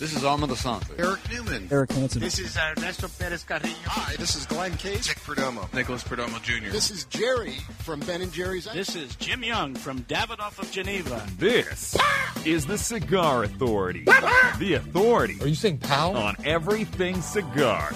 This is Armand Santos. Eric Newman. Eric Hanson. This is Ernesto Perez Carrillo. Hi, this is Glenn Case. Nick Perdomo. Nicholas Perdomo Jr. This is Jerry from Ben and Jerry's. This is Jim Young from Davidoff of Geneva. This is the Cigar Authority. The authority Are you saying pal? on everything cigar.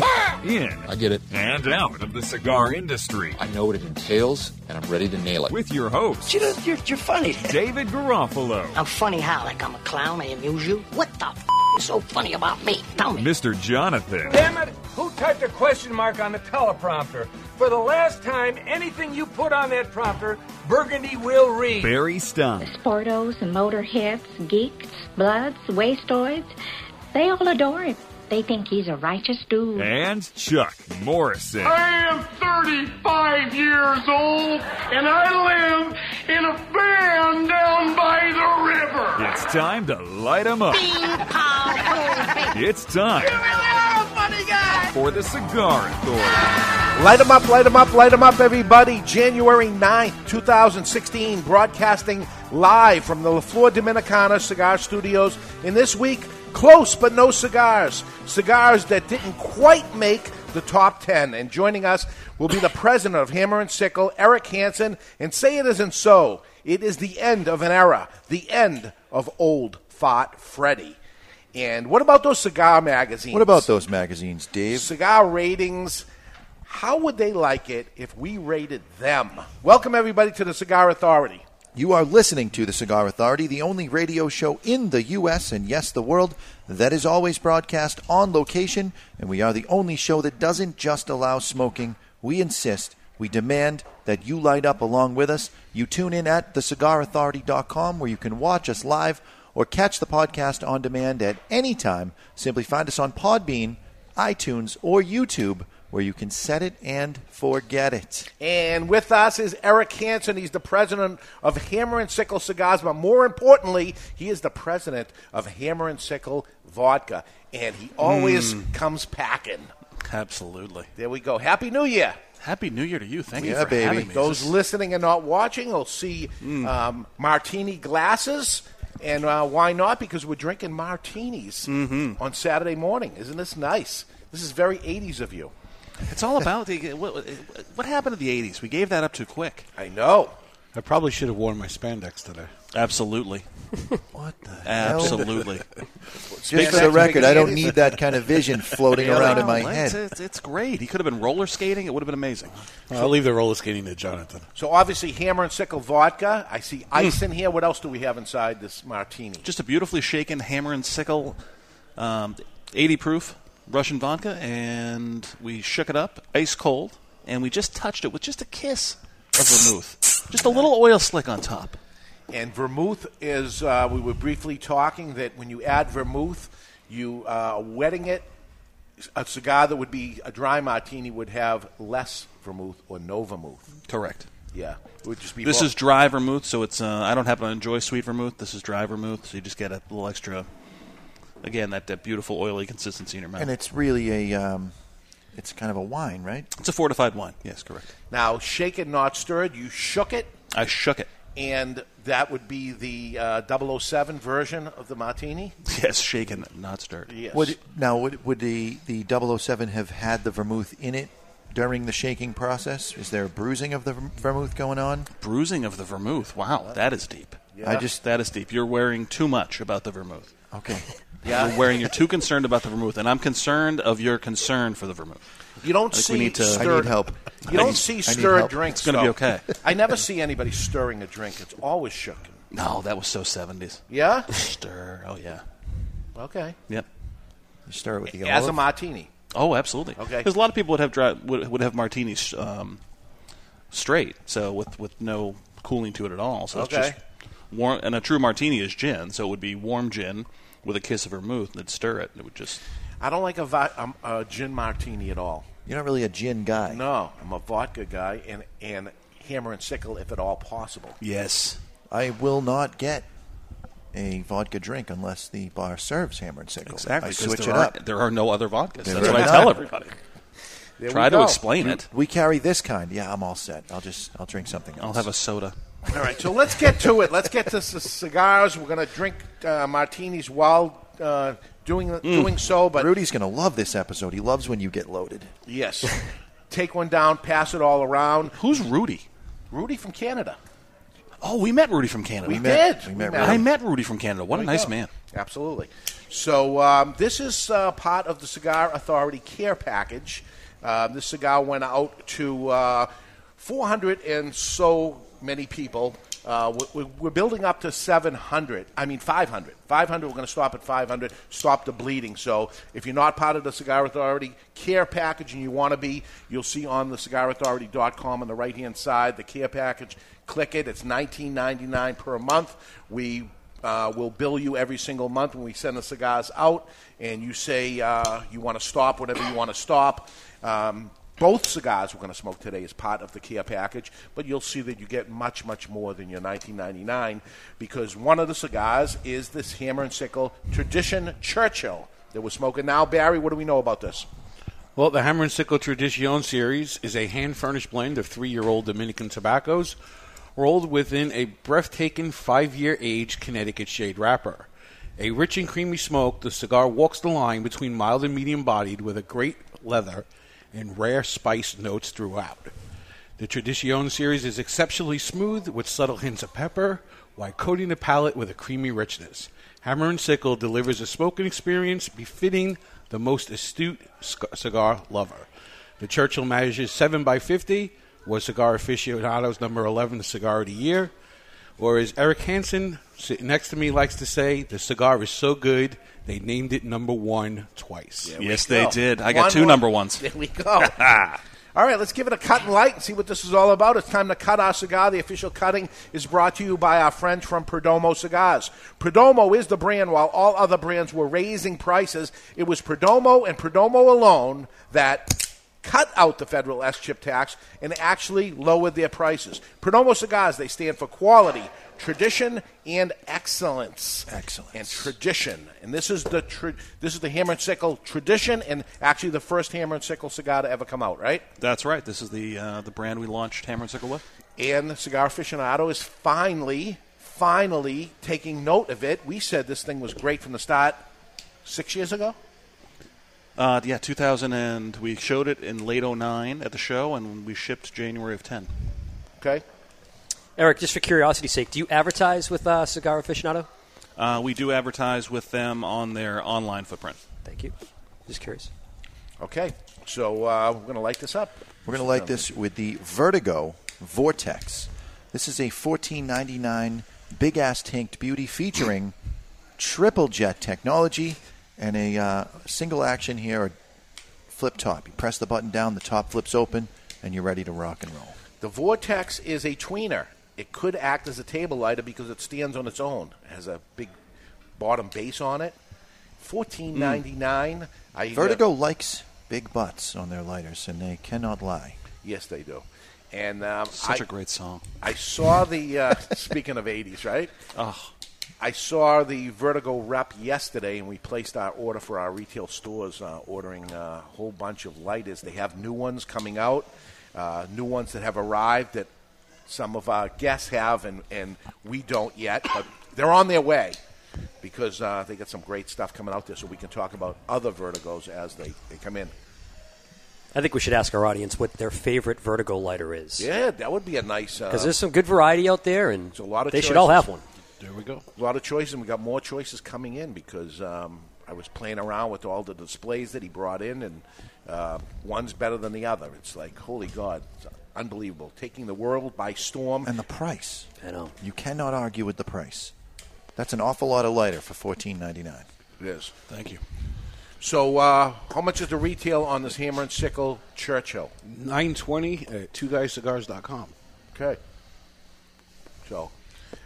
In I get it. and out of the cigar industry. I know what it entails, and I'm ready to nail it. With your host, You know, you're, you're funny. David Garofalo, I'm funny how? Like I'm a clown? I amuse you? What the f- is so funny about me? Tell me. Mr. Jonathan, Damn it! Who typed a question mark on the teleprompter? For the last time, anything you put on that prompter, Burgundy will read. Barry Stein, Sportos, and motorheads, geeks, bloods, wastoids, they all adore him. They think he's a righteous dude. and Chuck Morrison. I am 35 years old, and I live in a van down by the river. It's time to light 'em up. It's time for the Cigar Authority. Light 'em up, light 'em up, light 'em up, everybody. January 9th, 2016, broadcasting live from the La Flor Dominicana Cigar Studios. In this week, close but no cigars. Cigars that didn't quite make the top 10. And joining us will be the president of Hammer and Sickle, Eric Hanson. And say it isn't so. It is the end of an era, the end of old Fart Freddy. And what about those cigar magazines? What about those magazines, Dave? cigar ratings. How would they like it if we rated them? Welcome, everybody, to the Cigar Authority. You are listening to the Cigar Authority, the only radio show in the U.S. and yes, the world that is always broadcast on location, and we are the only show that doesn't just allow smoking. We insist, we demand that you light up along with us. You tune in at thecigarauthority.com where you can watch us live or catch the podcast on demand at any time. Simply find us on Podbean, iTunes, or YouTube where you can set it and forget it. And with us is Eric Hanson. He's the president of Hammer and Sickle Cigars, but more importantly, he is the president of Hammer and Sickle Vodka. And he always comes packing. Absolutely. There we go. Happy New Year. Happy New Year to you. Thank you for baby. having me. Those This- listening and not watching will see um, martini glasses. And uh, why not? Because we're drinking martinis on Saturday morning. Isn't this nice? This is very 80s of you. It's all about the, uh, what, uh, what happened to the 80s. We gave that up too quick. I know. I probably should have worn my spandex today. Absolutely. What the hell? Absolutely. Just for the record, I don't need that kind of vision floating around in my No, head. It's, it's, it's great. He could have been roller skating. It would have been amazing. I'll leave the roller skating to Jonathan. So obviously, Hammer and Sickle vodka. I see hmm. ice in here. What else do we have inside this martini? Just a beautifully shaken hammer and sickle, um, 80 proof Russian vodka, and we shook it up ice cold, and we just touched it with just a kiss of vermouth. Just a little oil slick on top. And vermouth is. Uh, we were briefly talking that when you add vermouth, you uh, are wetting it. A cigar that would be a dry martini would have less vermouth or no vermouth. Correct. Yeah, it would just be. This is dry vermouth, so it's. Uh, I don't happen to enjoy sweet vermouth. This is dry vermouth, so you just get a little extra. Again, that, that beautiful oily consistency in your mouth. And it's really a, um, it's kind of a wine, right? It's a fortified wine. Yes, correct. now shaken, not stirred. You shook it, I shook it. and that would be the uh, 007 version of the martini. Yes, shaken, not stirred. Yes. Would now would, would the the 007 have had the vermouth in it during the shaking process? Is there bruising of the vermouth going on? Bruising of the vermouth. Wow, that is deep. I just That is deep. You're wearing too much about the vermouth. Okay. Yeah. You're wearing. You're too concerned about the vermouth, and I'm concerned of your concern for the vermouth. You don't I see we need to- I stirred. I need help. You I don't need- see I need stirred drinks. It's gonna be okay. I never see anybody stirring a drink. It's always shooken. No, that was so 70s. Yeah. Stir. Oh yeah. Okay. Yep. You start with the As a martini. Oh, absolutely. Okay. Because a lot of people would have dry, would, would have martinis um, straight, so with with no cooling to it at all. So Okay. it's just warm. And a true martini is gin, so it would be warm gin with a kiss of vermouth, and then stir it. and It would just. I don't like a, vi- um, a gin martini at all. You're not really a gin guy. No, I'm a vodka guy, and and hammer and sickle if at all possible. Yes. I will not get a vodka drink unless the bar serves hammer and sickle. Exactly. I 'cause switch there it are, up. There are no other vodkas. There That's are what I not. tell everybody. There Try to go. explain it. We carry this kind. Yeah, I'm all set. I'll just I'll drink something else. I'll have a soda. All right, so let's get to it. Let's get to the cigars. We're going to drink uh, martinis while uh, doing doing so, but Rudy's going to love this episode. He loves when you get loaded. yes, take one down, pass it all around. Who's Rudy? Rudy from Canada. Oh, we met Rudy from Canada. We, met- did. we met Rudy. I met Rudy from Canada. What a nice man. Absolutely. So um, this is uh, part of the Cigar Authority care package. Uh, this cigar went out to uh, 400 and so many people. Uh, we- we- we're building up to 700. I mean 500. 500. We're going to stop at 500. Stop the bleeding. So if you're not part of the Cigar Authority care package and you want to be, you'll see on the cigarauthority.com on the right hand side the care package. Click it. It's 19.99 per month. We uh, will bill you every single month when we send the cigars out, and you say uh, you want to stop whatever you want to stop. Um, both cigars we're going to smoke today is part of the care package, but you'll see that you get much, much more than your 19.99 because one of the cigars is this Hammer and Sickle Tradition Churchill that we're smoking now. Barry, what do we know about this? Well, the Hammer and Sickle Tradition series is a hand furnished blend of three year old Dominican tobaccos rolled within a breathtaking five year age Connecticut shade wrapper. A rich and creamy smoke, the cigar walks the line between mild and medium bodied with a great leather and rare spice notes throughout. The Tradicion series is exceptionally smooth with subtle hints of pepper while coating the palate with a creamy richness. Hammer and Sickle delivers a smoking experience befitting the most astute cigar lover. The Churchill measures 7 by 50 was Cigar Aficionado's number 11 cigar of the year. Or as Eric Hanson sitting next to me likes to say, the cigar is so good they named it number one twice. Yes, they did. I got two more. number ones. There we go. All right, let's give it a cut and light and see what this is all about. It's time to cut our cigar. The official cutting is brought to you by our friends from Perdomo Cigars. Perdomo is the brand, while all other brands were raising prices. It was Perdomo and Perdomo alone that cut out the federal SCHIP tax and actually lowered their prices. Perdomo Cigars, they stand for quality, tradition, and excellence. Excellence. And tradition. And this is the tra- this is the Hammer and Sickle tradition, and actually the first Hammer and Sickle cigar to ever come out, right? That's right. This is the uh, the brand we launched Hammer and Sickle with. And the Cigar Aficionado is finally, finally taking note of it. We said this thing was great from the start six years ago. Uh, yeah, 2000, and we showed it in late 09 at the show, and we shipped January of 10. Okay. Eric, just for curiosity's sake, do you advertise with uh, Cigar Aficionado? Uh, we do advertise with them on their online footprint. Thank you. Just curious. Okay. So uh, we're going to light this up. We're going to light this with the Vertigo Vortex. This is a $14.99 big ass tanked beauty featuring triple jet technology and a uh, single action here, a flip top. You press the button down, the top flips open, and you're ready to rock and roll. The Vortex is a tweener. It could act as a table lighter because it stands on its own. It has a big bottom base on it. Fourteen ninety nine. I uh, Vertigo likes big butts on their lighters, and they cannot lie. yes, they do. And um, Such I- a great song. I saw the uh, speaking of '80s, right? Oh, I saw the Vertigo rep yesterday, and we placed our order for our retail stores, uh, ordering a whole bunch of lighters. They have new ones coming out, uh, new ones that have arrived that some of our guests have, and, and we don't yet, but they're on their way because uh, they got some great stuff coming out there, so we can talk about other Vertigos as they, they come in. I think we should ask our audience what their favorite Vertigo lighter is. Yeah, that would be a nice. Because Uh, there's some good variety out there, and a lot of they should all have one. There we go. a lot of choices, and we got more choices coming in because um, I was playing around with all the displays that he brought in, and uh, one's better than the other. It's like, holy God, it's unbelievable. Taking the world by storm. And the price. I know. You cannot argue with the price. That's an awful lot of lighter for fourteen ninety nine. It is. Thank you. So, uh, how much is the retail on this Hammer and Sickle Churchill? 920 at two twoguyscigars.com. Okay. So,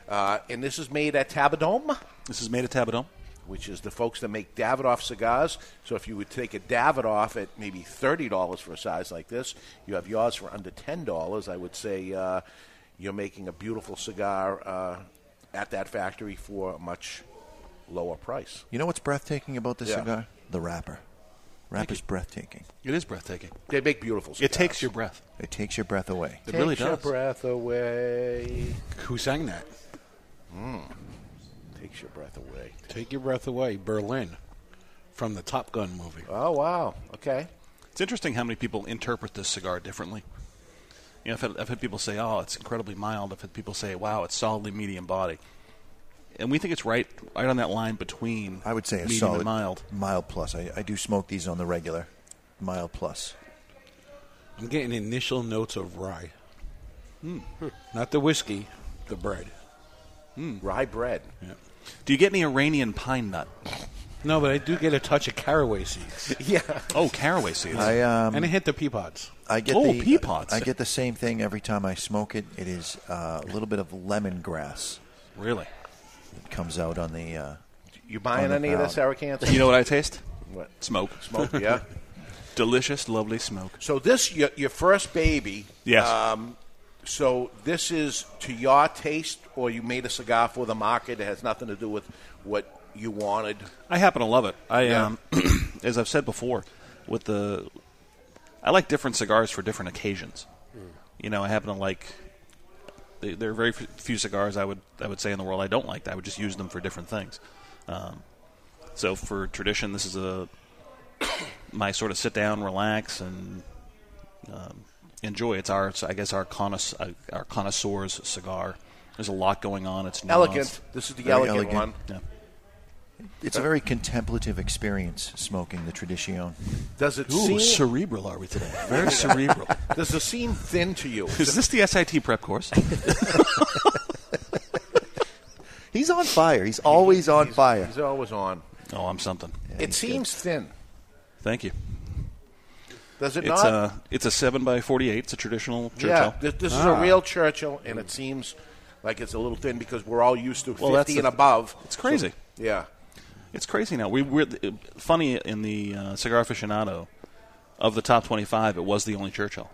uh, and this is made at Tabadom, this is made at Tabadom. Which is the folks that make Davidoff cigars. So, if you would take a Davidoff at maybe thirty dollars for a size like this, you have yours for under ten dollars. I would say uh, you're making a beautiful cigar uh, at that factory for a much lower price. You know what's breathtaking about this Yeah. cigar? The wrapper. Wrapper's breathtaking. It is breathtaking. They make beautiful cigars. It takes your breath. It takes your breath away. It really does. Takes your breath away. Who sang that? Takes your breath away. Take your breath away. Berlin, from the Top Gun movie. Oh wow. Okay. It's interesting how many people interpret this cigar differently. You know, I've had, I've had people say, "Oh, it's incredibly mild." I've had people say, "Wow, it's solidly medium body," and we think it's right, right on that line between I would say a medium solid and mild. Mild plus. I, I do smoke these on the regular. Mild plus. I'm getting initial notes of rye. Hmm. Not the whiskey, the bread. Rye bread. Yeah. Do you get any Iranian pine nut? No, but I do get a touch of caraway seeds. yeah. Oh, caraway seeds. I um, and it hit the pea pods. I get Oh, the pea pods. I get the same thing every time I smoke it. It is uh, a little bit of lemongrass. Really? It comes out on the. Uh, You buying the any of this, palate. Eric You know what I taste? What? Smoke. Smoke. Yeah. Delicious, lovely smoke. So this your, your first baby. Yes. Um, so this is to your taste, or you made a cigar for the market. It has nothing to do with what you wanted. I happen to love it. I, Yeah. um, as I've said before, with the, I like different cigars for different occasions. You know, I happen to like. There are very few cigars I would I would say in the world I don't like. I would just use them for different things. Um, so for tradition, this is a my sort of sit down, relax, and um, enjoy. It's our I guess our connois- uh, our connoisseur's cigar. There's a lot going on. It's Elegant. This is the Very elegant, elegant. one. Yeah. it's a very contemplative experience smoking the Tradition. Does it Ooh, seem cerebral are we today? Very cerebral. Does it seem thin to you? Is this the SIT prep course? He's on fire. He's always on He's- fire. He's always on. Oh, I'm something. it seems thin. Thank you. Does it It's not? a it's a seven by forty eight. It's a traditional Churchill. Yeah, this, this is Ah. a real Churchill, and it seems like it's a little thin because we're all used to Well, 50 that's and the- above. It's crazy. So, yeah. It's crazy now. We were funny in the uh, cigar aficionado of the top twenty five. It was the only Churchill.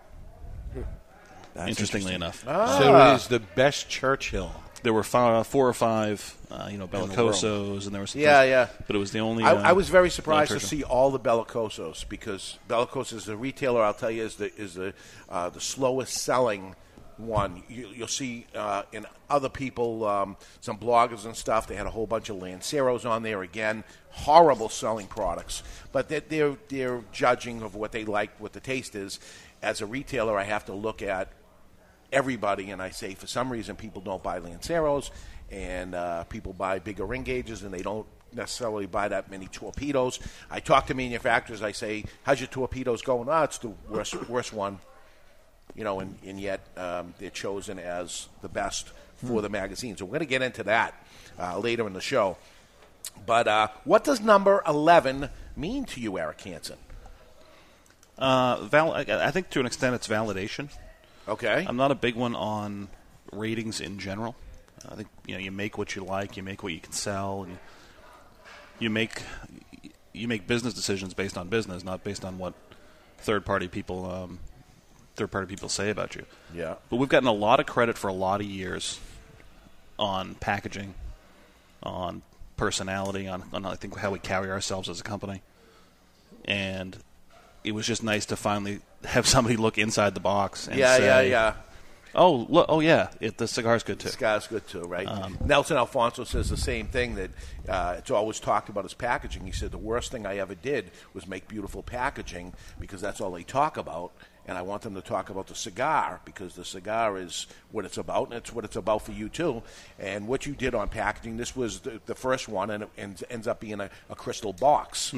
That's Interestingly interesting. enough, So Ah. it is the best Churchill. There were fi- four or five, uh, you know, the bellicosos, and there was Yeah, yeah. But it was the only. I, uh, I was very surprised to see all the Bellicosos because Bellicos is the retailer. I'll tell you is the is the uh, the slowest selling one. You, you'll see uh, in other people, um, some bloggers and stuff. They had a whole bunch of Lanceros on there again. Horrible selling products, but they're, they're they're judging of what they like, what the taste is. As a retailer, I have to look at everybody, and I say for some reason people don't buy Lanceros, and uh, people buy bigger ring gauges, and they don't necessarily buy that many torpedoes. I talk to manufacturers. I say, "How's your torpedoes going?" Ah, it's the worst worst one. You know, and, and yet um, they're chosen as the best for the magazine. So we're going to get into that uh, later in the show. But uh, what does number eleven mean to you, Eric Hanson? Uh, val- I think to an extent it's validation. Okay. I'm not a big one on ratings in general. I think you know you make what you like, you make what you can sell, and you make you make business decisions based on business, not based on what third party people um, third party people say about you. Yeah. But we've gotten a lot of credit for a lot of years on packaging, on personality, on, on I think how we carry ourselves as a company, and it was just nice to finally have somebody look inside the box. And Yeah, say, yeah, yeah. Oh, look, oh yeah, it, the cigar's good too. The Cigar's good too, right? Um, Nelson Alfonso says the same thing that uh, it's always talked about as packaging. He said the worst thing I ever did was make beautiful packaging because that's all they talk about, and I want them to talk about the cigar because the cigar is what it's about, and it's what it's about for you too. And what you did on packaging, this was the, the first one, and it ends, ends up being a, a crystal box.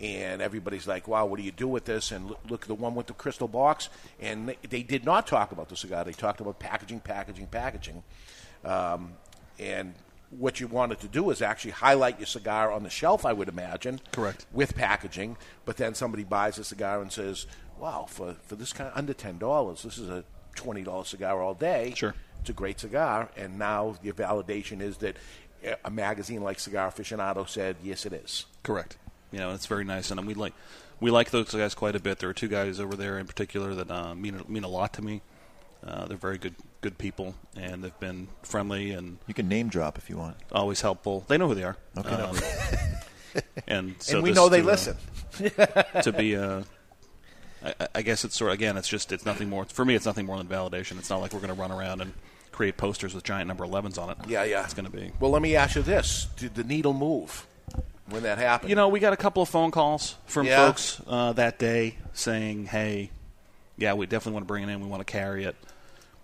And everybody's like, "Wow, what do you do with this?" And look, look at the one with the crystal box. And they, they did not talk about the cigar; they talked about packaging, packaging, packaging. Um, and what you wanted to do is actually highlight your cigar on the shelf, I would imagine. Correct. With packaging, but then somebody buys a cigar and says, "Wow, for for this kind under ten dollars, this is a twenty dollar cigar all day. Sure, it's a great cigar." And now your validation is that a magazine like Cigar Aficionado said, "Yes, it is." Correct. You know, it's very nice, and we like we like those guys quite a bit. There are two guys over there in particular that uh, mean mean a lot to me. Uh, they're very good good people, and they've been friendly and You can name drop if you want. always helpful. They know who they are. Okay. Um, and so And we know they to, uh, listen. to be, uh, I, I guess it's sort of again, it's just it's nothing more for me. It's nothing more than validation. It's not like we're going to run around and create posters with giant number 11s on it. Yeah, yeah. It's going to be. Well, let me ask you this: Did the needle move when that happened? You know, we got a couple of phone calls from Yeah. folks uh, that day saying, "Hey, yeah, we definitely want to bring it in. We want to carry it."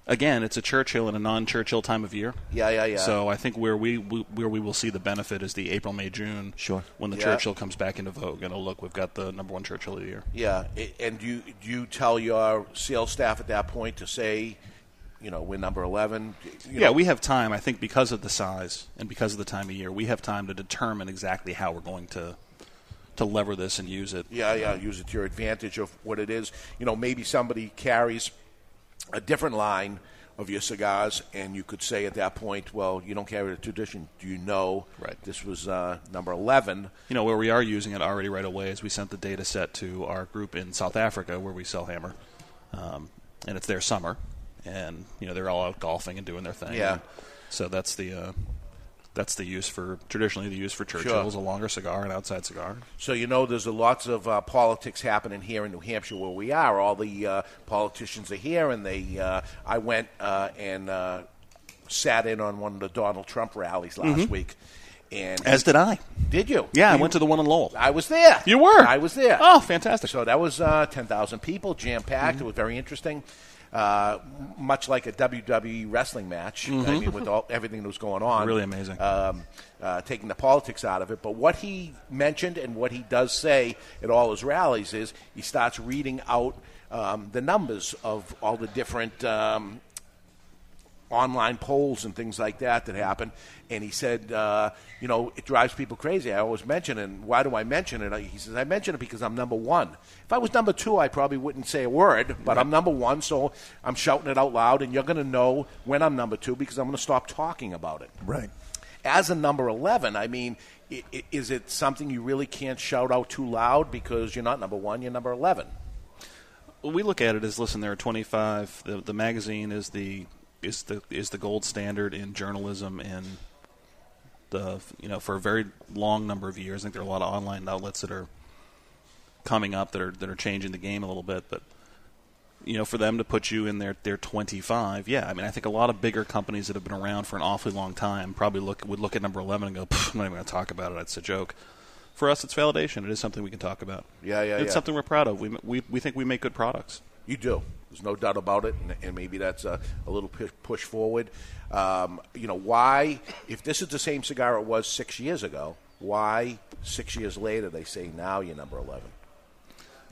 Again, it's a Churchill in a non-Churchill time of year. Yeah, yeah, yeah. So I think where we, we where we will see the benefit is the April, May, June. Sure. When the Yeah. Churchill comes back into vogue, and oh look, we've got the number one Churchill of the year. Yeah, and do you, do you tell your sales staff at that point to say, you know, we're number eleven? You yeah, know, we have time. I think because of the size and because of the time of year, we have time to determine exactly how we're going to to lever this and use it. Yeah, yeah, use it to your advantage of what it is. You know, maybe somebody carries a different line of your cigars, and you could say at that point, well, you don't carry the tradition. Do you know Right. this was uh, number 11? You know, where we are using it already right away is we sent the data set to our group in South Africa where we sell Hammer, um, and it's their summer, and you know they're all out golfing and doing their thing. Yeah. And so that's the uh, that's the use for traditionally the use for Churchill is a longer cigar, an outside cigar. So you know, there's a lots of uh, politics happening here in New Hampshire where we are. All the uh, politicians are here, and they. Uh, I went uh, and uh, sat in on one of the Donald Trump rallies last Mhm. week, and As did I. Did you? Yeah, I went to the one in Lowell. I was there. You were? I was there. Oh, fantastic! So that was uh, ten thousand people, jam packed. Mm-hmm. It was very interesting. Uh, much like a WWE wrestling match. I Mhm. mean, with all, everything that was going on, Really amazing. Um, uh, taking the politics out of it, but what he mentioned and what he does say at all his rallies is he starts reading out um, the numbers of all the different um, online polls and things like that that happen. And he said, uh, you know, it drives people crazy. I always mention it. And why do I mention it? He says, I mention it because I'm number one. If I was number two, I probably wouldn't say a word, but I'm number one, so I'm shouting it out loud, and you're going to know when I'm number two because I'm going to stop talking about it. Right. As a number 11, I mean, i- i- is it something you really can't shout out too loud because you're not number one, you're number 11? Well, we look at it as listen, there are 25. The, the magazine is the is the is the gold standard in journalism and the you know for a very long number of years. I think there are a lot of online outlets that are coming up that are that are changing the game a little bit, but you know, for them to put you in their their 25, yeah. I mean, I think a lot of bigger companies that have been around for an awfully long time probably look would look at number 11 and go, I'm not even going to talk about it. It's a joke. For us, it's validation. It is something we can talk about. Yeah, yeah, It's yeah. something we're proud of. We, we we think we make good products. You do. There's no doubt about it, and, and maybe that's a, a little push, push forward. Um, you know, why, if this is the same cigar it was six years ago, why six years later they say now you're number 11?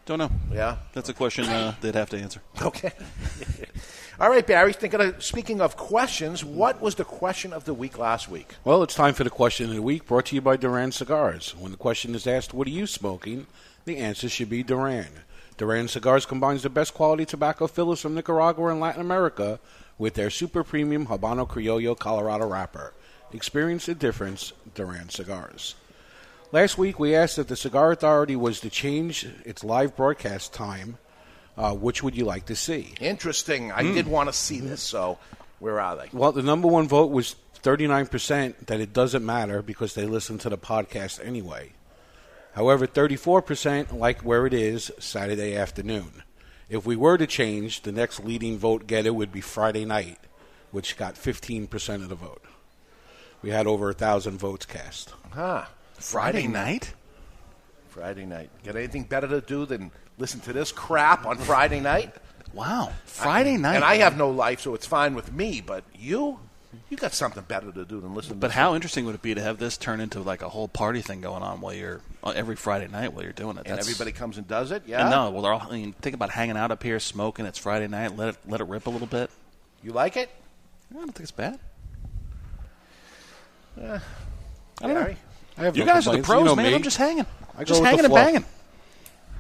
Don't know. Yeah? That's a question uh, they'd have to answer. Okay. All right, Barry, thinking of, speaking of questions, what was the question of the week last week? Well, it's time for the question of the week, brought to you by Duran Cigars. When the question is asked, "What are you smoking?" the answer should be Duran. Duran Cigars combines the best quality tobacco fillers from Nicaragua and Latin America with their super premium Habano Criollo Colorado wrapper. Experience the difference, Duran Cigars. Last week, we asked if the Cigar Authority was to change its live broadcast time. Uh, which would you like to see? Interesting. I Hmm. did want to see this, so where are they? Well, the number one vote was 39% that it doesn't matter because they listen to the podcast anyway. However, 34% like where it is Saturday afternoon. If we were to change, the next leading vote getter would be Friday night, which got 15% of the vote. We had over a thousand votes cast. Huh. Friday night? Friday night. Got anything better to do than listen to this crap on Friday night? Wow. Friday night. And I have no life, so it's fine with me, but you? You got something better to do than listen But this. how interesting would it be to have this turn into like a whole party thing going on while you're uh, every Friday night while you're doing it? And That's- everybody comes and does it? Yeah? No, well, they're all. I mean, think about hanging out up here, smoking. It's Friday night. Let it let it rip a little bit. You like it? I don't think it's bad. Uh, I don't know. I have you no guys are the pros, You know man. me. I'm just hanging. I go just hanging and banging.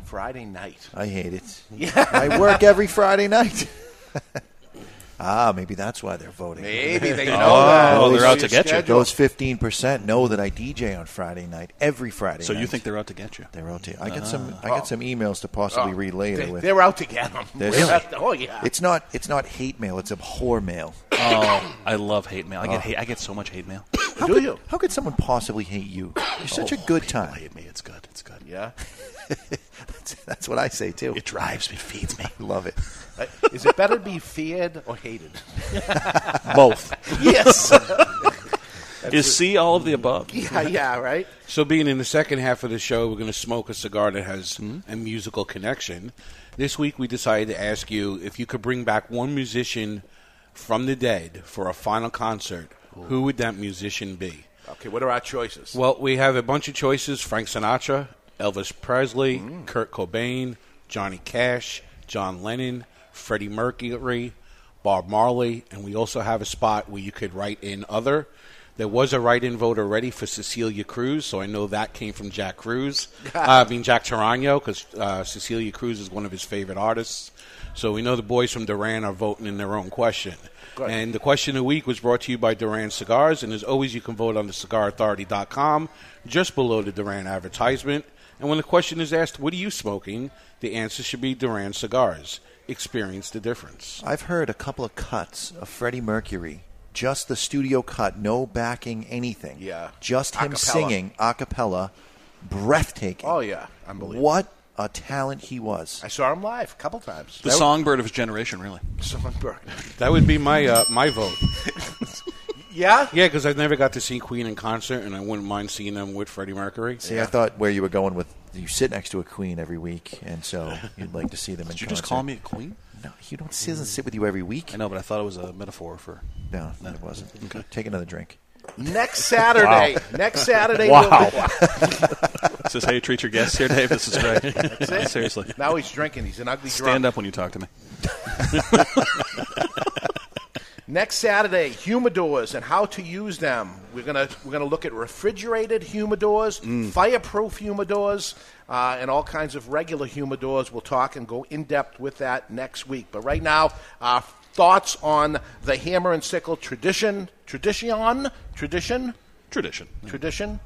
Friday night. I hate it. Yeah. I work every Friday night. ah, maybe that's why they're voting. Maybe they know Oh, that. oh, they're out to your get you. Those fifteen percent know that I DJ on Friday night every Friday. So you think they're out to get you? they're out to? I get some. Ah. I get some emails to possibly Oh, read later. They, with they're out to get them. There's- Oh, yeah. It's not. It's not hate mail. It's abhor mail. Oh, I love hate mail. I get Oh. hate, I get so much hate mail. How Do could, you? How could someone possibly hate you? You're such a Oh, good people time. hate me. It's good. It's good. Yeah. That's, that's what I say too. It drives me, feeds me. Love it. Uh, it better to be feared or hated? Both. yes. Is C all of the above? Yeah, yeah, right. So, being in the second half of the show, we're going to smoke a cigar that has a musical connection. This week, we decided to ask you if you could bring back one musician from the dead for a final concert, who would that musician be? Okay, what are our choices? Well, we have a bunch of choices Frank Sinatra, Elvis Presley, Kurt Cobain, Johnny Cash, John Lennon, Freddie Mercury, Bob Marley, and we also have a spot where you could write in other. There was a write in vote already for Cecilia Cruz, so I know that came from Jack Cruz. uh, I mean, Jack Tarano, because uh, Cecilia Cruz is one of his favorite artists. So we know the boys from Duran are voting in their own question. Good. And the question of the week was brought to you by Duran Cigars, and as always, you can vote on the cigarauthority.com just below the Duran advertisement. And when the question is asked, what are you smoking? The answer should be Duran Cigars. Experience the difference. I've heard a couple of cuts of Freddie Mercury, just the studio cut, no backing, anything. Yeah. Just him Acapella. singing a cappella, breathtaking. Oh yeah, unbelievable. What a talent he was. I saw him live a couple times. The songbird of his generation, really. Songbird. That would be my uh, my vote. Yeah? Yeah, because I've never got to see Queen in concert, and I wouldn't mind seeing them with Freddie Mercury. See, I thought where you were going with you sit next to a queen every week, and so you'd like to see them in Did you concert. just call me a queen? No, you don't. He doesn't sit with you every week. I know, but I thought it was a metaphor for. No, it wasn't. Okay. Take another drink. Next Saturday. Wow. Next Saturday. Wow. We'll This is how you treat your guests here, Dave. This is great. That's it. Seriously. Now he's drinking. He's an ugly Stand drunk. up when you talk to me. Next Saturday, humidors and how to use them. We're gonna we're gonna look at refrigerated humidors, Mm. fireproof humidors, uh, and all kinds of regular humidors. We'll talk and go in depth with that next week. But right now, our thoughts on the hammer and sickle tradition, tradition, tradition, Tradition. tradition.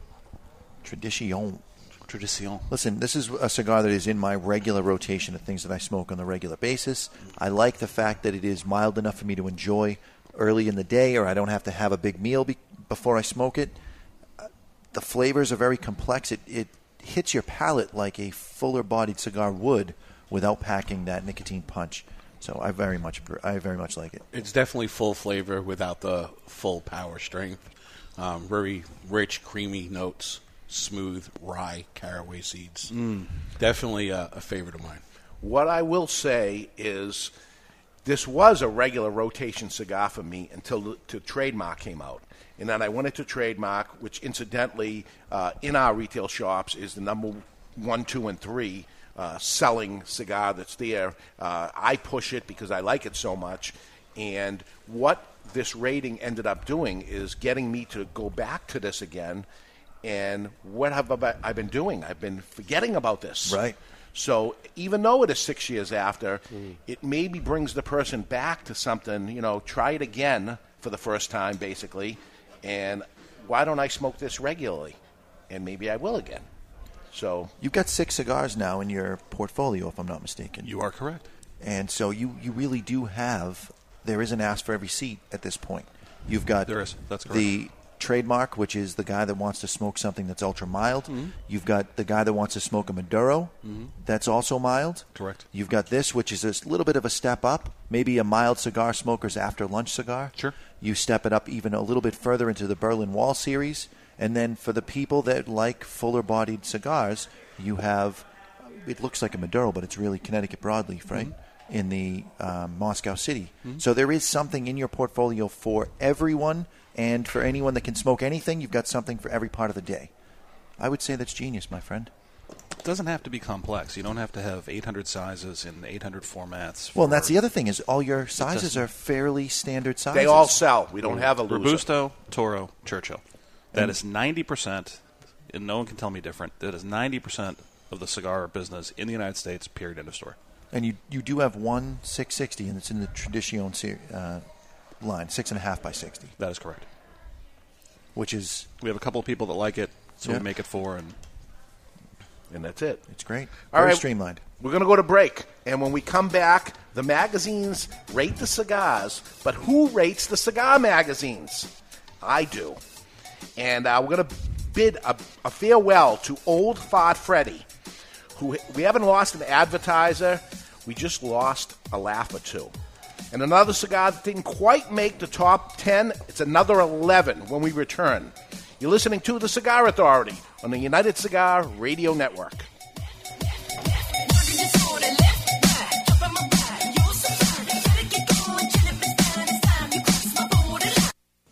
Tradition. Tradition. Listen, this is a cigar that is in my regular rotation of things that I smoke on a regular basis. I like the fact that it is mild enough for me to enjoy early in the day, or I don't have to have a big meal be- before I smoke it. Uh, The flavors are very complex. It, it hits your palate like a fuller bodied cigar would without packing that nicotine punch. So I very much I very much like it. It's definitely full flavor without the full power strength. Um, very rich, creamy notes, smooth rye caraway seeds. Mm. Definitely a, a favorite of mine. What I will say is, this was a regular rotation cigar for me until the trademark came out, and then I went into trademark, which incidentally, uh, in our retail shops, is the number one, two, and three uh, selling cigar that's there. Uh, I push it because I like it so much, and what this rating ended up doing is getting me to go back to this again. And what have I been doing? I've been forgetting about this. Right. So even though it is six years after, it maybe brings the person back to something. You know, try it again for the first time, basically. And why don't I smoke this regularly? And maybe I will again. So You've got six cigars now in your portfolio, if I'm not mistaken. You are correct. And so you, you really do have there is an ask for every seat at this point. You've got There is. That's correct. the trademark, which is the guy that wants to smoke something that's ultra mild. Mhm. You've got the guy that wants to smoke a Maduro, Mhm. that's also mild. Correct. You've got this, which is a little bit of a step up, maybe a mild cigar smoker's after lunch cigar. Sure. You step it up even a little bit further into the Berlin Wall series, and then for the people that like fuller-bodied cigars, you have it looks like a Maduro, but it's really Connecticut broadleaf, right? In the um, Moscow City. Mhm. So there is something in your portfolio for everyone, and for anyone that can smoke anything, you've got something for every part of the day. I would say that's genius, my friend. It doesn't have to be complex. You don't have to have 800 sizes in 800 formats. Well, and that's the other thing is all your sizes are fairly standard sizes. they all sell. We don't have a loser. Robusto, Toro, Churchill. That And- is 90%, and no one can tell me different. That is 90% of the cigar business in the United States, period, end of story. And you you do have one 660, and it's in the Tradition ser- uh, line, six and a half by 60, That is correct. which is We have a couple of people that like it, so Yeah. we make it four, and and that's it. it's great. All Very right. streamlined. We're going to go to break. And when we come back, the magazines rate the cigars, but who rates the cigar magazines? I do. And uh, we're going to bid a, a farewell to Old Fart Freddy, who we haven't lost an advertiser. We just lost a laugh or two. And another cigar that didn't quite make the top 10. It's another 11 when we return. You're listening to The Cigar Authority on the United Cigar Radio Network.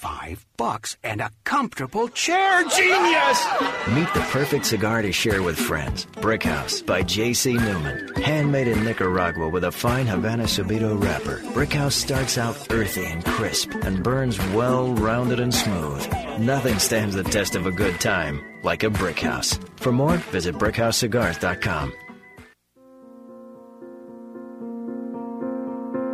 Five bucks and a comfortable chair. Genius! Meet the perfect cigar to share with friends. Brickhouse by J.C. Newman. Handmade in Nicaragua with a fine Havana Subido wrapper. Brickhouse starts out earthy and crisp and burns well rounded and smooth. Nothing stands the test of a good time like a Brickhouse. For more, visit BrickhouseCigars.com.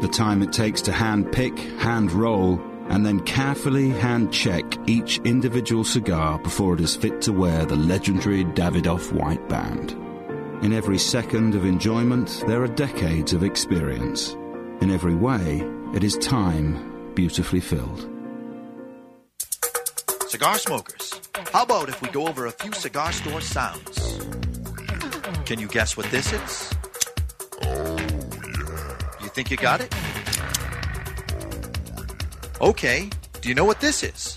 the time it takes to hand pick, hand roll, and then carefully hand check each individual cigar before it is fit to wear the legendary Davidoff white band. In every second of enjoyment, there are decades of experience. In every way, it is time beautifully filled. Cigar smokers, how about if we go over a few cigar store sounds? Can you guess what this is? Think you got it? Okay, do you know what this is?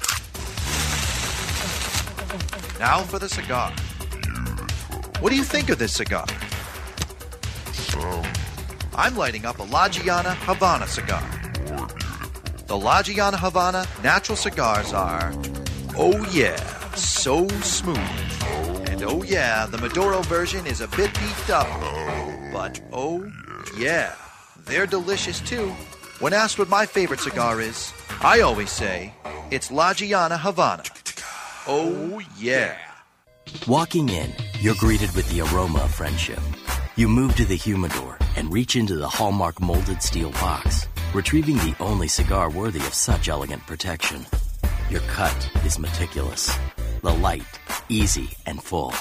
Now for the cigar. What do you think of this cigar? I'm lighting up a La Gianna Havana cigar. The La Gianna Havana natural cigars are, oh yeah, so smooth. And oh yeah, the Maduro version is a bit beefed up. But oh yeah, they're delicious too. When asked what my favorite cigar is, I always say it's La Gianna Havana. Oh yeah. Walking in, you're greeted with the aroma of friendship. You move to the humidor and reach into the Hallmark molded steel box, retrieving the only cigar worthy of such elegant protection. Your cut is meticulous, the light, easy, and full.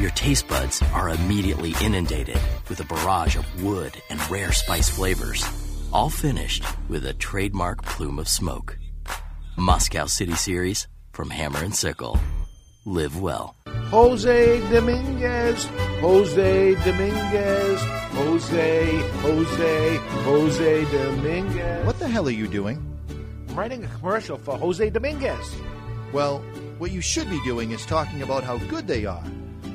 Your taste buds are immediately inundated with a barrage of wood and rare spice flavors, all finished with a trademark plume of smoke. Moscow City Series from Hammer and Sickle. Live well. Jose Dominguez, Jose Dominguez, Jose, Jose, Jose Dominguez. What the hell are you doing? I'm writing a commercial for Jose Dominguez. Well, what you should be doing is talking about how good they are.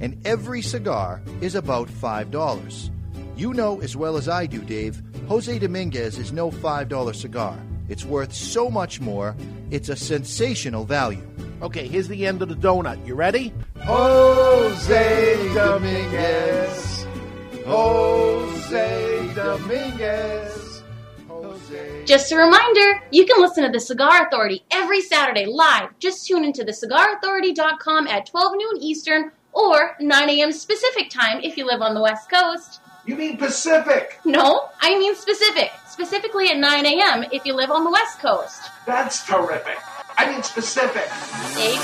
And every cigar is about $5. You know as well as I do, Dave, Jose Dominguez is no $5 cigar. It's worth so much more, it's a sensational value. Okay, here's the end of the donut. You ready? Jose Dominguez. Jose Dominguez. Jose. Just a reminder, you can listen to The Cigar Authority every Saturday live. Just tune into thecigarauthority.com at 12 noon Eastern or 9 a.m. specific time if you live on the West Coast. You mean Pacific? No, I mean specific. Specifically at 9 a.m. if you live on the West Coast. That's terrific. I mean specific. There you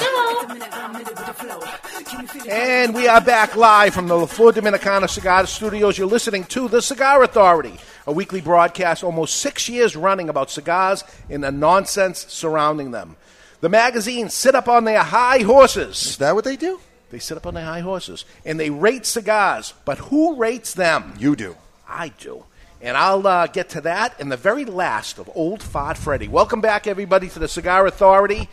go. And we are back live from the La Flor Dominicana Cigar Studios. You're listening to The Cigar Authority, a weekly broadcast almost six years running about cigars and the nonsense surrounding them. The magazines sit up on their high horses. Is that what they do? They sit up on their high horses and they rate cigars. But who rates them? You do. I do. And I'll uh, get to that in the very last of Old Fart Freddy. Welcome back, everybody, to the Cigar Authority.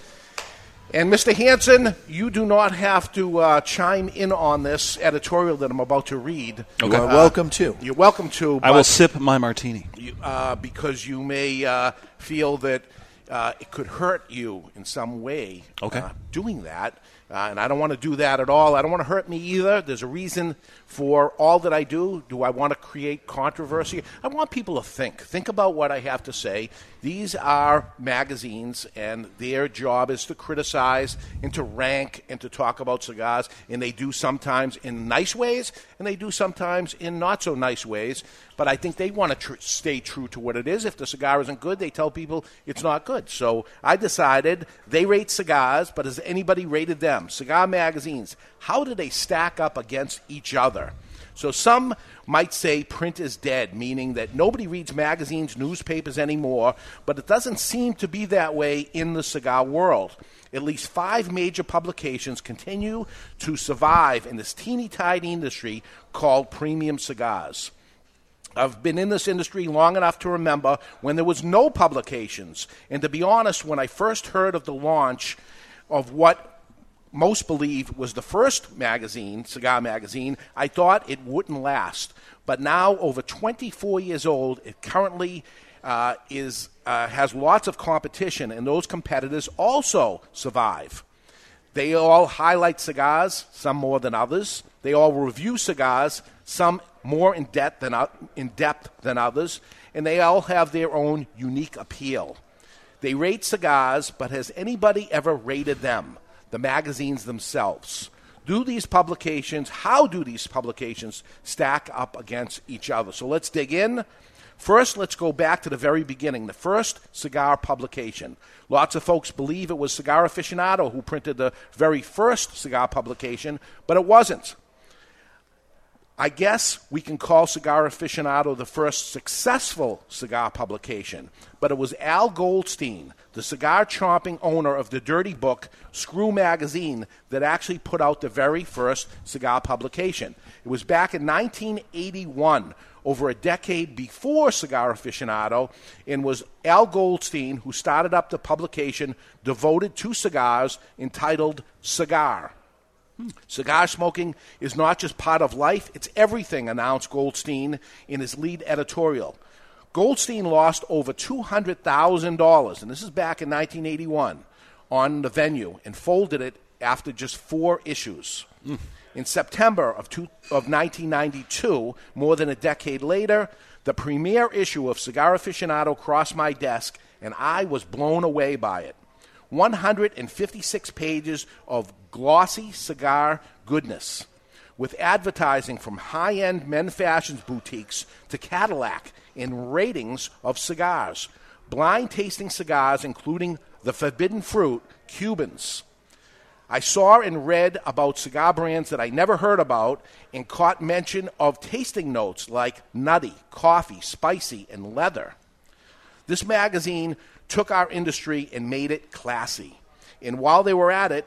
And Mr. Hanson, you do not have to uh, chime in on this editorial that I'm about to read. You are welcome to. You're welcome to. I will sip my martini. you- uh, because you may uh, feel that uh, it could hurt you in some way. Okay. uh, doing that. Uh, and I don't want to do that at all. I don't want to hurt me either. There's a reason for all that I do. Do I want to create controversy? I want people to think. Think about what I have to say. These are magazines, and their job is to criticize and to rank and to talk about cigars. And they do sometimes in nice ways, and they do sometimes in not so nice ways. But I think they want to tr- stay true to what it is. If the cigar isn't good, they tell people it's not good. So I decided they rate cigars, but has anybody rated them? Cigar magazines, how do they stack up against each other? So some might say print is dead, meaning that nobody reads magazines, newspapers anymore, but it doesn't seem to be that way in the cigar world. At least five major publications continue to survive in this teeny tiny industry called premium cigars. I've been in this industry long enough to remember when there was no publications. And to be honest, when I first heard of the launch of what most believe was the first magazine, cigar magazine, I thought it wouldn't last. But now, over 24 years old, it currently uh, is uh, has lots of competition, and those competitors also survive. They all highlight cigars, some more than others. They all review cigars, some more in depth than in depth than others, and they all have their own unique appeal. They rate cigars, but has anybody ever rated them? The magazines themselves. Do these publications, how do these publications stack up against each other? So let's dig in. First, let's go back to the very beginning, the first cigar publication. Lots of folks believe it was Cigar Aficionado who printed the very first cigar publication, but it wasn't. I guess we can call Cigar Aficionado the first successful cigar publication, but it was Al Goldstein, the cigar chomping owner of the dirty book Screw Magazine, that actually put out the very first cigar publication. It was back in 1981, over a decade before Cigar Aficionado, and was Al Goldstein who started up the publication devoted to cigars entitled Cigar. Hmm. Cigar smoking is not just part of life, it's everything, announced Goldstein in his lead editorial. Goldstein lost over $200,000, and this is back in 1981, on the venue and folded it after just four issues. In September of, two, of 1992, more than a decade later, the premiere issue of Cigar Aficionado crossed my desk, and I was blown away by it. 156 pages of glossy cigar goodness, with advertising from high end men fashions boutiques to Cadillac and ratings of cigars, blind tasting cigars, including the forbidden fruit, Cubans. I saw and read about cigar brands that I never heard about and caught mention of tasting notes like nutty, coffee, spicy, and leather. This magazine took our industry and made it classy. And while they were at it,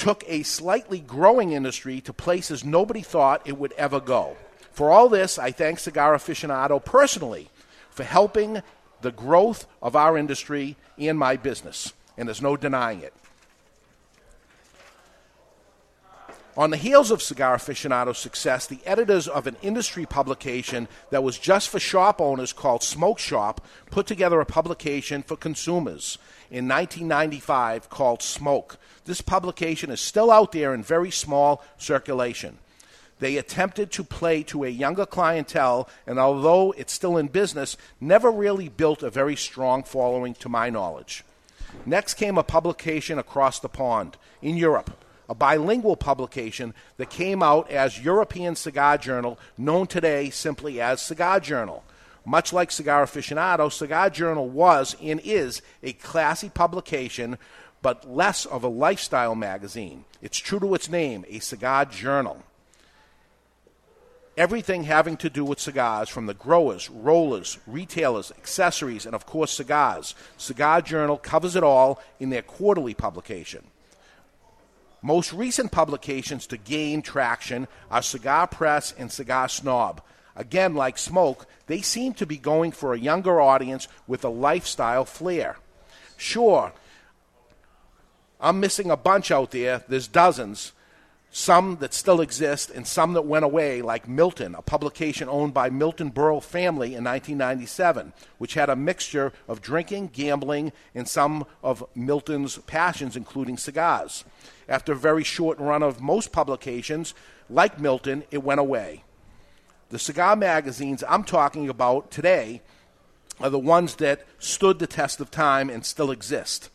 took a slightly growing industry to places nobody thought it would ever go. For all this, I thank Cigar Aficionado personally for helping the growth of our industry and my business. And there's no denying it. On the heels of Cigar Aficionado's success, the editors of an industry publication that was just for shop owners called Smoke Shop put together a publication for consumers in 1995 called Smoke. This publication is still out there in very small circulation. They attempted to play to a younger clientele, and although it's still in business, never really built a very strong following to my knowledge. Next came a publication across the pond in Europe, a bilingual publication that came out as European Cigar Journal, known today simply as Cigar Journal. Much like Cigar Aficionado, Cigar Journal was and is a classy publication, but less of a lifestyle magazine. It's true to its name, a cigar journal everything having to do with cigars from the growers, rollers, retailers, accessories, and of course cigars. Cigar Journal covers it all in their quarterly publication. Most recent publications to gain traction are Cigar Press and Cigar Snob. Again, like Smoke, they seem to be going for a younger audience with a lifestyle flair. Sure, I'm missing a bunch out there, there's dozens, some that still exist and some that went away, like Milton, a publication owned by Milton Berle family in 1997, which had a mixture of drinking, gambling, and some of Milton's passions, including cigars. After a very short run of most publications, like Milton, it went away. The cigar magazines I'm talking about today are the ones that stood the test of time and still exist.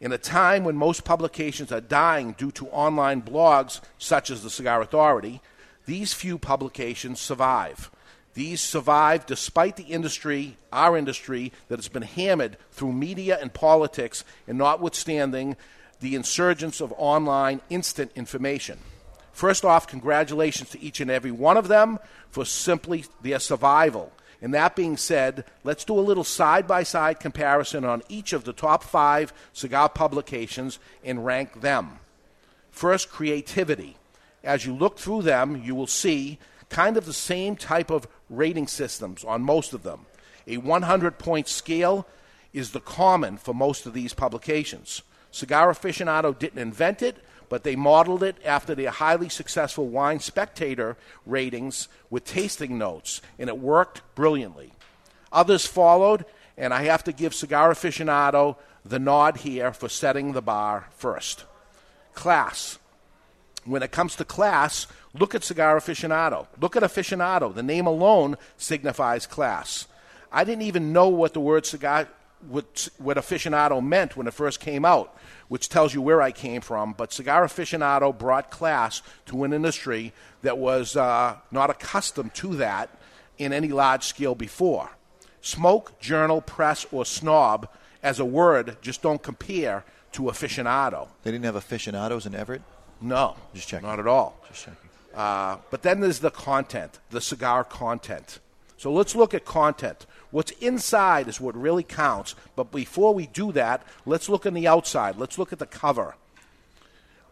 In a time when most publications are dying due to online blogs such as the Cigar Authority, these few publications survive. These survive despite the industry, our industry, that has been hammered through media and politics, and notwithstanding the insurgence of online instant information. First off, congratulations to each and every one of them for simply their survival and that being said, let's do a little side by side comparison on each of the top five cigar publications and rank them. First, creativity. As you look through them, you will see kind of the same type of rating systems on most of them. A 100 point scale is the common for most of these publications. Cigar Aficionado didn't invent it, but they modeled it after their highly successful Wine Spectator ratings with tasting notes, and it worked brilliantly. Others followed, and I have to give Cigar Aficionado the nod here for setting the bar first. Class. When it comes to class, look at Cigar Aficionado. Look at Aficionado. The name alone signifies class. I didn't even know what the word cigar, what, what aficionado meant when it first came out which tells you where I came from. But Cigar Aficionado brought class to an industry that was uh, not accustomed to that in any large scale before. Smoke, journal, press, or snob as a word just don't compare to aficionado. They didn't have aficionados in Everett? No. Just checking. Not at all. Just checking. Uh, but then there's the content, the cigar content. So let's look at content. What's inside is what really counts. But before we do that, let's look on the outside. Let's look at the cover.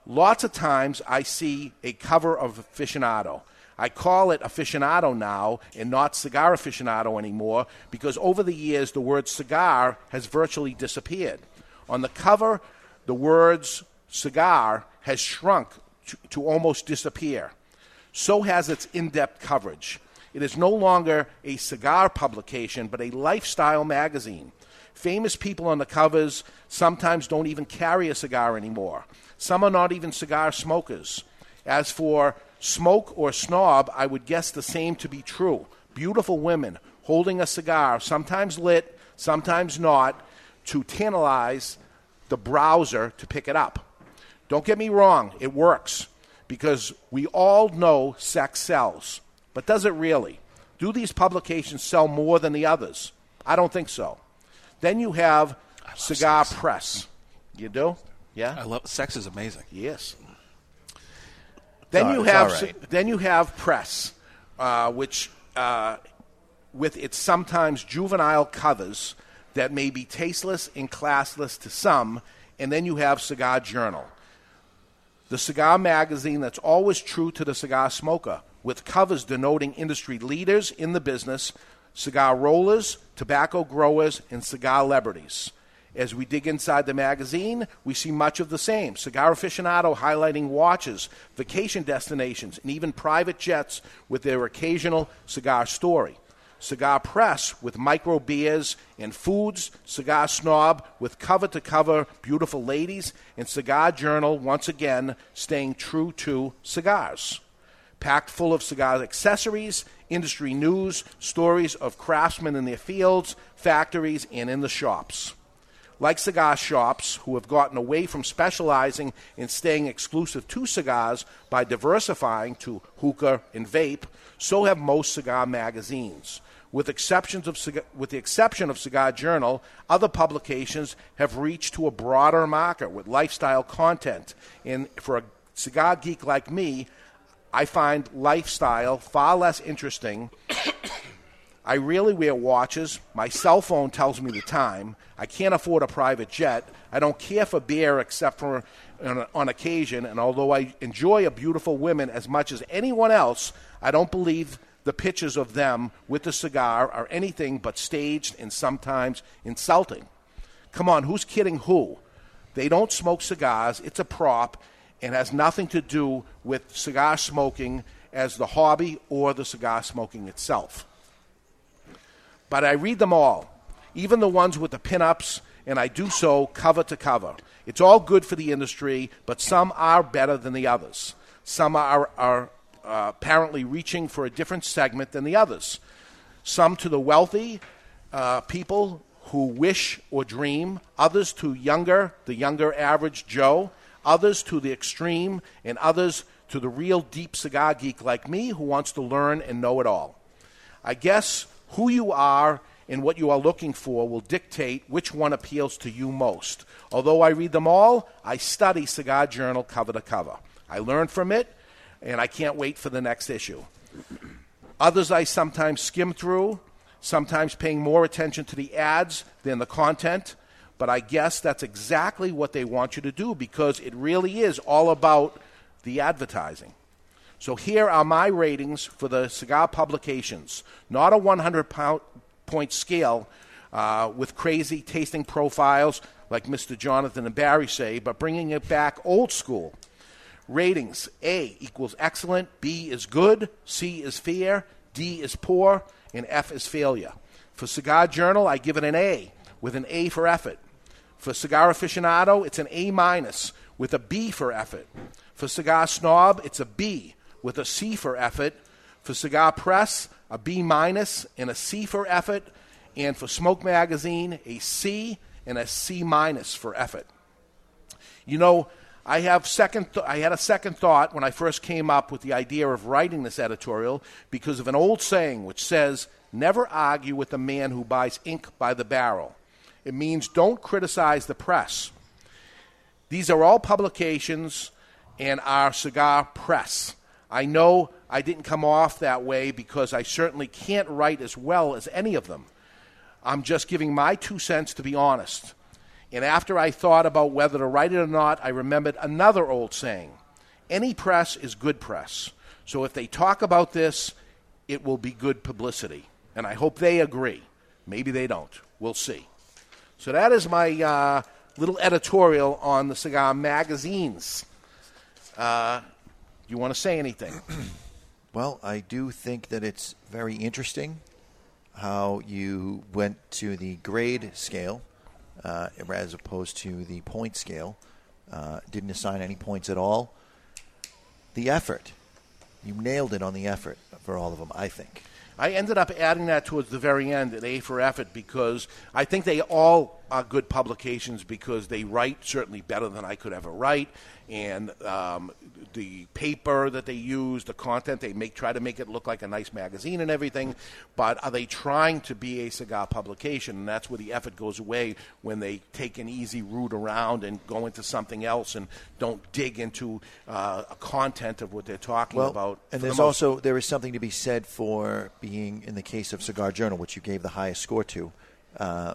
Lots of times I see a cover of aficionado. I call it aficionado now and not cigar aficionado anymore because over the years the word cigar has virtually disappeared. On the cover, the words cigar has shrunk to, to almost disappear. So has its in depth coverage. It is no longer a cigar publication, but a lifestyle magazine. Famous people on the covers sometimes don't even carry a cigar anymore. Some are not even cigar smokers. As for smoke or snob, I would guess the same to be true. Beautiful women holding a cigar, sometimes lit, sometimes not, to tantalize the browser to pick it up. Don't get me wrong, it works because we all know sex sells. But does it really? Do these publications sell more than the others? I don't think so. Then you have Cigar sex. Press. You do? Yeah? I love sex is amazing. Yes. Then you have right. then you have press, uh, which uh, with its sometimes juvenile covers that may be tasteless and classless to some, and then you have Cigar Journal, the cigar magazine that's always true to the cigar smoker, with covers denoting industry leaders in the business, cigar rollers, tobacco growers, and cigar celebrities. As we dig inside the magazine, we see much of the same. Cigar aficionado highlighting watches, vacation destinations, and even private jets with their occasional cigar story. Cigar Press with micro beers and foods, Cigar Snob with cover to cover beautiful ladies, and Cigar Journal once again staying true to cigars. Packed full of cigar accessories, industry news, stories of craftsmen in their fields, factories, and in the shops. Like cigar shops, who have gotten away from specializing in staying exclusive to cigars by diversifying to hookah and vape, so have most cigar magazines. With, exceptions of, with the exception of Cigar Journal, other publications have reached to a broader market with lifestyle content. And for a cigar geek like me, I find lifestyle far less interesting. I really wear watches. My cell phone tells me the time. I can't afford a private jet. I don't care for beer except for on, on occasion. And although I enjoy a beautiful woman as much as anyone else, I don't believe the pictures of them with the cigar are anything but staged and sometimes insulting. Come on, who's kidding who? They don't smoke cigars. It's a prop and has nothing to do with cigar smoking as the hobby or the cigar smoking itself. But I read them all, even the ones with the pinups, and I do so cover to cover. It's all good for the industry, but some are better than the others. Some are, are apparently reaching for a different segment than the others. Some to the wealthy uh, people who wish or dream, others to younger, the younger average Joe, others to the extreme, and others to the real deep cigar geek like me who wants to learn and know it all. I guess who you are and what you are looking for will dictate which one appeals to you most. Although I read them all, I study Cigar Journal cover to cover. I learn from it, and I can't wait for the next issue. Others I sometimes skim through, sometimes paying more attention to the ads than the content, but I guess that's exactly what they want you to do because it really is all about the advertising. So here are my ratings for the cigar publications. Not a 100 pound, point scale uh, with crazy tasting profiles like Mr. Jonathan and Barry say, but bringing it back old school. Ratings A equals excellent, B is good, C is fair, D is poor, and F is failure. For Cigar Journal, I give it an A with an A for effort. For Cigar Aficionado, it's an A minus with a B for effort. For Cigar Snob, it's a B with a C for effort. For Cigar Press, a B minus and a C for effort. And for Smoke Magazine, a C and a C minus for effort. You know, I have second. Th- I had a second thought when I first came up with the idea of writing this editorial because of an old saying which says, "Never argue with a man who buys ink by the barrel." It means don't criticize the press. These are all publications and our cigar press. I know I didn't come off that way because I certainly can't write as well as any of them. I'm just giving my two cents to be honest. And after I thought about whether to write it or not, I remembered another old saying any press is good press. So if they talk about this, it will be good publicity. And I hope they agree. Maybe they don't. We'll see. So that is my uh, little editorial on the cigar magazines. Uh, you want to say anything? Well, I do think that it's very interesting how you went to the grade scale uh, as opposed to the point scale. Uh, didn't assign any points at all. The effort. You nailed it on the effort for all of them, I think. I ended up adding that towards the very end at A for Effort because I think they all are good publications because they write certainly better than I could ever write, and um, the paper that they use, the content they make, try to make it look like a nice magazine and everything. But are they trying to be a cigar publication? And that's where the effort goes away when they take an easy route around and go into something else and don't dig into uh, a content of what they're talking well, about. And the there's most also there is something to be said for being in the case of Cigar Journal, which you gave the highest score to. Uh,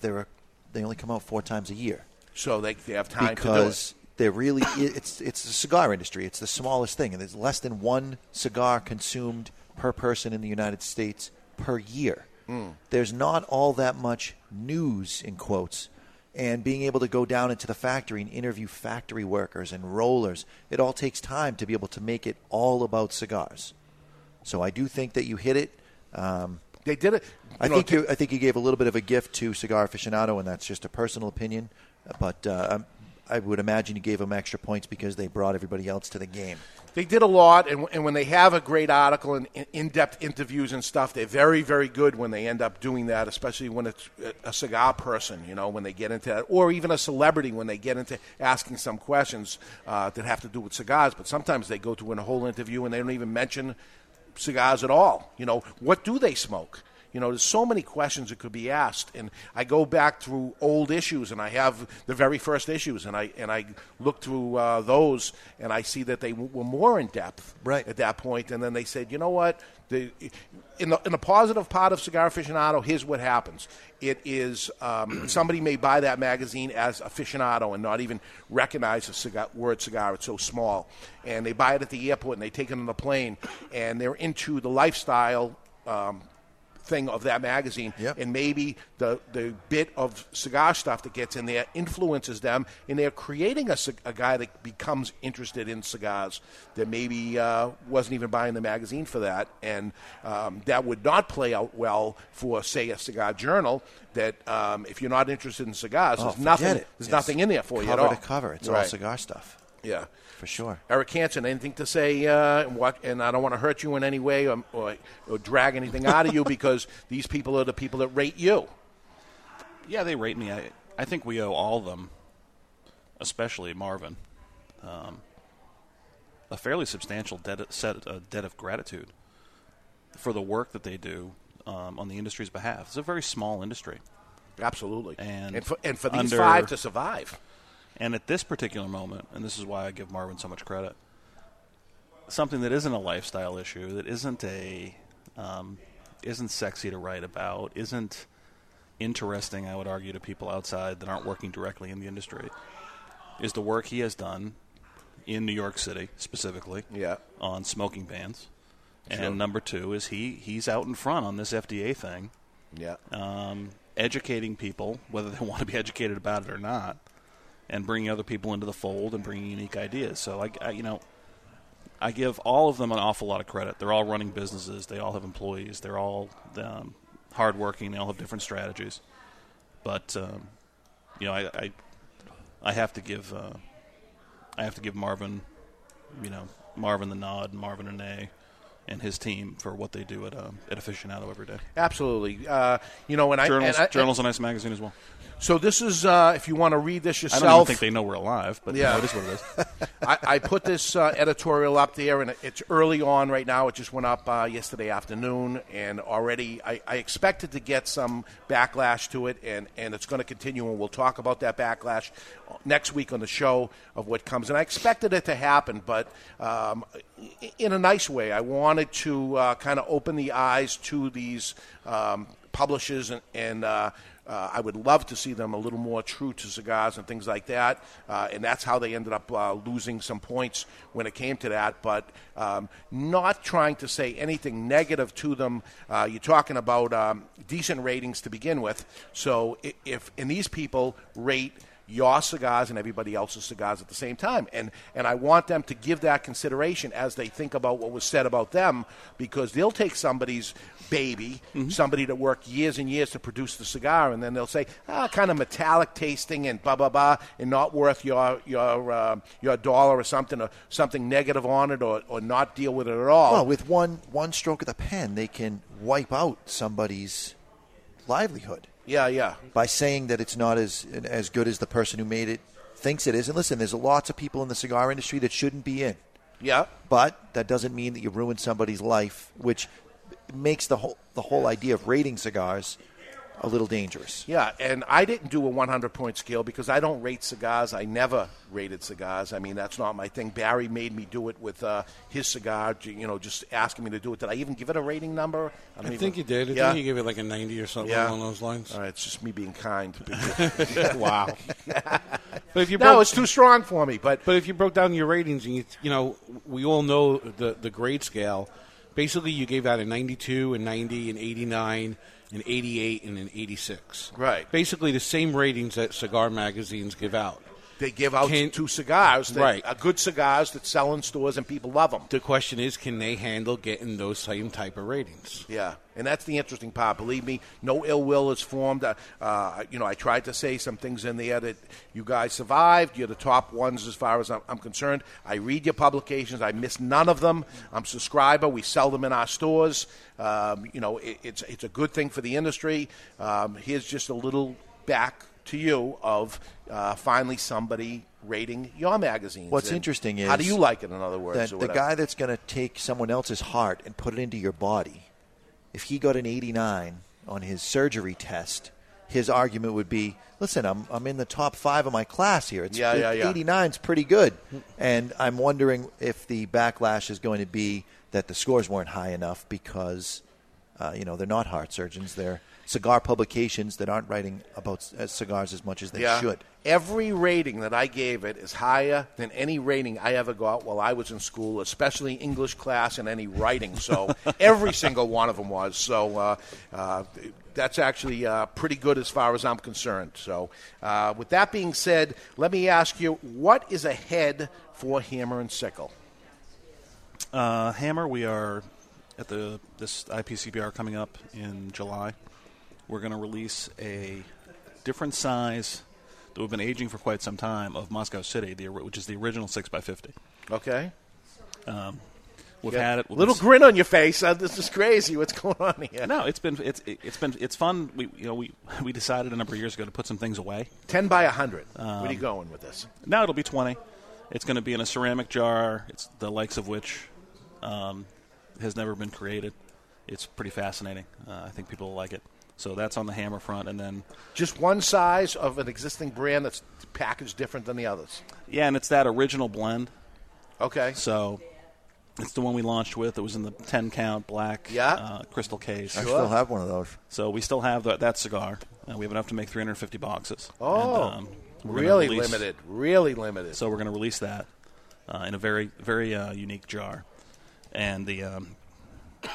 there are they only come out four times a year. So they, they have time because to do it. there really it's it's the cigar industry. It's the smallest thing, and there's less than one cigar consumed per person in the United States per year. Mm. There's not all that much news in quotes and being able to go down into the factory and interview factory workers and rollers. It all takes time to be able to make it all about cigars. So I do think that you hit it. Um, They did it. I know, think to- you, I think you gave a little bit of a gift to Cigar Aficionado, and that's just a personal opinion. But uh, I'm- would imagine you gave them extra points because they brought everybody else to the game. They did a lot, and, and when they have a great article and in depth interviews and stuff, they're very, very good when they end up doing that, especially when it's a cigar person, you know, when they get into that, or even a celebrity when they get into asking some questions uh, that have to do with cigars. But sometimes they go through a whole interview and they don't even mention cigars at all. You know, what do they smoke? You know, there's so many questions that could be asked, and I go back through old issues, and I have the very first issues, and I and I look through uh, those, and I see that they w- were more in depth right. at that point, and then they said, you know what, the, in the in the positive part of Cigar Aficionado, here's what happens. It is um, somebody may buy that magazine as aficionado and not even recognize the cigar, word cigar. It's so small, and they buy it at the airport and they take it on the plane, and they're into the lifestyle. Um, thing of that magazine, and maybe the the bit of cigar stuff that gets in there influences them, and they're creating a, a guy that becomes interested in cigars that maybe uh, wasn't even buying the magazine for that, and um, that would not play out well for say a cigar journal. That um, if you're not interested in cigars, Oh, there's nothing it. there's It's nothing in there for you at cover all. to cover. It's all Right. cigar stuff. Yeah, for sure. Eric Hanson, anything to say? Uh, and what? And I don't want to hurt you in any way or, or, or drag anything out of you because these people are the people that rate you. Yeah, they rate me. I, I think we owe all of them, especially Marvin, um, a fairly substantial debt, set, uh, debt of gratitude for the work that they do um, on the industry's behalf. It's a very small industry. Absolutely. And, And for- and for these under- five to survive. And at this particular moment, and this is why I give Marvin so much credit, something that isn't a lifestyle issue, that isn't a um, isn't sexy to write about, isn't interesting, I would argue, to people outside that aren't working directly in the industry, is the work he has done in New York City specifically Yeah. on smoking bans. Sure. And number two is he he's out in front on this FDA thing, Yeah. um, educating people whether they want to be educated about it or not, and bringing other people into the fold and bringing unique ideas. So I, I you know, I give all of them an awful lot of credit. They're all running businesses. They all have employees. They're all um, hardworking. They all have different strategies. But um, you know, I, I I have to give uh, I have to give Marvin, you know, Marvin the nod, Marvin A, and his team for what they do at um, at Aficionado every day. Absolutely. Uh, you know, and I Journals, and I, Journals a nice magazine as well. So this is uh, if you want to read this yourself. I don't think they know we're alive, but yeah, you know, it is what it is. I, I put this uh, editorial up there, and it's early on right now. It just went up uh, yesterday afternoon, and already I, I expected to get some backlash to it, and, and it's going to continue, and we'll talk about that backlash next week on the show of what comes. And I expected it to happen, but um, in a nice way. I wanted to uh, kind of open the eyes to these um, publishers, and, and uh, uh, I would love to see them a little more true to cigars and things like that. Uh, and that's how they ended up uh, losing some points when it came to that. But um, not trying to say anything negative to them. Uh, you're talking about um, decent ratings to begin with. So if and these people rate your cigars and everybody else's cigars at the same time. And and I want them to give that consideration as they think about what was said about them because they'll take somebody's baby, somebody that worked years and years to produce the cigar, and then they'll say, ah, kind of metallic tasting and blah blah blah, and not worth your your uh, your dollar or something or something negative on it or, or not deal with it at all. Well, with one one stroke of the pen, they can wipe out somebody's livelihood. Yeah, yeah. By saying that it's not as as good as the person who made it thinks it is. And listen, there's lots of people in the cigar industry that shouldn't be in. Yeah. But that doesn't mean that you ruin somebody's life, which makes the whole the whole idea of rating cigars a little dangerous. Yeah, and I didn't do a 100 point scale because I don't rate cigars. I never rated cigars. I mean, that's not my thing. Barry made me do it with uh, his cigar, you know, just asking me to do it. Did I even give it a rating number? I don't think you did. I yeah. think you gave it like a 90 or something Yeah. along those lines. All right, it's just me being kind. wow. But if you no, it's too strong for me. But but if you broke down your ratings and you you know we all know the the grade scale. Basically, you gave out a 92, a 90, an 89, an 88, and an 86. Right. Basically, the same ratings that cigar magazines give out. They give out Can- two cigars, that Right. are good cigars that sell in stores and people love them. The question is, can they handle getting those same type of ratings? Yeah, and that's the interesting part. Believe me, no ill will is formed. Uh, uh, you know, I tried to say some things in there that you guys survived. You're the top ones as far as I'm, I'm concerned. I read your publications. I miss none of them. I'm a subscriber. We sell them in our stores. Um, you know, it, it's it's a good thing for the industry. Um, here's just a little back to you of uh, finally somebody rating your magazines. What's interesting is how do you like it? In other words, the guy that's going to take someone else's heart and put it into your body, if he got an 89 on his surgery test, his argument would be, "Listen, I'm I'm in the top five of my class here. It's Yeah, yeah, yeah. 89's pretty good." And I'm wondering if the backlash is going to be that the scores weren't high enough because, uh, you know, they're not heart surgeons. They're cigar publications that aren't writing about uh, cigars as much as they yeah. should. Every rating that I gave it is higher than any rating I ever got while I was in school, especially English class and any writing. So every single one of them was. So uh, uh, that's actually uh, pretty good as far as I'm concerned. So uh, with that being said, let me ask you, what is ahead for Hammer and Sickle? Uh, Hammer, we are at the this IPCPR coming up in July. We're going to release a different size that we've been aging for quite some time of Moscow City, the, which is the original six x fifty. Okay. Um, we've Yeah. had it. Little grin on your face. Uh, this is crazy. What's going on here? No, it's been it's it's been it's fun. We you know we we decided a number of years ago to put some things away. Ten by a hundred. Where are you Um, going with this? Now it'll be 20. It's going to be in a ceramic jar. It's the likes of which um, has never been created. It's pretty fascinating. Uh, I think people will like it. So that's on the hammer front, and then Just one size of an existing brand that's packaged different than the others. yeah, and it's that original blend. Okay. So it's the one we launched with. It was in the 10 count black Yeah. uh, crystal case. I still have one of those. So we still have that, that cigar. Uh, we have enough to make 350 boxes. Oh, And, um, really release- limited. Really limited. So we're going to release that uh, in a very, very uh, unique jar, and the um,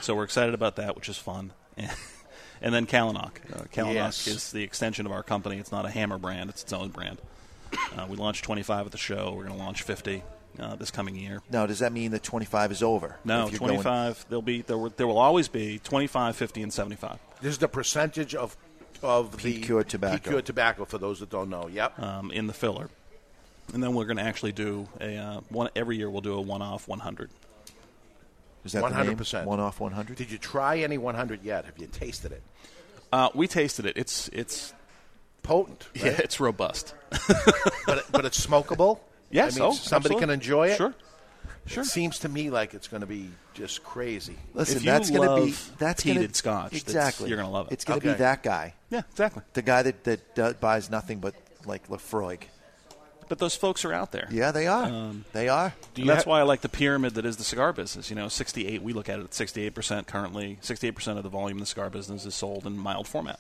so we're excited about that, which is fun. and then Kalanok. Uh, Kalanok Yes. is the extension of our company. It's not a Hammer brand; it's its own brand. Uh, we launched 25 at the show. We're going to launch 50 uh, this coming year. Now, does that mean that 25 is over? No, If you're going- 25. There'll be there, will- there will always be 25, 50, and 75. This is the percentage of of the Pure tobacco. pure tobacco for those that don't know. Yep. um, in the filler, and then we're going to actually do a uh, one every year. We'll do a one-off 100. Is that One the name? hundred percent. One off 100? Did you try any one hundred yet? Have you tasted it? Uh, we tasted it. It's it's potent. Yeah, it's robust. but it- but it's smokable. Yes, I mean, oh, somebody absolutely. can enjoy it. Sure. Sure. It seems to me like it's going to be just crazy. Listen, If you that's going to be that's peated going to scotch, that's- Exactly, you're gonna love it. It's going to Okay. be that guy. Yeah, exactly. The guy that that uh, buys nothing but like Laphroaig. But those folks are out there. Yeah, they are. Um, they are. And that's why I like the pyramid that is the cigar business. You know, 68. We look at it at 68 percent currently. 68 percent of the volume in the cigar business is sold in mild format.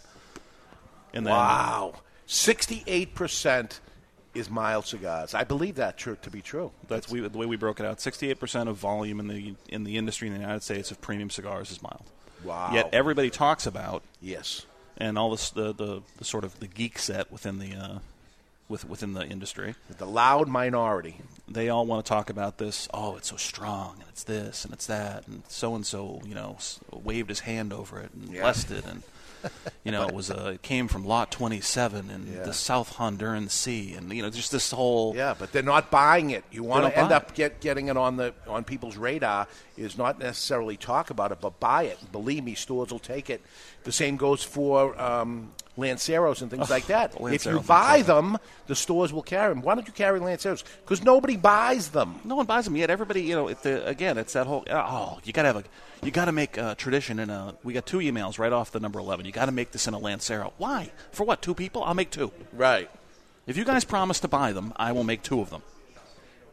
And then, wow, sixty-eight percent is mild cigars. I believe that tr- to be true. That's we, the way we broke it out. 68 percent of volume in the in the industry in the United States of premium cigars is mild. Wow. Yet everybody talks about yes, and all this the, the, the sort of the geek set within the uh, with within the industry. The loud minority. They all want to talk about this. Oh, it's so strong, and it's this, and it's that, and so and so, you know, waved his hand over it and Yeah. blessed it, and you know, it was a it came from Lot Twenty Seven in Yeah. the South Honduran Sea, and you know, just this whole Yeah, but they're not buying it. You want to end up get, getting it on the on people's radar is not necessarily talk about it, but buy it. Believe me, stores will take it. The same goes for um, Lanceros and things Oh, like that. If you buy them, the stores will carry them. Why don't you carry Lanceros? Because nobody buys them. No one buys them yet. Everybody, you know, the, again, it's that whole. Oh, you gotta have a, you gotta make a tradition in a. We got two emails right off the number eleven. You gotta make this in a Lancero. Why? For what? Two people? I'll make two. Right. If you guys promise to buy them, I will make two of them.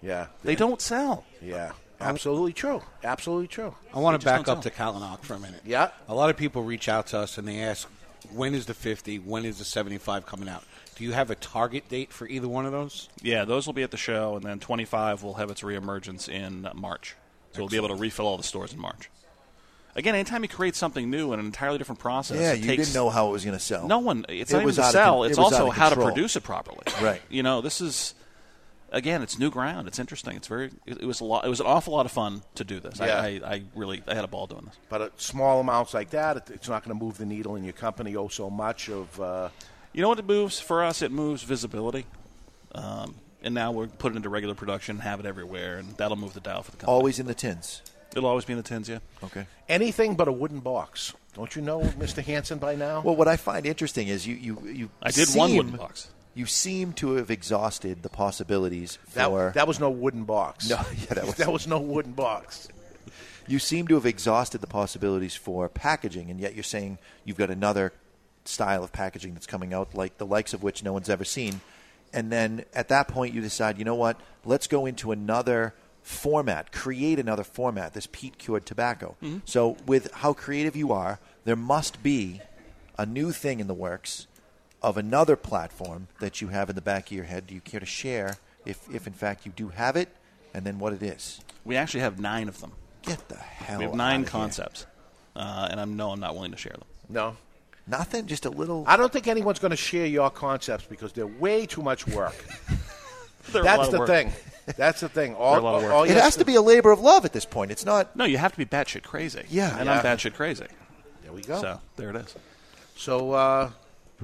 Yeah. They don't sell. Yeah. Absolutely true. Absolutely true. I want to back up sell. to Kalanok for a minute. Yeah. A lot of people reach out to us and they ask, when is the 50? When is the 75 coming out? Do you have a target date for either one of those? Yeah, those will be at the show, and then 25 will have its reemergence in March. So we'll be able to refill all the stores in March. again, anytime you create something new and an entirely different process, Yeah, it you takes- didn't know how it was going to sell. No one. It's It not was even to sell. con- it's it also of how to produce it properly. Right. You know, this is again, it's new ground. It's interesting. It's very. It, it was a lot. It was an awful lot of fun to do this. Yeah. I, I, I really, I had a ball doing this. But at small amounts like that, it, it's not going to move the needle in your company oh so much. Of uh, You know what it moves for us? It moves visibility. Um, and now we're putting it into regular production, have it everywhere, and that'll move the dial for the company. Always in the tins. It'll always be in the tins, yeah. Okay. anything but a wooden box. Don't you know, Mr. Hanson, by now? Well, what I find interesting is you you, you I did one wooden box. You seem to have exhausted the possibilities that, for that was no wooden box. No, yeah, that was- that was no wooden box. you seem to have exhausted the possibilities for packaging, and yet you're saying you've got another style of packaging that's coming out, like the likes of which no one's ever seen. And then at that point, you decide, you know what? Let's go into another format, create another format. This peat cured tobacco. Mhm. So, with how creative you are, there must be a new thing in the works of another platform that you have in the back of your head. Do you care to share, if if in fact you do have it, and then what it is? We actually have nine of them. Get the hell. we have nine concepts, uh, and I'm no, I'm not willing to share them. No. Nothing, just a little. I don't think anyone's going to share your concepts because they're way too much work. They're a That's of the work. thing. That's the thing. All, They're a lot of work. all you It have has to be a labor of love at this point. It's not. No, you have to be batshit crazy. Yeah. and Yeah. I'm batshit crazy. There we go. So there it is. So, uh,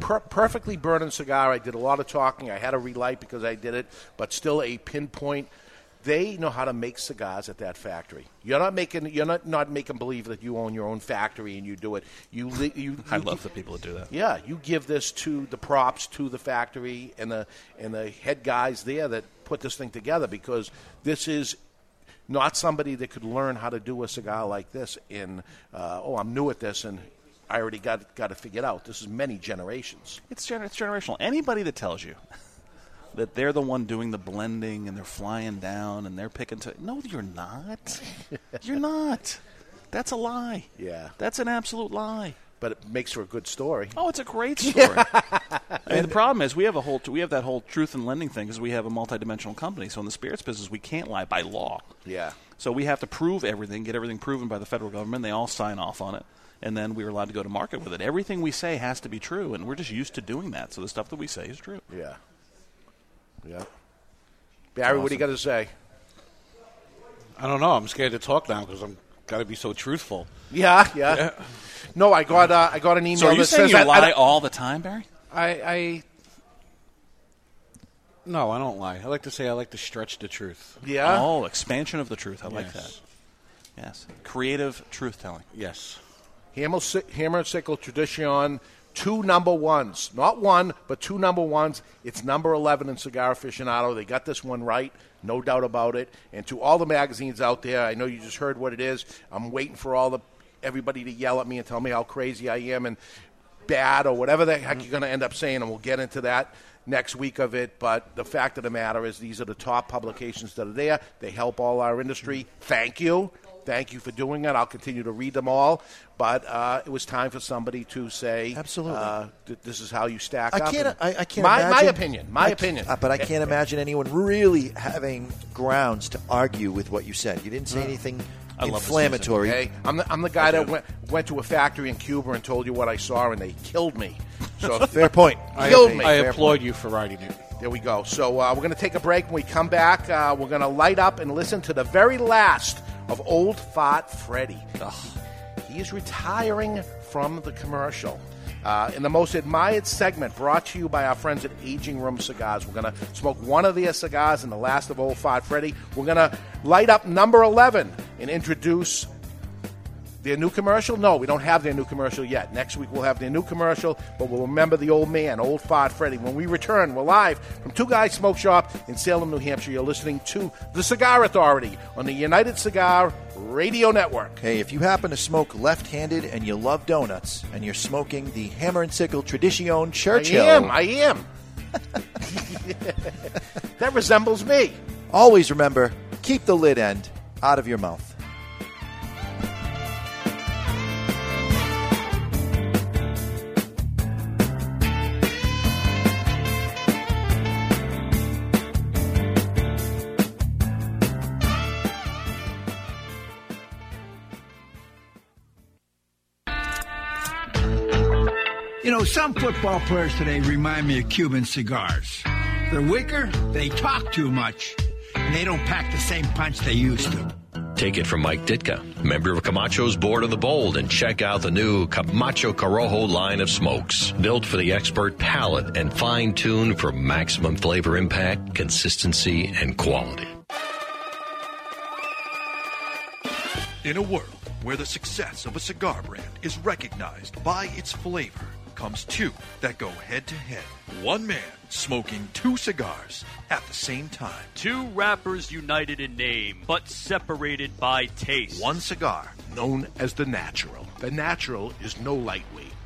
per- perfectly burning cigar. I did a lot of talking. I had to relight because I did it, but still a pinpoint. They know how to make cigars at that factory. You're not making. You're not not making believe that you own your own factory and you do it. You li- you. I you- love the people that do that. Yeah, you give this to the props to the factory and the and the head guys there that put this thing together because this is not somebody that could learn how to do a cigar like this in uh, oh I'm new at this and I already got got it figured out. This is many generations. It's, gener- it's generational. Anybody that tells you that they're the one doing the blending and they're flying down and they're picking to no, you're not. you're not. That's a lie. Yeah. That's an absolute lie. But it makes for a good story. Oh, it's a great story. I mean, the problem is we have a whole we have that whole truth and lending thing because we have a multidimensional company. So in the spirits business, we can't lie by law. Yeah. So we have to prove everything, get everything proven by the federal government. They all sign off on it, and then we're allowed to go to market with it. Everything we say has to be true, and we're just used to doing that. So the stuff that we say is true. Yeah. Yeah. Barry, what do you got to say? I don't know. I'm scared to talk now because I'm got to be so truthful. Yeah, yeah. No, I got uh, I got an email So are you that saying says you I- I lie all the time, Barry? I, I no, I don't lie. I like to say I like to stretch the truth. Yeah. Oh, expansion of the truth. I like that. Yes. Creative truth telling. Yes. Hammer, Si- Hammer and Sickle Tradition, two number ones. Not one, but two number ones. It's number 11 in Cigar Aficionado. They got this one right, no doubt about it. And to all the magazines out there, I know you just heard what it is. I'm waiting for all the everybody to yell at me and tell me how crazy I am and bad or whatever the heck you're going to end up saying, and we'll get into that next week of it. But the fact of the matter is, these are the top publications that are there. They help all our industry. Thank you. Thank you for doing it. I'll continue to read them all. But uh, it was time for somebody to say, Absolutely. uh, th- this is how you stack I up. can't. I, I can't. My, imagine, my opinion. My I- opinion. uh, but I can't imagine anyone really having grounds to argue with what you said. You didn't say anything I love this inflammatory. music. Hey, I'm the, I'm the guy that went, went to a factory in Cuba and told you what I saw, and they killed me. So Fair point. I, Killed me. I applaud point. you for writing it. There we go. So uh, we're going to take a break. When we come back, uh, we're going to light up and listen to the very last of Old Fart Freddy. He is retiring from the commercial. Uh, in the most admired segment brought to you by our friends at Aging Room Cigars. We're going to smoke one of their cigars in the last of Old Fart Freddy. We're going to light up number 11 and introduce their new commercial? No, we don't have their new commercial yet. Next week we'll have their new commercial, but we'll remember the old man, old Fart Freddy. When we return, we're live from Two Guys Smoke Shop in Salem, New Hampshire. You're listening to The Cigar Authority on the United Cigar Radio Network. Hey, if you happen to smoke left-handed and you love donuts, and you're smoking the Hammer and Sickle Tradition Churchill, I am, I am. that resembles me. always remember keep the lid end out of your mouth. Know, some football players today remind me of Cuban cigars. They're weaker, they talk too much, and they don't pack the same punch they used to. Take it from Mike Ditka, member of Camacho's Board of the Bold, and check out the new Camacho Corojo line of smokes. Built for the expert palate and fine tuned for maximum flavor impact, consistency, and quality. In a world where the success of a cigar brand is recognized by its flavor, comes two that go head to head. One man smoking two cigars at the same time. Two wrappers united in name, but separated by taste. One cigar. known as the natural. The natural is no lightweight.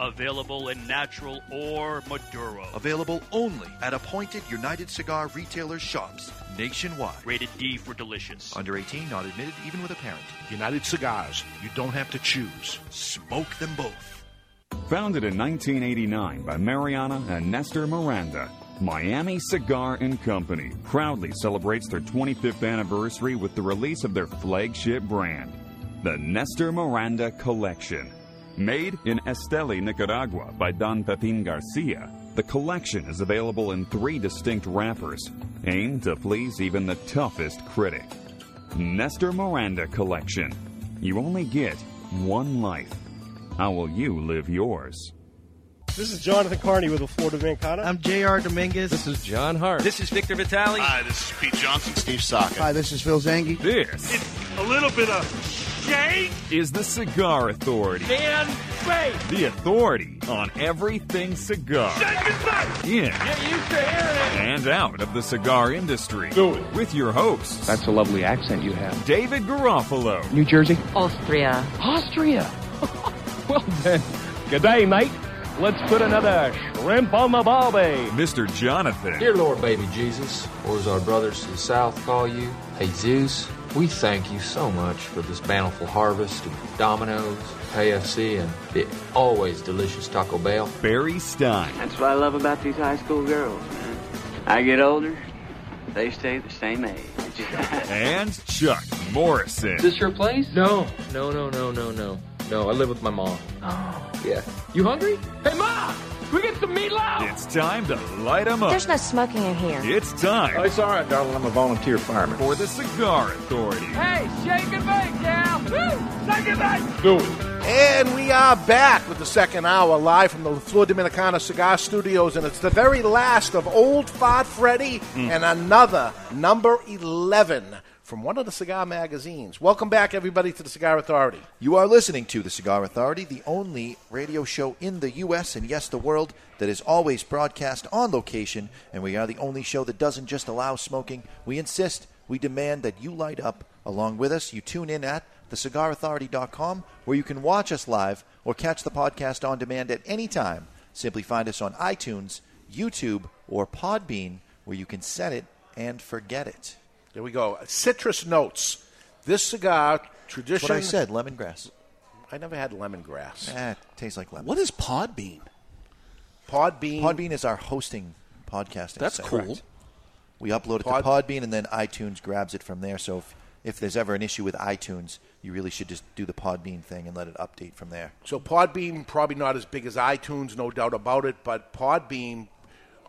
Available in natural or Maduro. Available only at appointed United Cigar retailer shops nationwide. Rated D for delicious. Under 18, not admitted even with a parent. United Cigars. You don't have to choose. Smoke them both. Founded in 1989 by Mariana and Nestor Miranda, Miami Cigar and Company proudly celebrates their 25th anniversary with the release of their flagship brand, the Nestor Miranda Collection. Made in Esteli, Nicaragua by Don Pepin Garcia, the collection is available in three distinct wrappers, aimed to please even the toughest critic. Nestor Miranda Collection. You only get one life. How will you live yours? This is Jonathan Carney with the Florida Vancana. I'm J.R. Dominguez. This is John Hart. This is Victor Vitale. Hi, this is Pete Johnson, Steve Saka. Hi, this is Phil Zanghi. This It's a little bit of shake is the Cigar Authority. and faith. The authority on everything cigar. In Get used to hearing it. and out of the cigar industry. Do it. With your hosts. That's a lovely accent you have. David Garofalo. New Jersey. Austria. Austria. well then, good day, mate. Let's put another shrimp on the barbie. Mr. Jonathan. Dear Lord, baby Jesus, or as our brothers to the south call you, Jesus, we thank you so much for this bountiful harvest of Domino's, KFC, and the always delicious Taco Bell. Barry Stein. That's what I love about these high school girls, man. I get older, they stay the same age. And Chuck Morrison. Is this your place? No, no, no, no, no, no. No, I live with my mom. Oh. Yeah. You hungry? Hey, Ma, we get some meatloaf. It's time to light them up. There's no smoking in here. It's time Oh, it's all right, darling. I'm a volunteer fireman. for the Cigar Authority. Hey, shake and bake, Cal. Woo! Shake and bake. Do it. And we are back with the second hour live from the Flor Dominicana Cigar Studios, and it's the very last of Old Fart Freddy mm. and another number 11 from one of the cigar magazines. Welcome back, everybody, to the Cigar Authority. You are listening to the Cigar Authority, the only radio show in the U.S. and yes, the world that is always broadcast on location, and we are the only show that doesn't just allow smoking. We insist, we demand that you light up along with us. You tune in at thecigarauthority.com, where you can watch us live or catch the podcast on demand at any time. Simply find us on iTunes, YouTube, or Podbean, where you can set it and forget it. There we go. Citrus notes. This cigar, tradition. That's what I said, lemongrass. I never had lemongrass. Eh, it tastes like lemon. What is Podbean? Podbean. Podbean is our hosting podcasting. That's site. cool. Correct. We upload it Pod- to Podbean, and then iTunes grabs it from there. So if, if there's ever an issue with iTunes, you really should just do the Podbean thing and let it update from there. So Podbean probably not as big as iTunes, no doubt about it. But Podbean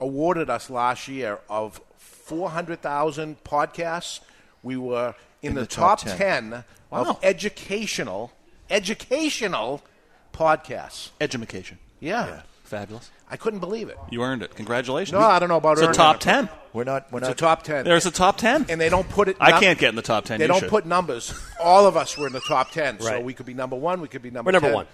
awarded us last year of 400,000 podcasts. We were in, In the, the top top, 10. 10, Wow. of educational educational podcasts. Edumacation. Yeah. Fabulous. I couldn't believe it. You earned it. Congratulations. No, I don't know about it's earning a top it. ten. We're not. We're It's a not. top 10. There's a top ten. and they don't put it. I can't get in the top 10. They You don't should. put numbers. All of us were in the top ten, so we could be number one. We could be number. We're number 10. one.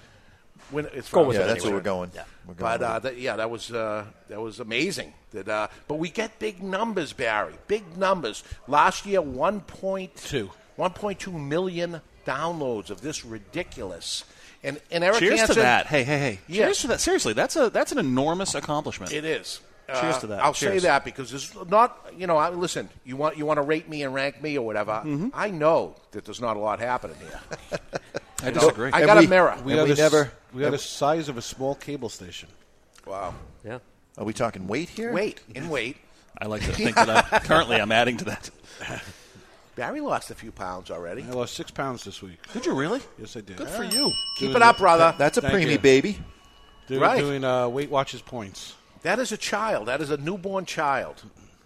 When, it's Go with yeah, it that's anyway. where we're going. Yeah. We're going But uh, that, yeah, that was uh, that was amazing. That uh, but we get big numbers, Barry. Big numbers. Last year, one point Two. 1.2 million downloads of this ridiculous. And, and Eric Cheers Hanson, to that. Hey, hey, hey. Yeah. Cheers to that. Seriously, that's a that's an enormous accomplishment. It is. Cheers Uh, to that. I'll say that because it's not. You know, I, listen. You want you want to rate me and rank me or whatever. Mm-hmm. I know that there's not a lot happening here. I You know, disagree. I And got we- a mirror. We And are we the never- we are the size of a small cable station. Wow. Yeah. Are we talking weight here? Wait and wait. I like to think that I'm, currently I'm adding to that. Barry lost a few pounds already. I lost six pounds this week. Did you really? Yes, I did. Good for you. Keep Doing it up, the- brother. That's a Thank preemie you. baby. Doing, Right. doing uh, Weight Watchers points. That is a child. That is a newborn child.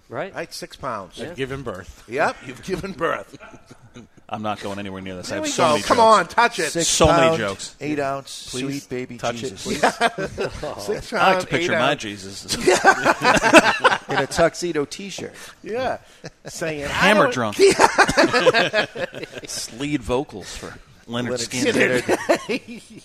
Right. Right, six pounds. I've given birth. Yep, you've given birth. I'm not going anywhere near this. I There have we so go. many Come jokes. on, touch it. Six So many pound, jokes. Eight ounce, Please sweet baby touch it, Jesus. please. Six I like pound, to picture my ounce. Jesus. In a tuxedo T-shirt. Yeah, saying I Hammer don't- drunk. Lead vocals for Leonard Lynyrd Skynyrd. Skinner. he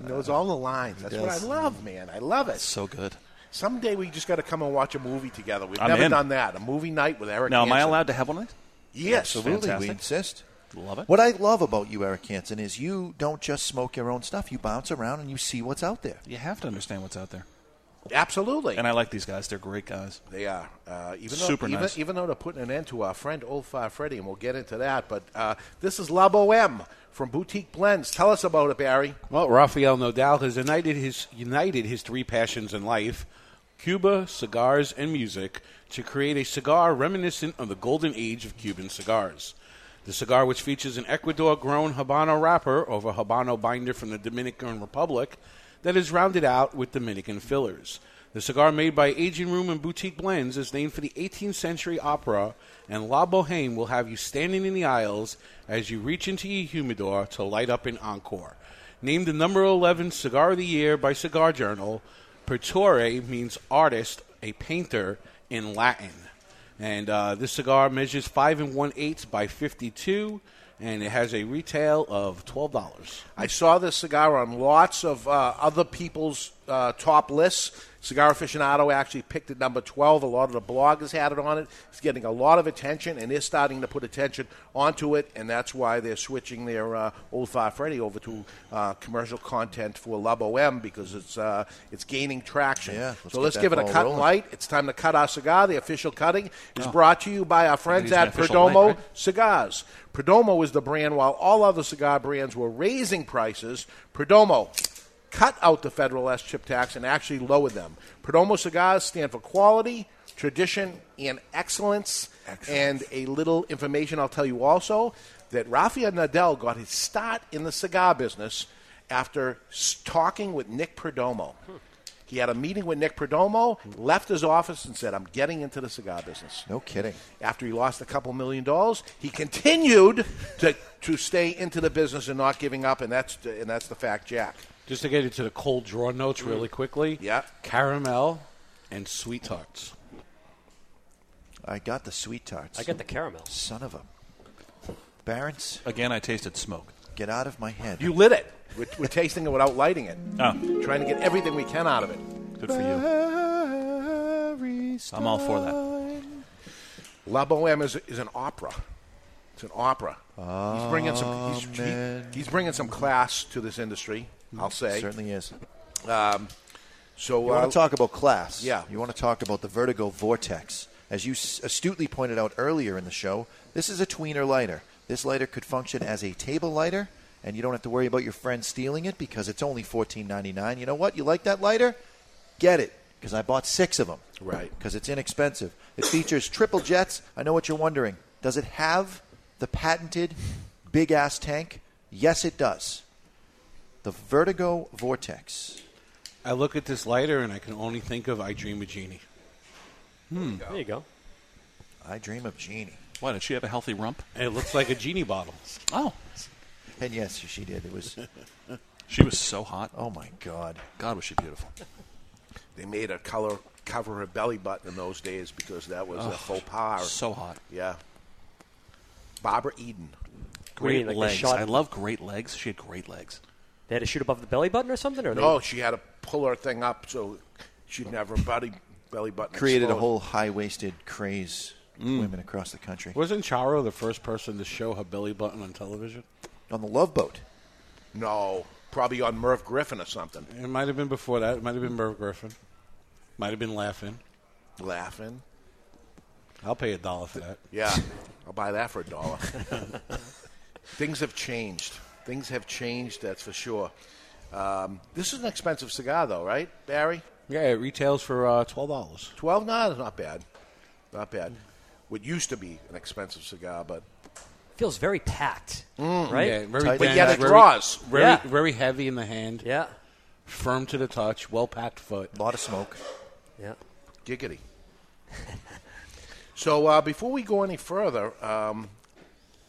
knows all the lines. That's what I does. love, man. I love it. So good. Someday we just got to come and watch a movie together. We've I'm never in. done that. A movie night with Eric. Now, am I Hanson. allowed to have one of these? Yes, Absolutely, we insist. Love it. What I love about you, Eric Hanson, is you don't just smoke your own stuff. You bounce around and you see what's out there. You have to understand what's out there. Absolutely. And I like these guys. They're great guys. They are. Uh, even Super though, even, nice. even though they're putting an end to our friend Old Fart Freddy, and we'll get into that. But uh, this is La Boheme from Boutique Blends. Tell us about it, Barry. Well, Rafael Nodal has united his united his three passions in life: Cuba, cigars, and music, to create a cigar reminiscent of the golden age of Cuban cigars. The cigar, which features an Ecuador-grown Habano wrapper over a Habano binder from the Dominican Republic, that is rounded out with Dominican fillers. The cigar made by Aging Room and Boutique Blends is named for the 18th century opera, and La Boheme will have you standing in the aisles as you reach into your humidor to light up an encore. Named the number 11 cigar of the year by Cigar Journal, Pertore means artist, a painter in Latin. And uh, this cigar measures 5 and 1 8 by 52, and it has a retail of $12. I saw this cigar on lots of uh, other people's uh, top lists. Cigar Aficionado actually picked it number 12. A lot of the bloggers had it on it. It's getting a lot of attention, and they're starting to put attention onto it, and that's why they're switching their uh, Old Fart Freddy over to uh, commercial content for La Boheme because it's uh, it's gaining traction. Yeah, let's so let's give it a cut and rolling. light. It's time to cut our cigar. The official cutting is Oh. brought to you by our friends at official Perdomo light, right? Cigars. Perdomo is the brand, while all other cigar brands were raising prices. Perdomo cut out the federal SCHIP tax and actually lowered them. Perdomo cigars stand for quality, tradition, and excellence. And a little information I'll tell you also that Rafael Nodal got his start in the cigar business after talking with Nick Perdomo. He had a meeting with Nick Perdomo, left his office, and said, I'm getting into the cigar business. No kidding. After he lost a couple million dollars, he continued to, to stay into the business and not giving up, and that's, and that's the fact, Jack. Just to get into the cold draw notes mm. really quickly. Yeah. Caramel and sweet tarts. I got the sweet tarts. I got the caramel. Son of a. Barons, Again, I tasted smoke. get out of my head. You lit it. We're, we're tasting it without lighting it. Oh, Trying to get everything we can out of it. good for you. I'm all for that. La Boheme is, is an opera. It's an opera. he's bringing some. He's, he- he's bringing some class to this industry. I'll say. Certainly is. Um, so You uh, want to talk about class? Yeah. You want to talk about the Vertigo Vortex. As you astutely pointed out earlier in the show, this is a tweener lighter. This lighter could function as a table lighter, and you don't have to worry about your friend stealing it because it's only fourteen ninety nine. You know what? You like that lighter? Get it because I bought six of them. Right. Because it's inexpensive. It features triple jets. I know what you're wondering. Does it have the patented big ass tank? Yes, it does. The Vertigo Vortex. I look at this lighter and I can only think of I Dream of Jeannie. Hmm. There you go. I dream of Jeannie. Why did she have a healthy rump? And it looks like a genie bottle. Oh, And yes, she did. It was. she was so hot. Oh my God. God, was she beautiful. they made a color cover her belly button in those days because that was a faux pas. So hot. Yeah. Barbara Eden. Great like they legs. shot- I love great legs. She had great legs. They had to shoot above the belly button or something, or No, they, she had to pull her thing up so she'd never belly belly button. Created a exposed. whole high waisted craze with mm. women across the country. Wasn't Charo the first person to show her belly button on television? On the Love Boat. No, probably on Merv Griffin or something. It might have been before that. It might have been Merv Griffin. Might have been Laugh-In. Laugh-In. I'll pay a dollar for that. Yeah, I'll buy that for a dollar. Things have changed. Things have changed, that's for sure. Um, this is an expensive cigar, though, right, Barry? Yeah, it retails for uh, twelve dollars. Twelve? No, that's not bad. Not bad. What used to be an expensive cigar, but Feels very packed, Mm. right? Yeah, very But dense, yet it draws. Very, Yeah. very heavy in the hand. Yeah. Firm to the touch. Well packed foot. A lot of smoke. Yeah. giggity. so uh, before we go any further, um,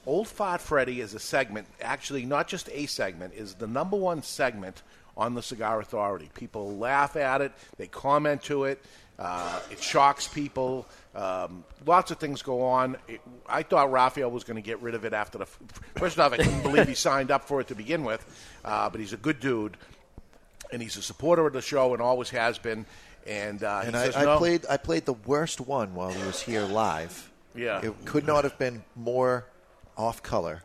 Old Fart Freddy is a segment, actually not just a segment, is the number one segment on the Cigar Authority. People laugh at it, they comment to it, uh, it shocks people. Um, lots of things go on. It, I thought Raphael was going to get rid of it after the. f- First off, I couldn't believe he signed up for it to begin with, uh, but he's a good dude, and he's a supporter of the show and always has been. And, uh, And he I, says, I no. played I played the worst one while he was here live. Yeah. It could not have been more off color.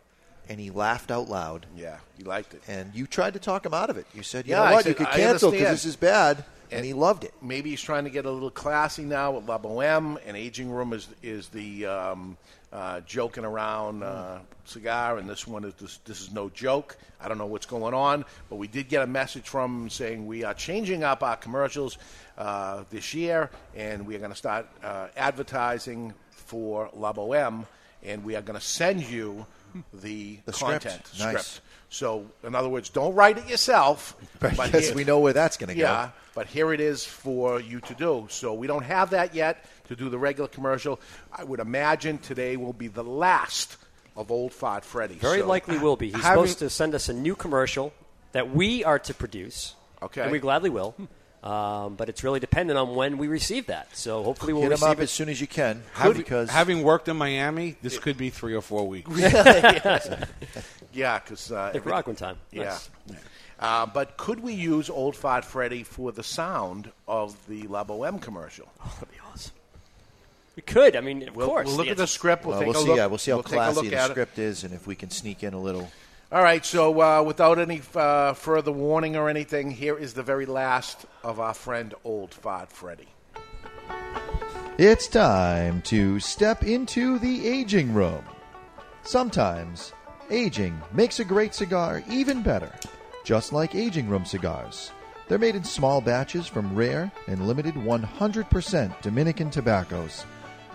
And he laughed out loud. Yeah, he liked it. And you tried to talk him out of it. You said, you Yeah, know what, said, you could cancel because this is bad. And, he loved it. Maybe he's trying to get a little classy now with La Boheme, and Aging Room is is the um, uh, joking around uh, cigar, and this one is this, this is no joke. I don't know what's going on, but we did get a message from him saying we are changing up our commercials uh, this year, and we are going to start uh, advertising for La Boheme, and we are going to send you the, The script. content Nice. So, in other words, don't write it yourself. Because here- we know where that's gonna go. Yeah, but here it is for you to do. So we don't have that yet to do the regular commercial. I would imagine today will be the last of Old Fart Freddy. Very So- likely will be. He's Having- supposed to send us a new commercial that we are to produce. Okay. And we gladly will. Um, but it's really dependent on when we receive that. So hopefully we'll Hit him receive up it as soon as you can. Have- because having worked in Miami, this could be three or four weeks. yeah, because uh, Nicaraguan time. Yeah. Nice. Uh, but could we use Old Fart Freddy for the sound of the La Boheme commercial? that'd be awesome. We could. I mean, of We'll- course. we'll look Yeah, at the script. We'll Well, take we'll a see. look. Yeah, we'll see how We'll classy the script is, and if we can sneak in a little. All right, so uh, without any uh, further warning or anything, here is the very last of our friend Old Fart Freddy. It's time to step into the aging room. Sometimes, aging makes a great cigar even better, just like aging room cigars. They're made in small batches from rare and limited 100% Dominican tobaccos.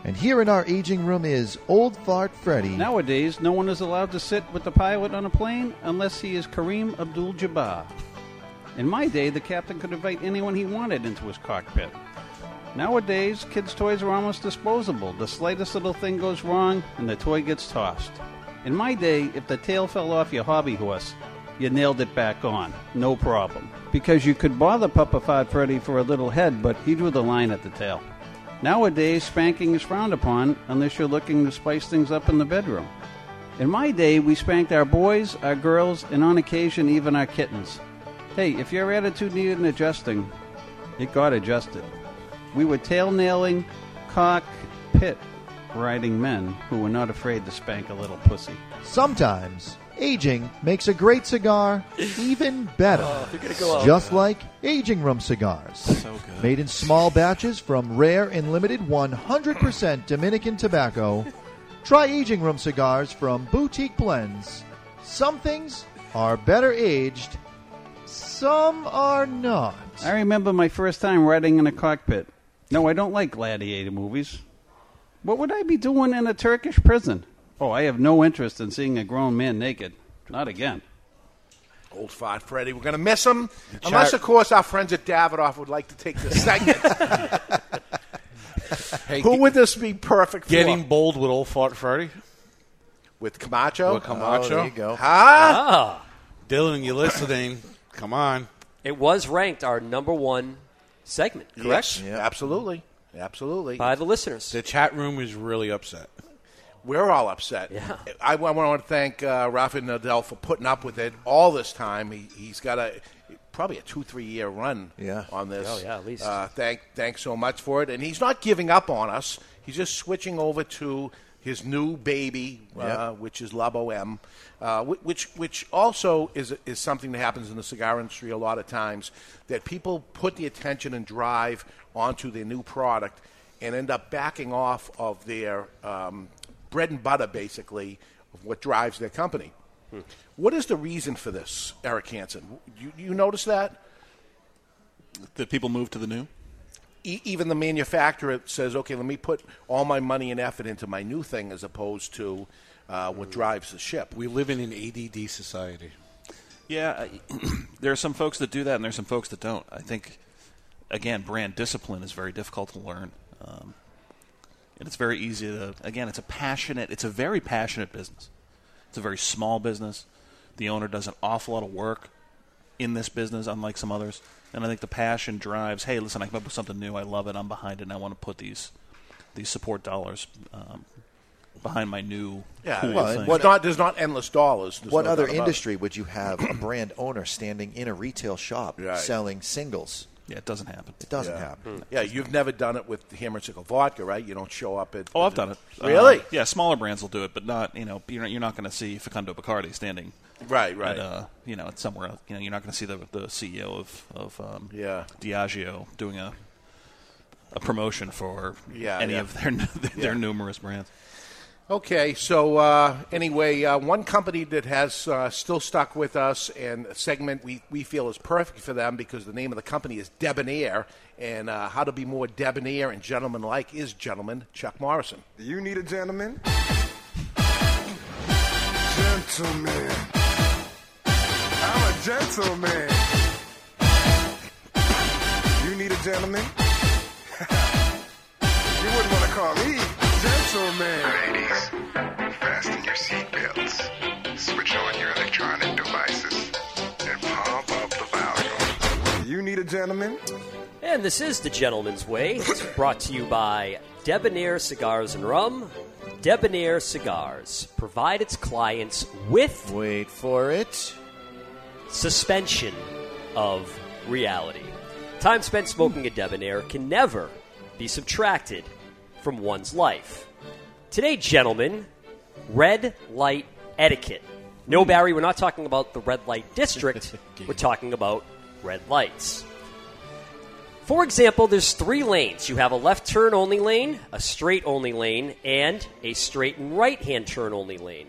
And here in our aging room is Old Fart Freddy. Nowadays, no one is allowed to sit with the pilot on a plane unless he is Kareem Abdul Jabbar. In my day, the captain could invite anyone he wanted into his cockpit. Nowadays, kids' toys are almost disposable. The slightest little thing goes wrong, and the toy gets tossed. In my day, if the tail fell off your hobby horse, you nailed it back on. No problem. Because you could bother Papa Fat Freddy for a little head, but he drew the line at the tail. Nowadays, spanking is frowned upon unless you're looking to spice things up in the bedroom. In my day, we spanked our boys, our girls, and on occasion even our kittens. Hey, if your attitude needed an adjusting, it got adjusted. We were tail nailing, cock, pit riding men who were not afraid to spank a little pussy. Sometimes, aging makes a great cigar even better. Oh, go out. Just like aging room cigars. So good. Made in small batches from rare and limited 100% Dominican tobacco. Try aging room cigars from Boutique Blends. Some things are better aged, some are not. I remember my first time riding in a cockpit. No, I don't like gladiator movies. What would I be doing in a Turkish prison? Oh, I have no interest in seeing a grown man naked. Not again. Old Fart Freddy. We're going to miss him. Unless, of course, our friends at Davidoff would like to take this segment. Who would this be perfect for? Getting bold with old fart Freddy. With Camacho? With Camacho. Oh, there you go. Huh? Ah. Dylan, you listening? Come on. It was ranked our number one segment, correct? Yes, absolutely. Absolutely. By the listeners. The chat room is really upset. We're all upset. Yeah. I, want to thank uh, Rafael Nodal for putting up with it all this time. He, he's got a probably a two three year run Yeah. on this. Oh, yeah, at least. Uh, thank thanks so much for it. And he's not giving up on us. He's just switching over to his new baby, uh, which is La Boheme, uh, which which also is is something that happens in the cigar industry a lot of times that people put the attention and drive onto their new product and end up backing off of their um, bread and butter, basically, of what drives their company. What is the reason for this, Eric Hanson? You, you notice that? That people move to the new? E- even the manufacturer says, okay, let me put all my money and effort into my new thing as opposed to uh, what drives the ship. We live in an ADD society. Yeah, I- there are some folks that do that, and there are some folks that don't. I think, again, brand discipline is very difficult to learn, um, and it's very easy to. Again, it's a passionate. It's a very passionate business. It's a very small business. The owner does an awful lot of work in this business, unlike some others. And I think the passion drives. Hey, listen, I come up with something new. I love it. I'm behind it. and I want to put these these support dollars um, behind my new Yeah, cool well, thing. what not, there's not endless dollars. There's what no other doubt it. industry would you have a brand owner standing in a retail shop Right. selling singles? Yeah, it doesn't happen. It doesn't yeah. happen. Yeah, you've never done it with Hammer and Sickle vodka, right? You don't show up at. Oh, I've done it. Really? Uh, yeah, smaller brands will do it, but not you know you're not, you're not going to see Facundo Bacardi standing. Right, right. At, uh, you know, it's somewhere else. You know, you're not going to see the the CEO of of um, Yeah. Diageo doing a a promotion for Yeah, any yeah. of their their Yeah. numerous brands. Okay, so uh, anyway, uh, one company that has uh, still stuck with us and a segment we, we feel is perfect for them because the name of the company is Debonair, and uh, how to be more debonair and gentlemanlike is gentleman Chuck Morrison. Do you need a gentleman? Gentleman. I'm a gentleman. You need a gentleman? you wouldn't want to call me gentleman. Ladies, fasten your seatbelts, switch on your electronic devices, and pump up the volume. You need a gentleman? And this is The Gentleman's Way. It's brought to you by Debonair Cigars and Rum. Debonair Cigars provide its clients with. Wait for it. Suspension of reality. Time spent smoking a Debonair can never be subtracted from one's life. Today, gentlemen, red light etiquette. No, Barry, we're not talking about the red light district. we're talking about red lights. For example, there's three lanes. You have a left turn only lane, a straight only lane, and a straight and right hand turn only lane.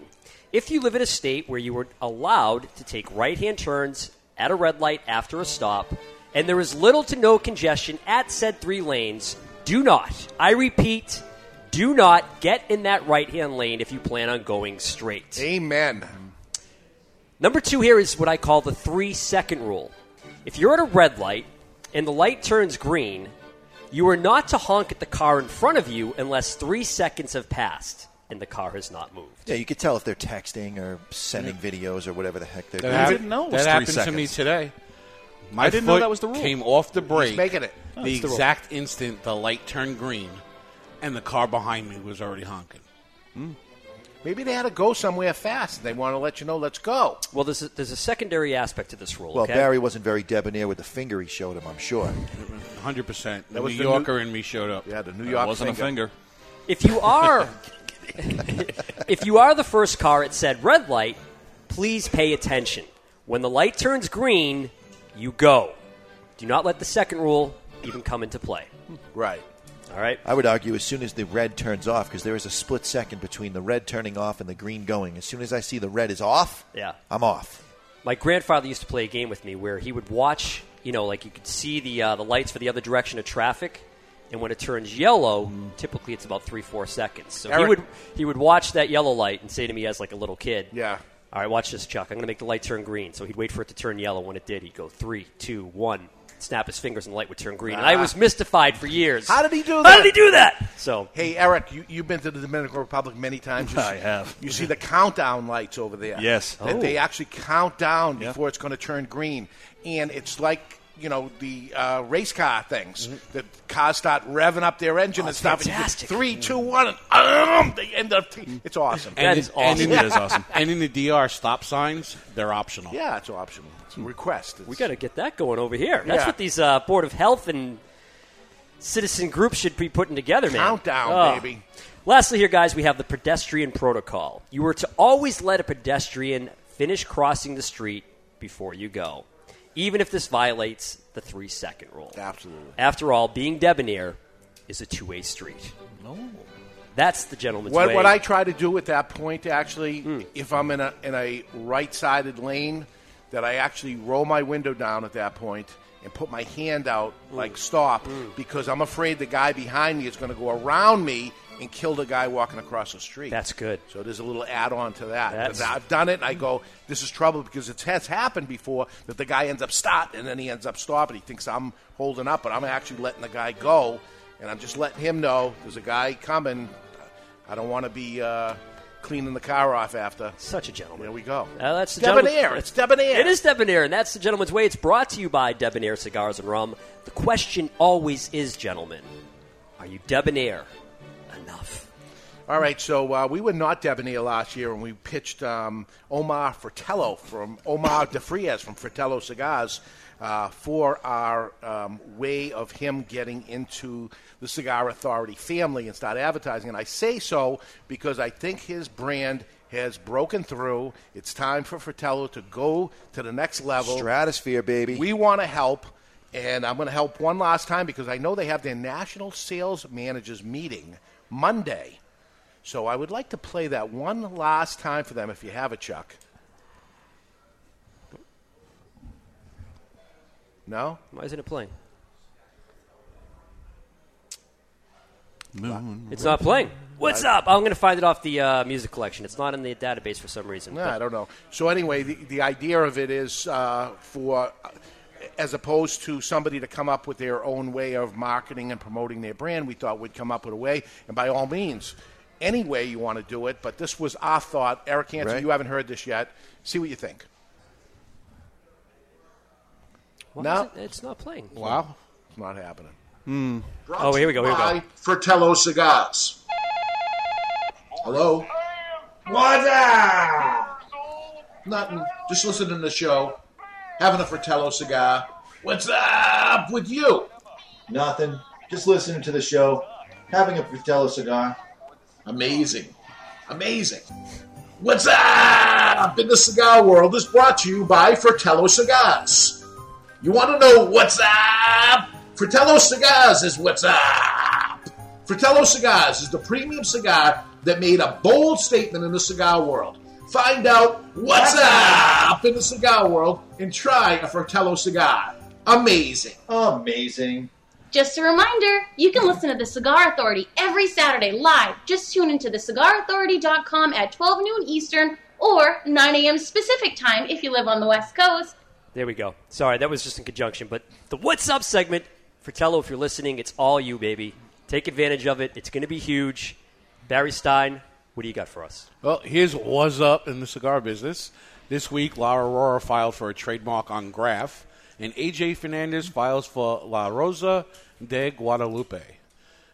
If you live in a state where you were allowed to take right hand turns at a red light after a stop, and there is little to no congestion at said three lanes, do not, I repeat, do not get in that right hand lane if you plan on going straight. Amen. Number two here is what I call the three second rule. If you're at a red light and the light turns green, you are not to honk at the car in front of you unless three seconds have passed and the car has not moved. Yeah, you could tell if they're texting or sending videos or whatever the heck they're doing. That, doing. hap- that happened to me today. My I didn't know foot that was the rule. Came off the brake. making it. Oh, the it's the exact instant the light turned green, and the car behind me was already honking. Hmm. Maybe they had to go somewhere fast. They want to let you know, let's go. Well, there's a, there's a secondary aspect to this rule. Well, okay? Barry wasn't very debonair with the finger he showed him, I'm sure. 100%. The That was New the New- Yorker in me showed up. Yeah, the New That York wasn't a finger. If you are if you are the first car it said red light, please pay attention. When the light turns green, you go. Do not let the second rule even come into play. Right. All right. I would argue as soon as the red turns off, because there is a split second between the red turning off and the green going. As soon as I see the red is off, Yeah. I'm off. My grandfather used to play a game with me where he would watch, you know, like you could see the uh, the lights for the other direction of traffic, and when it turns yellow, typically it's about three four seconds. So he would he would watch that yellow light and say to me as like a little kid, Yeah. All right, watch this, Chuck. I'm going to make the light turn green. So he'd wait for it to turn yellow. When it did, he'd go three, two, one. Snap his fingers, and the light would turn green. And I Ah. was mystified for years. How did he do that? How did he do that? So, Hey, Eric, you, you've been to the Dominican Republic many times. You I see- have. You see the countdown lights over there. Yes. That Oh. They actually count down Yeah. before it's going to turn green. And it's like, you know, the uh, race car things. The cars start revving up their engine and Mm-hmm. Oh, it's stuff. and you get fantastic. Three, two, one, and um, they end up. It's awesome. That And is in- and awesome. in- It is awesome. And in the DR, stop signs, they're optional. yeah, it's optional. It's a request. we got to get that going over here. That's Yeah. what these uh, Board of Health and citizen groups should be putting together, man. Countdown, Oh. baby. Lastly, here, guys, we have the pedestrian protocol. You are to always let a pedestrian finish crossing the street before you go, even if this violates the three second rule. Absolutely. After all, being debonair is a two way street. No. That's the gentleman's What, way. what I try to do at that point, actually, Hmm. if I'm in a in a right-sided lane, that I actually roll my window down at that point and put my hand out Hmm. like stop, because I'm afraid the guy behind me is going to go around me and kill the guy walking across the street. That's good. So there's a little add-on to that. I've done it, and I go, "This is trouble," because it has happened before that the guy ends up stopped, and then he ends up stopping. He thinks I'm holding up, but I'm actually letting the guy go, and I'm just letting him know there's a guy coming. I don't want to be uh, cleaning the car off after. Such a gentleman. There we go. Uh, that's debonair. It's debonair. It is debonair, and that's the gentleman's way. It's brought to you by Debonair Cigars and Rum. The question always is, gentlemen, are you debonair enough? All right, so uh, we were not debonair last year, and we pitched um, Omar Fratello from Omar De Frias from Fratello Cigars uh, for our um, way of him getting into the Cigar Authority family and start advertising. And I say so because I think his brand has broken through. It's time for Fratello to go to the next level. Stratosphere, baby. We want to help, and I'm going to help one last time because I know they have their national sales managers meeting Monday. So I would like to play that one last time for them if you have it, Chuck. No? Why isn't it playing? Moon. It's not playing. What's up? I'm going to find it off the uh, music collection. It's not in the database for some reason. No, but- I don't know. So anyway, the, the idea of it is uh, for, as opposed to somebody to come up with their own way of marketing and promoting their brand, we thought we'd come up with a way. And by all means, any way you want to do it, but this was our thought. Eric Hanson, Right. you haven't heard this yet. See what you think. Why no, it- it's not playing. Wow, it's not happening. Hmm. Oh, here we go. Here we go. By Fratello Cigars. Hello. What's up? Nothing. Just listening to the show, having a Fratello cigar. What's up with you? Nothing. Just listening to the show, having a Fratello cigar. Amazing. Amazing. What's up in the cigar world is brought to you by Fratello Cigars. You want to know what's up? Fratello Cigars is what's up. Fratello Cigars is the premium cigar that made a bold statement in the cigar world. Find out what's up in the cigar world and try a Fratello cigar. Amazing. Amazing. Just a reminder, you can listen to the Cigar Authority every Saturday live. Just tune into thecigarauthority.com at 12 noon Eastern or 9 a.m. Pacific time if you live on the West Coast. There we go. Sorry, that was just in conjunction. But the What's Up segment, Fratello, if you're listening, it's all you, baby. Take advantage of it. It's going to be huge. Barry Stein, what do you got for us? Well, here's what's up in the cigar business. This week, La Aurora filed for a trademark on Graf, and AJ Fernandez files for La Rosa de Guadalupe.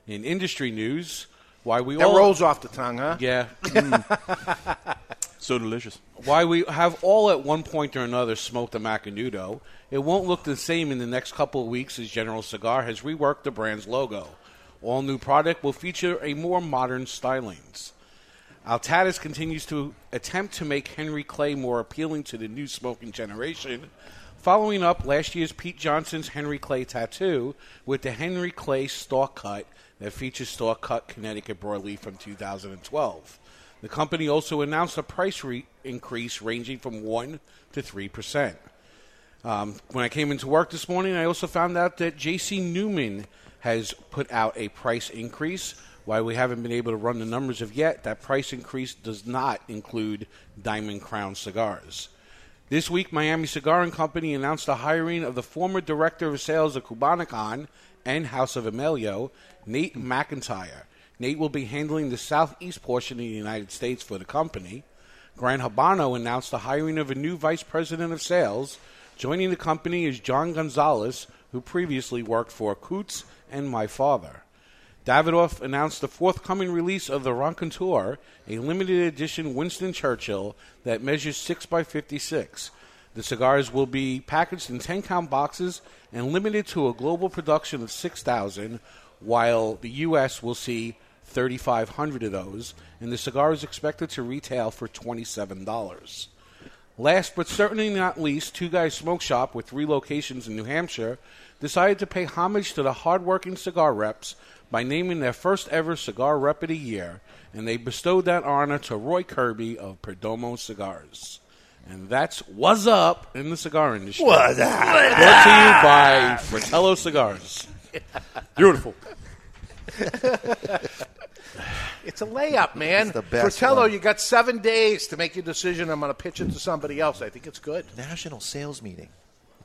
In industry news, why we That all rolls off the tongue, huh? Yeah. So delicious. Why we have all at one point or another smoked a Macanudo, it won't look the same in the next couple of weeks as General Cigar has reworked the brand's logo. All new product will feature a more modern stylings. Altadis continues to attempt to make Henry Clay more appealing to the new smoking generation, following up last year's Pete Johnson's Henry Clay tattoo with the Henry Clay stalk cut that features stalk cut Connecticut broadleaf from 2012. The company also announced a price re- increase ranging from 1 to 3%. Um, when I came into work this morning, I also found out that J.C. Newman has put out a price increase. While we haven't been able to run the numbers of yet, that price increase does not include Diamond Crown cigars. This week, Miami Cigar and Company announced the hiring of the former director of sales of Cubanacan and House of Emilio, Nate McIntyre. Nate will be handling the southeast portion of the United States for the company. Gran Habano announced the hiring of a new vice president of sales. Joining the company is John Gonzalez, who previously worked for Coots and My Father. Davidoff announced the forthcoming release of the Raconteur, a limited edition Winston Churchill that measures 6 by 56. The cigars will be packaged in 10 count boxes and limited to a global production of 6,000, while the U.S. will see 3,500 of those, and the cigar is expected to retail for $27. Last but certainly not least, Two Guys Smoke Shop, with three locations in New Hampshire, decided to pay homage to the hardworking cigar reps by naming their first ever Cigar Rep of the Year, and they bestowed that honor to Roy Kirby of Perdomo Cigars. And that's what's up in the cigar industry. What's up? Brought to you by Fratello Cigars. Beautiful. It's a layup, man. It's the best Fratello, one. you got seven days to make your decision. I'm going to pitch it to somebody else. I think it's good. National sales meeting.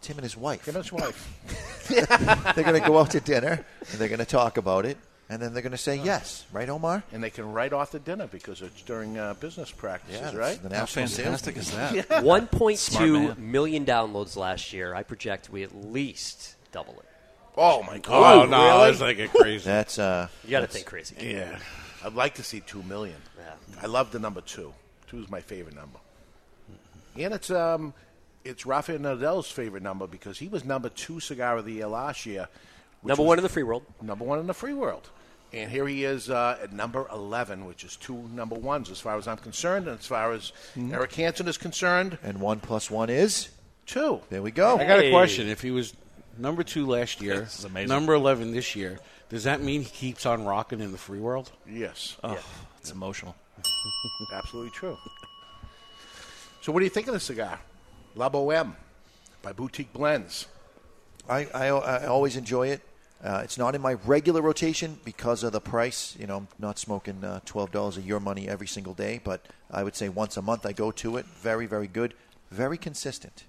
It's him and his wife. Him and his wife. they're going to go out to dinner and they're going to talk about it, and then they're going to say yes, right, Omar? And they can write off the dinner because it's during uh, business practices, Yeah, right? the national sales fantastic is that? Yeah. One point Smart two man. million downloads last year. I project we at least double it. Oh my Oh, God! no, really? it's like a crazy. That's uh, You got to think crazy. yeah. I'd like to see two million. Yeah. I love the number two. Two is my favorite number, and it's um, it's Rafael Nodal's favorite number because he was number two cigar of the year last year. Number one in the free world. Number one in the free world. And here he is uh, at number 11, which is two number ones as far as I'm concerned, and as far as Eric Hanson is concerned, And one plus one is? two. There we go. I got a question. If he was number two last year, This is amazing. number 11 this year, does that mean he keeps on rocking in the free world? Yes, Oh, it's emotional. absolutely true. So, what do you think of the cigar? La Boheme by Boutique Blends. I, I, I always enjoy it. Uh, it's not in my regular rotation because of the price. You know, I'm not smoking uh, twelve dollars of your money every single day, but I would say once a month I go to it. Very, very good. Very consistent.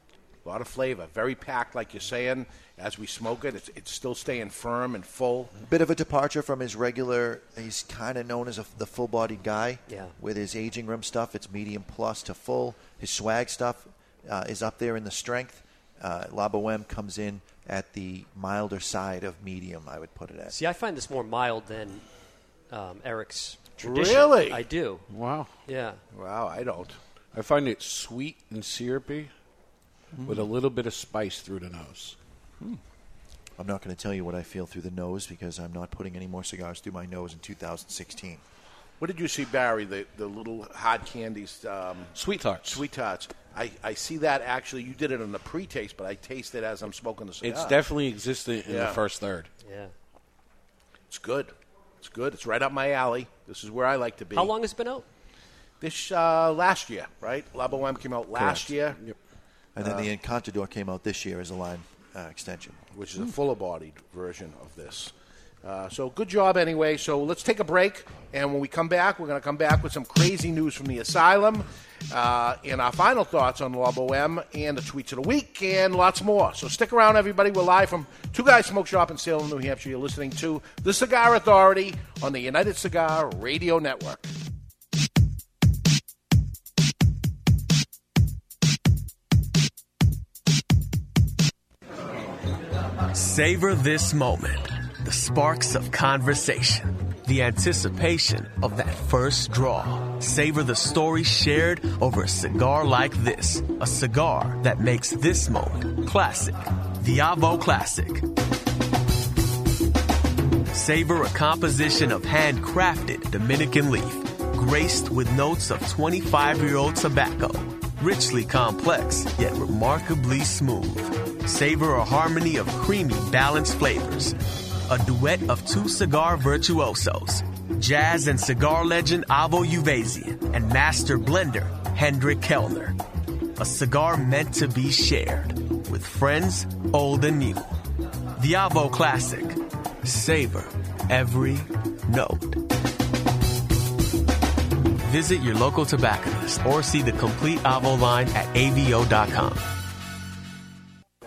A lot of flavor, very packed, like you're saying. As we smoke it, it's, it's still staying firm and full. Bit of a departure from his regular. He's kind of known as a, the full-bodied guy. Yeah. With his aging room stuff, it's medium plus to full. His swag stuff uh, is up there in the strength. Uh, La Boheme comes in at the milder side of medium. I would put it at. See, I find this more mild than um, Eric's tradition. Really? I do. Wow. Yeah. Wow, I don't. I find it sweet and syrupy with a little bit of spice through the nose. I'm not going to tell you what I feel through the nose because I'm not putting any more cigars through my nose in 2016. What did you see, Barry? The, the little hard candies, um, Sweet tarts. sweet tarts. I, I see that actually. You did it on the pre-taste, but I taste it as I'm smoking the cigar. It's definitely existent in the first third. Yeah. It's good. It's good. It's right up my alley. This is where I like to be. How long has it been out? This uh, last year, right? La Boheme came out last Correct. year, Yep. And then the Encantador came out this year as a line uh, extension. which is a fuller-bodied version of this. Uh, so good job anyway. So let's take a break, and when we come back, we're going to come back with some crazy news from the asylum, uh, and our final thoughts on La Boheme, and the tweets of the week, and lots more. So stick around, everybody. We're live from Two Guys Smoke Shop in Salem, New Hampshire. You're listening to the Cigar Authority on the United Cigar Radio Network. Savor this moment. The sparks of conversation. The anticipation of that first draw. Savor the story shared over a cigar like this. A cigar that makes this moment classic. The Avo Classic. Savor a composition of handcrafted Dominican leaf, graced with notes of 25 year old tobacco. Richly complex, yet remarkably smooth. Savor a harmony of creamy, balanced flavors. A duet of two cigar virtuosos, jazz and cigar legend Avo Uvezian and master blender Hendrik Kelner. A cigar meant to be shared with friends old and new. The Avo Classic. Savor every note. Visit your local tobacconist or see the complete Avo line at avo.com.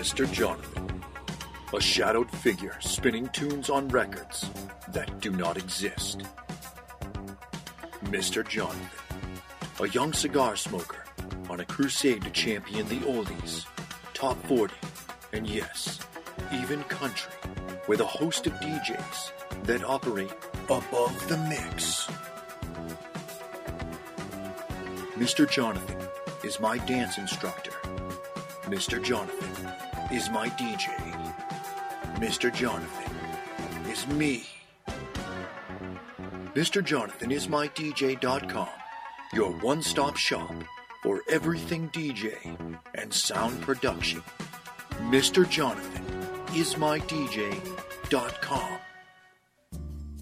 Mr. Jonathan, a shadowed figure spinning tunes on records that do not exist. Mr. Jonathan, a young cigar smoker on a crusade to champion the oldies, top 40, and yes, even country, with a host of DJs that operate above the mix. Mr. Jonathan is my dance instructor. Mr. Jonathan is my DJ. Mr. Jonathan is me. Mr. Jonathan is my DJ.com, your one stop shop for everything DJ and sound production. Mr. Jonathan is my DJ.com.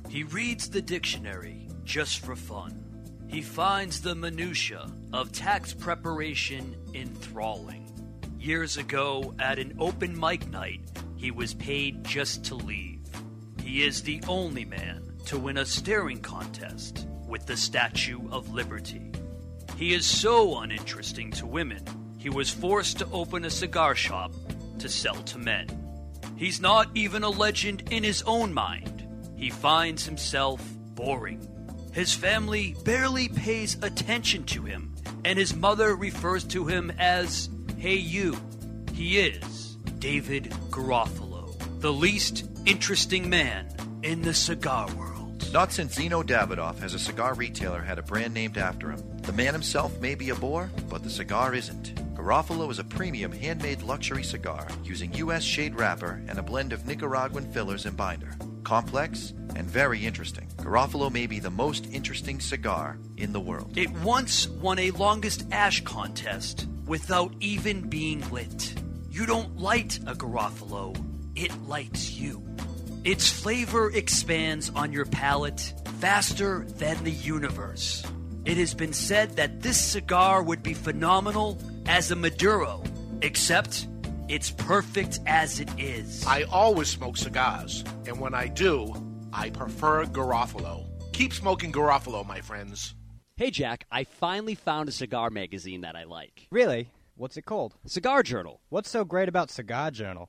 He reads the dictionary just for fun. He finds the minutia of tax preparation enthralling. Years ago, at an open mic night, he was paid just to leave. He is the only man to win a staring contest with the Statue of Liberty. He is so uninteresting to women, he was forced to open a cigar shop to sell to men. He's not even a legend in his own mind. He finds himself boring. His family barely pays attention to him, and his mother refers to him as Hey You. He is David Garofalo, the least interesting man in the cigar world. Not since Zino Davidoff has a cigar retailer had a brand named after him. The man himself may be a bore, but the cigar isn't. Garofalo is a premium handmade luxury cigar using U.S. shade wrapper and a blend of Nicaraguan fillers and binder. Complex and very interesting. Garofalo may be the most interesting cigar in the world. It once won a longest ash contest without even being lit. You don't light a Garofalo, it lights you. Its flavor expands on your palate faster than the universe. It has been said that this cigar would be phenomenal as a Maduro, except it's perfect as it is. I always smoke cigars, and when I do, I prefer Garofalo. Keep smoking Garofalo, my friends. Hey, Jack, I finally found a cigar magazine that I like. Really? What's it called? Cigar Journal. What's so great about Cigar Journal?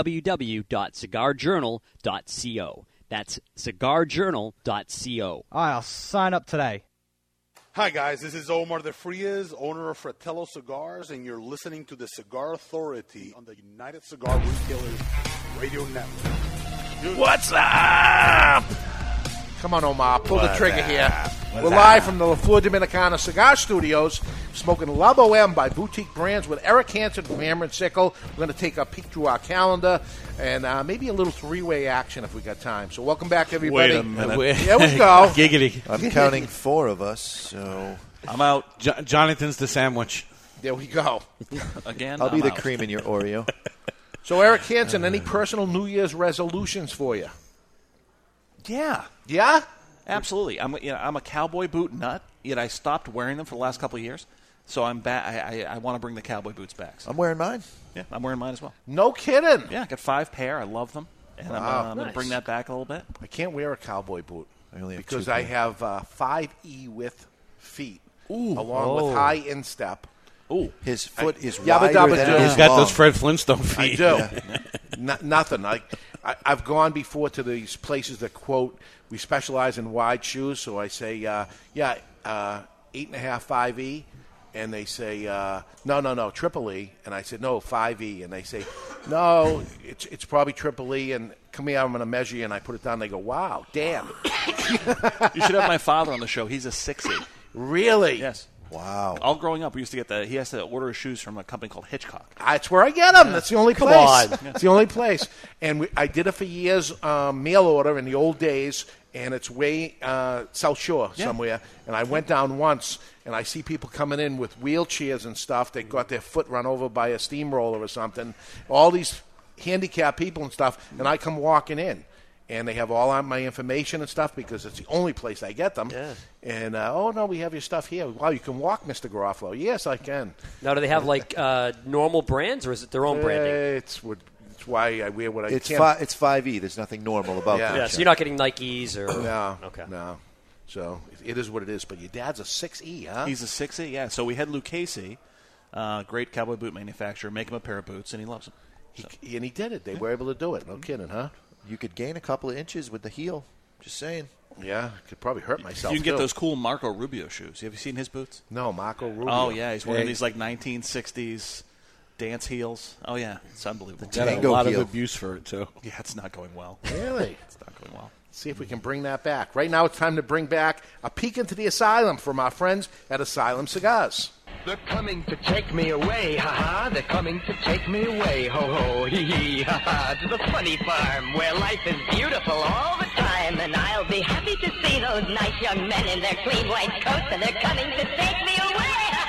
www.cigarjournal.co. That's cigarjournal.co. I'll sign up today. Hi, guys. This is Omar de Frias, owner of Fratello Cigars, and you're listening to the Cigar Authority on the United Cigar Retailers Radio Network. What's up? Come on, Omar. Pull the trigger up? here. What's We're up? live from the La Flor Dominicana Cigar Studios, smoking La Boheme by Boutique Blends with Eric Hanson from Hammer and Sickle. We're going to take a peek through our calendar and uh, maybe a little three-way action if we got time. So welcome back, everybody. Wait a minute. There we go. Giggity. I'm counting four of us, so I'm out. Jo- Jonathan's the sandwich. There we go. Again, I'll be I'm the out. cream in your Oreo. So, Eric Hanson, any personal New Year's resolutions for you? Yeah. Yeah? Absolutely. I'm you know, I'm a cowboy boot nut. Yet I stopped wearing them for the last couple of years. So I'm back. I, I, I want to bring the cowboy boots back. So. I'm wearing mine. Yeah, I'm wearing mine as well. No kidding. Yeah, I got five pair. I love them, and I'm, uh, I'm going to bring that back a little bit. I can't wear a cowboy boot I only have because two I have uh, five E width feet, Ooh. along Oh. with high instep. Ooh. His foot is Yabba wider than do. it is He's got long. those Fred Flintstone feet. I feet. do. No- nothing. I, I, I've gone before to these places that quote, we specialize in wide shoes. So I say, uh, yeah, uh, eight and a half, five E. And they say, uh, no, no, no, triple E. And I said, no, five E. And they say, no, it's, it's probably triple E. And come here, I'm going to measure you. And I put it down. They go, wow, damn. You should have my father on the show. He's a sixty. Really? Yes. Wow. All growing up, we used to get the. He has to order his shoes from a company called Hitchcock. That's where I get them. That's the only Come place. on. It's the only place. And we, I did it for years, um, mail order in the old days, and it's way uh, South Shore Yeah. somewhere. And I went down once, and I see people coming in with wheelchairs and stuff. They got their foot run over by a steamroller or something. All these handicapped people and stuff, and I come walking in. And they have all my information and stuff because it's the only place I get them. Yeah. And uh, oh no, we have your stuff here. Wow, you can walk, Mister Garofalo. Yes, I can. Now, do they have like uh, normal brands, or is it their own branding? It's what. It's why I wear what I It's can. fi- it's five E. There's nothing normal about Yeah. that. Yeah, so you're not getting Nikes or no, Okay. no. So it is what it is. But your dad's a six E, huh? He's a six E. Yeah. So we had Lucchese, uh, great cowboy boot manufacturer, make him a pair of boots, and he loves them. He, and he did it. They were able to do it. No kidding, huh? You could gain a couple of inches with the heel. Just saying. Yeah, could probably hurt myself. you can get too. those cool Marco Rubio shoes. Have you seen his boots? No, Marco oh, Rubio. Oh yeah, he's wearing Hey. these like 1960s dance heels. Oh yeah, it's unbelievable. Got a lot of abuse for it too. Yeah, it's not going well. Really? it's not going well. See if we can bring that back. Right now, it's time to bring back a peek into the asylum from our friends at Asylum Cigars. They're coming to take me away, ha ha. They're coming to take me away, ho ho, hee hee, ha ha. To the funny farm where life is beautiful all the time. And I'll be happy to see those nice young men in their clean white coats. And they're coming to take me away, ha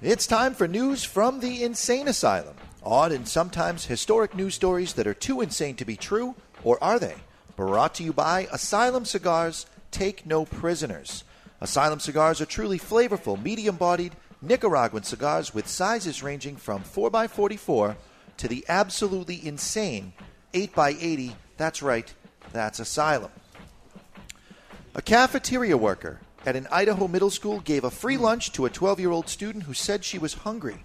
It's time for news from the insane asylum. Odd and sometimes historic news stories that are too insane to be true, or are they? Brought to you by Asylum Cigars. Take no prisoners. Asylum cigars are truly flavorful, medium bodied Nicaraguan cigars with sizes ranging from 4x44 to the absolutely insane 8x80. That's right, that's Asylum. A cafeteria worker at an Idaho middle school gave a free lunch to a 12 year old student who said she was hungry.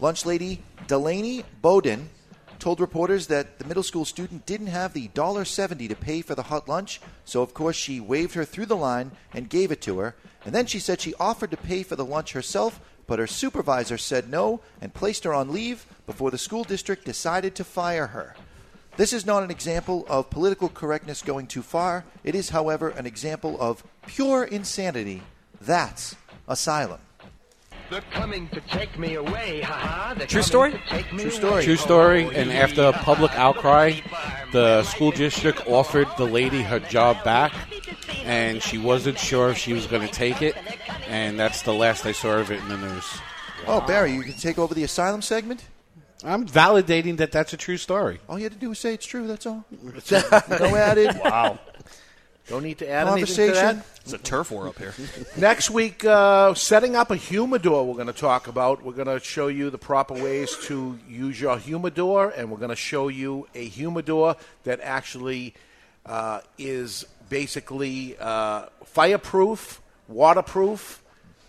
Lunch lady Dalene Bowden told reporters that the middle school student didn't have the $1.70 to pay for the hot lunch, so of course she waved her through the line and gave it to her. And then she said she offered to pay for the lunch herself, but her supervisor said no and placed her on leave before the school district decided to fire her. This is not an example of political correctness going too far. It is, however, an example of pure insanity. That's asylum. They're coming to take me away, ha ha. They're True story? to take me True story. True story. And after a public outcry, the school district offered the lady her job back, and she wasn't sure if she was going to take it. And that's the last I saw of it in the news. Oh, Barry, you can take over the asylum segment? I'm validating that that's a true story. All you had to do was say it's true, that's all. no added. Wow. Don't need to add anything to that. It's a turf war up here. Next week, uh, setting up a humidor, we're going to talk about. We're going to show you the proper ways to use your humidor, and we're going to show you a humidor that actually uh, is basically uh, fireproof, waterproof.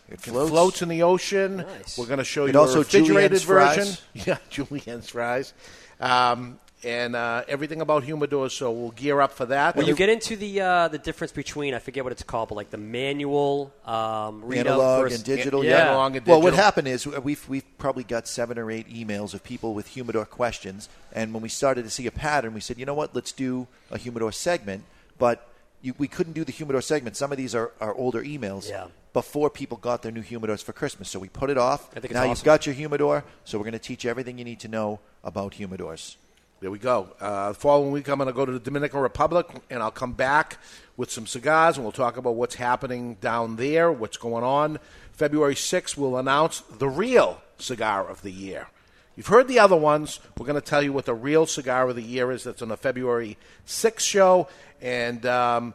It can floats. floats in the ocean. We're going to show It you also a refrigerated julienne's fries. version. Yeah, julienne's fries. Um, and uh, everything about humidors, so we'll gear up for that. When you get into the uh, the difference between I forget what it's called, but like the manual um, readout Analog versus and digital, yeah. Analog and Well, what happened is uh, we've we've probably got seven or eight emails of people with humidor questions, and when we started to see a pattern, we said, you know what, let's do a humidor segment. But you, we couldn't do the humidor segment. Some of these are, are older emails. Yeah. Before people got their new humidors for Christmas, so we put it off. I think it's now you've got your humidor, so we're going to teach you everything you need to know about humidors. There we go. Uh, the following week, I'm going to go to the Dominican Republic, and I'll come back with some cigars, and we'll talk about what's happening down there, what's going on. February 6th, we'll announce the real cigar of the year. You've heard the other ones. We're going to tell you what the real cigar of the year is. That's on the February 6th show. And um,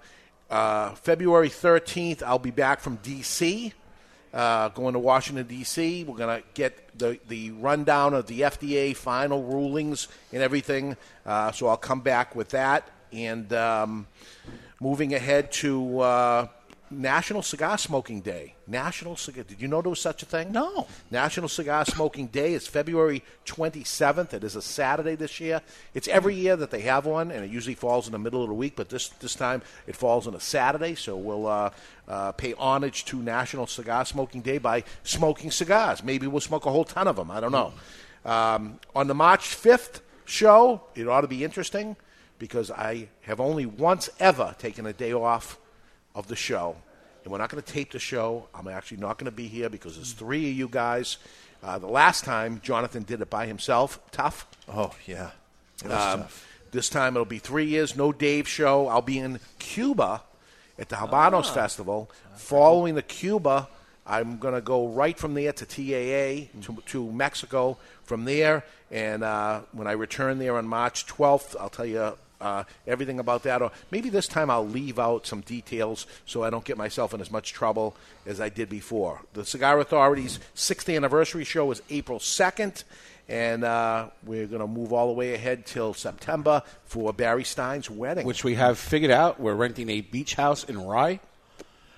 uh, February 13th, I'll be back from D.C uh, going to Washington D.C. We're going to get the the rundown of the FDA final rulings and everything. Uh, so I'll come back with that. And um, moving ahead to uh, National Cigar Smoking Day. National Cigar. Did you know there was such a thing? No. National Cigar Smoking Day is February 27th. It is a Saturday this year. It's every year that they have one, and it usually falls in the middle of the week. But this this time it falls on a Saturday, so we'll uh, uh, pay homage to National Cigar Smoking Day by smoking cigars. Maybe we'll smoke a whole ton of them. I don't know. Um, on the March 5th show, it ought to be interesting because I have only once ever taken a day off of the show. And we're not going to tape the show. I'm actually not going to be here because there's three of you guys. Uh, the last time, Jonathan did it by himself. Tough. Oh, yeah. It was Um, tough. This time it'll be three years, no Dave show. I'll be in Cuba at the Habanos Festival. Following the Cuba, I'm going to go right from there to TAA to, to Mexico. From there, and uh, when I return there on March 12th, I'll tell you uh, everything about that. Or maybe this time I'll leave out some details so I don't get myself in as much trouble as I did before. The Cigar Authority's sixth anniversary show is April 2nd. And uh, we're going to move all the way ahead till September for Barry Stein's wedding. which we have figured out. We're renting a beach house in Rye.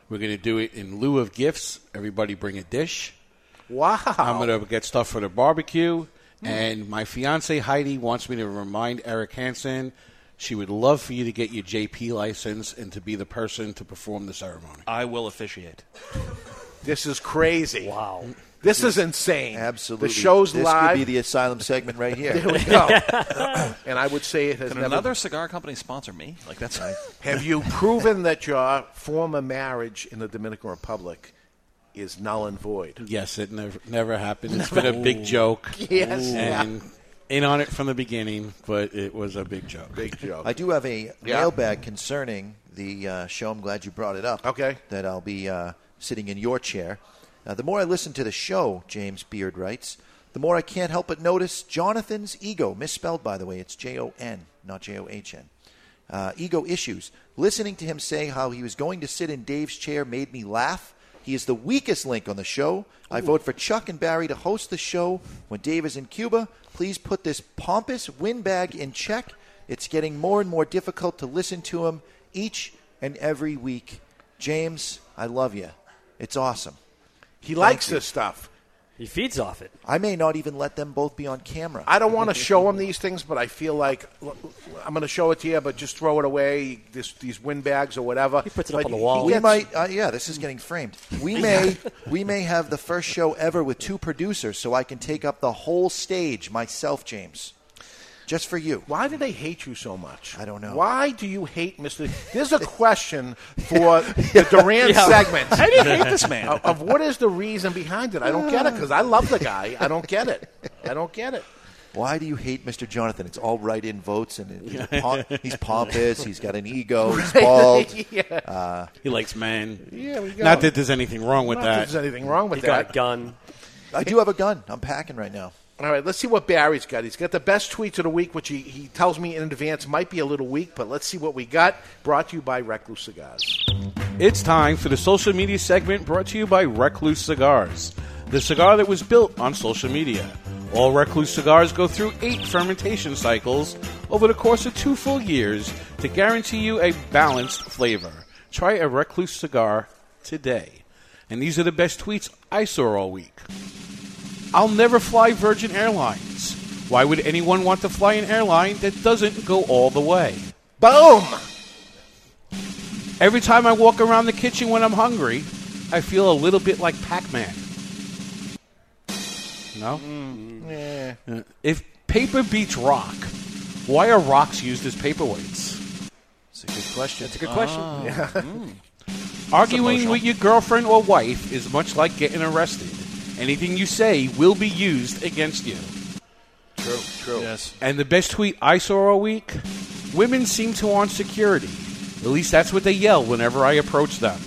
We're going to do it in lieu of gifts. Everybody bring a dish. Wow. I'm going to get stuff for the barbecue. And my fiance Heidi wants me to remind Eric Hanson she would love for you to get your JP license and to be the person to perform the ceremony. I will officiate. This is crazy. Wow. This is insane. Absolutely. The show's this live. could be the asylum segment right here. There we go. and I would say it has Can never another cigar company sponsor me? Like that's right. Have you proven that your former marriage in the Dominican Republic is null and void? Yes, it never never happened. It's Never. been a big joke. Yes. and in on it from the beginning, but it was a big joke. Big joke. I do have a Yeah. mailbag concerning the uh, show. I'm glad you brought it up. Okay. That I'll be uh, sitting in your chair. Uh, the more I listen to the show, James Beard writes, the more I can't help but notice Jonathan's ego, misspelled by the way. It's J O N, not J O H N. Uh, ego issues. Listening to him say how he was going to sit in Dave's chair made me laugh. He is the weakest link on the show. I vote for Chuck and Barry to host the show when Dave is in Cuba. Please put this pompous windbag in check. It's getting more and more difficult to listen to him each and every week. James, I love you. It's awesome. He Thank likes you. this stuff. He feeds off it. I may not even let them both be on camera. I don't want to show him these things, but I feel like l- I'm going to show it to you, but just throw it away, this, these windbags or whatever. He puts it up on the wall. We might, uh, yeah. This is getting framed. We may, we may have the first show ever with two producers, so I can take up the whole stage myself, James, just for you. Why do they hate you so much? I don't know. Why do you hate Mr. There's a question for the Durant Yeah. segment. How do you hate this man? Of, of what is the reason behind it? I don't get it because I love the guy. I don't get it. I don't get it. Why do you hate Mr. Jonathan? It's all write-in votes, and he's, pom- he's pompous. He's got an ego. He's bald. Yeah. Uh, He likes men. Yeah, we go. Not that there's anything wrong with Not that. that there's anything wrong with He got a gun. I do have a gun. I'm packing right now. All right, let's see what Barry's got. He's got the best tweets of the week, which he, he tells me in advance might be a little weak, but let's see what we got. Brought to you by Recluse Cigars. It's time for the social media segment brought to you by Recluse Cigars, the cigar that was built on social media. All Recluse cigars go through eight fermentation cycles over the course of two full years to guarantee you a balanced flavor. Try a Recluse cigar today. And these are the best tweets I saw all week. I'll never fly Virgin Airlines. Why would anyone want to fly an airline that doesn't go all the way? Boom! Every time I walk around the kitchen when I'm hungry, I feel a little bit like Pac Man. No? Yeah. Uh, If paper beats rock, why are rocks used as paperweights? It's a good question. That's a good question. Ah. Yeah. Arguing with your girlfriend or wife is much like getting arrested. Anything you say will be used against you. True, true. Yes. And the best tweet I saw all week women seem to want security. At least that's what they yell whenever I approach them.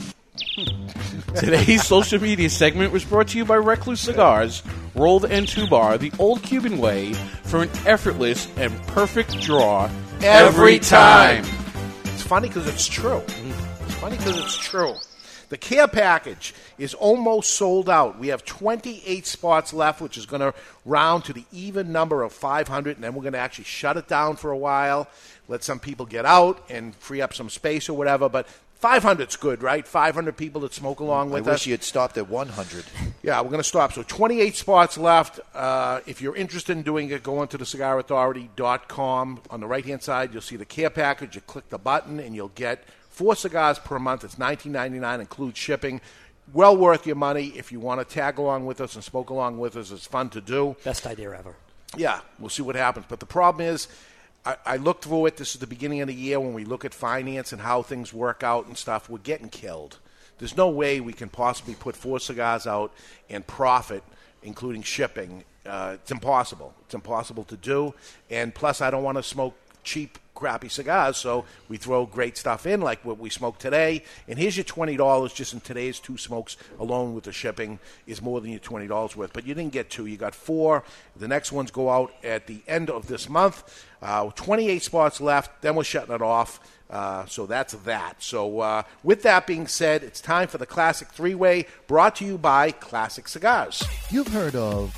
Today's social media segment was brought to you by Recluse Cigars, rolled entubado, the old Cuban way, for an effortless and perfect draw every time. It's funny because it's true. It's funny because it's true. The care package is almost sold out. We have 28 spots left, which is going to round to the even number of 500, and then we're going to actually shut it down for a while, let some people get out and free up some space or whatever. But 500's good, right? 500 people that smoke along I with wish us. you had stopped at 100. Yeah, we're going to stop. So 28 spots left. Uh, if you're interested in doing it, go onto the cigarauthority.com. On the right hand side, you'll see the care package. You click the button, and you'll get four cigars per month. It's $19.99, includes shipping. Well worth your money if you want to tag along with us and smoke along with us. It's fun to do. Best idea ever. Yeah, we'll see what happens. But the problem is, I, I looked through it. This is the beginning of the year when we look at finance and how things work out and stuff. We're getting killed. There's no way we can possibly put four cigars out and profit, including shipping. Uh, it's impossible. It's impossible to do. And plus, I don't want to smoke cheap, crappy cigars, so we throw great stuff in, like what we smoked today. And here's your twenty dollars just in today's two smokes alone with the shipping is more than your twenty dollars worth. But you didn't get two; you got four. The next ones go out at the end of this month. Uh, Twenty-eight spots left. Then we're shutting it off. Uh, so that's that. So, uh, with that being said, it's time for the Classic Three Way brought to you by Classic Cigars. You've heard of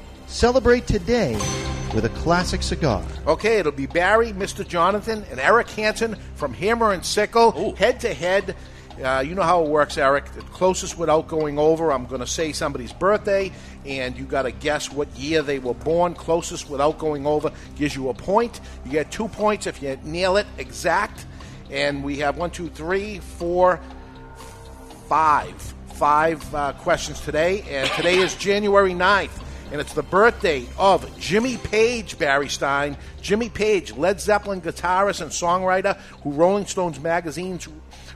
Celebrate today with a classic cigar. Okay, it'll be Barry, Mr. Jonathan, and Eric Hanson from Hammer and Sickle, head to head. Uh, you know how it works, Eric. The closest without going over, I'm going to say somebody's birthday, and you got to guess what year they were born. Closest without going over gives you a point. You get two points if you nail it exact. And we have one, two, three, four, five. Five uh, questions today, and today is January 9th, and it's the birthday of Jimmy Page, Barry Stein. Jimmy Page, Led Zeppelin guitarist and songwriter, who Rolling Stones magazines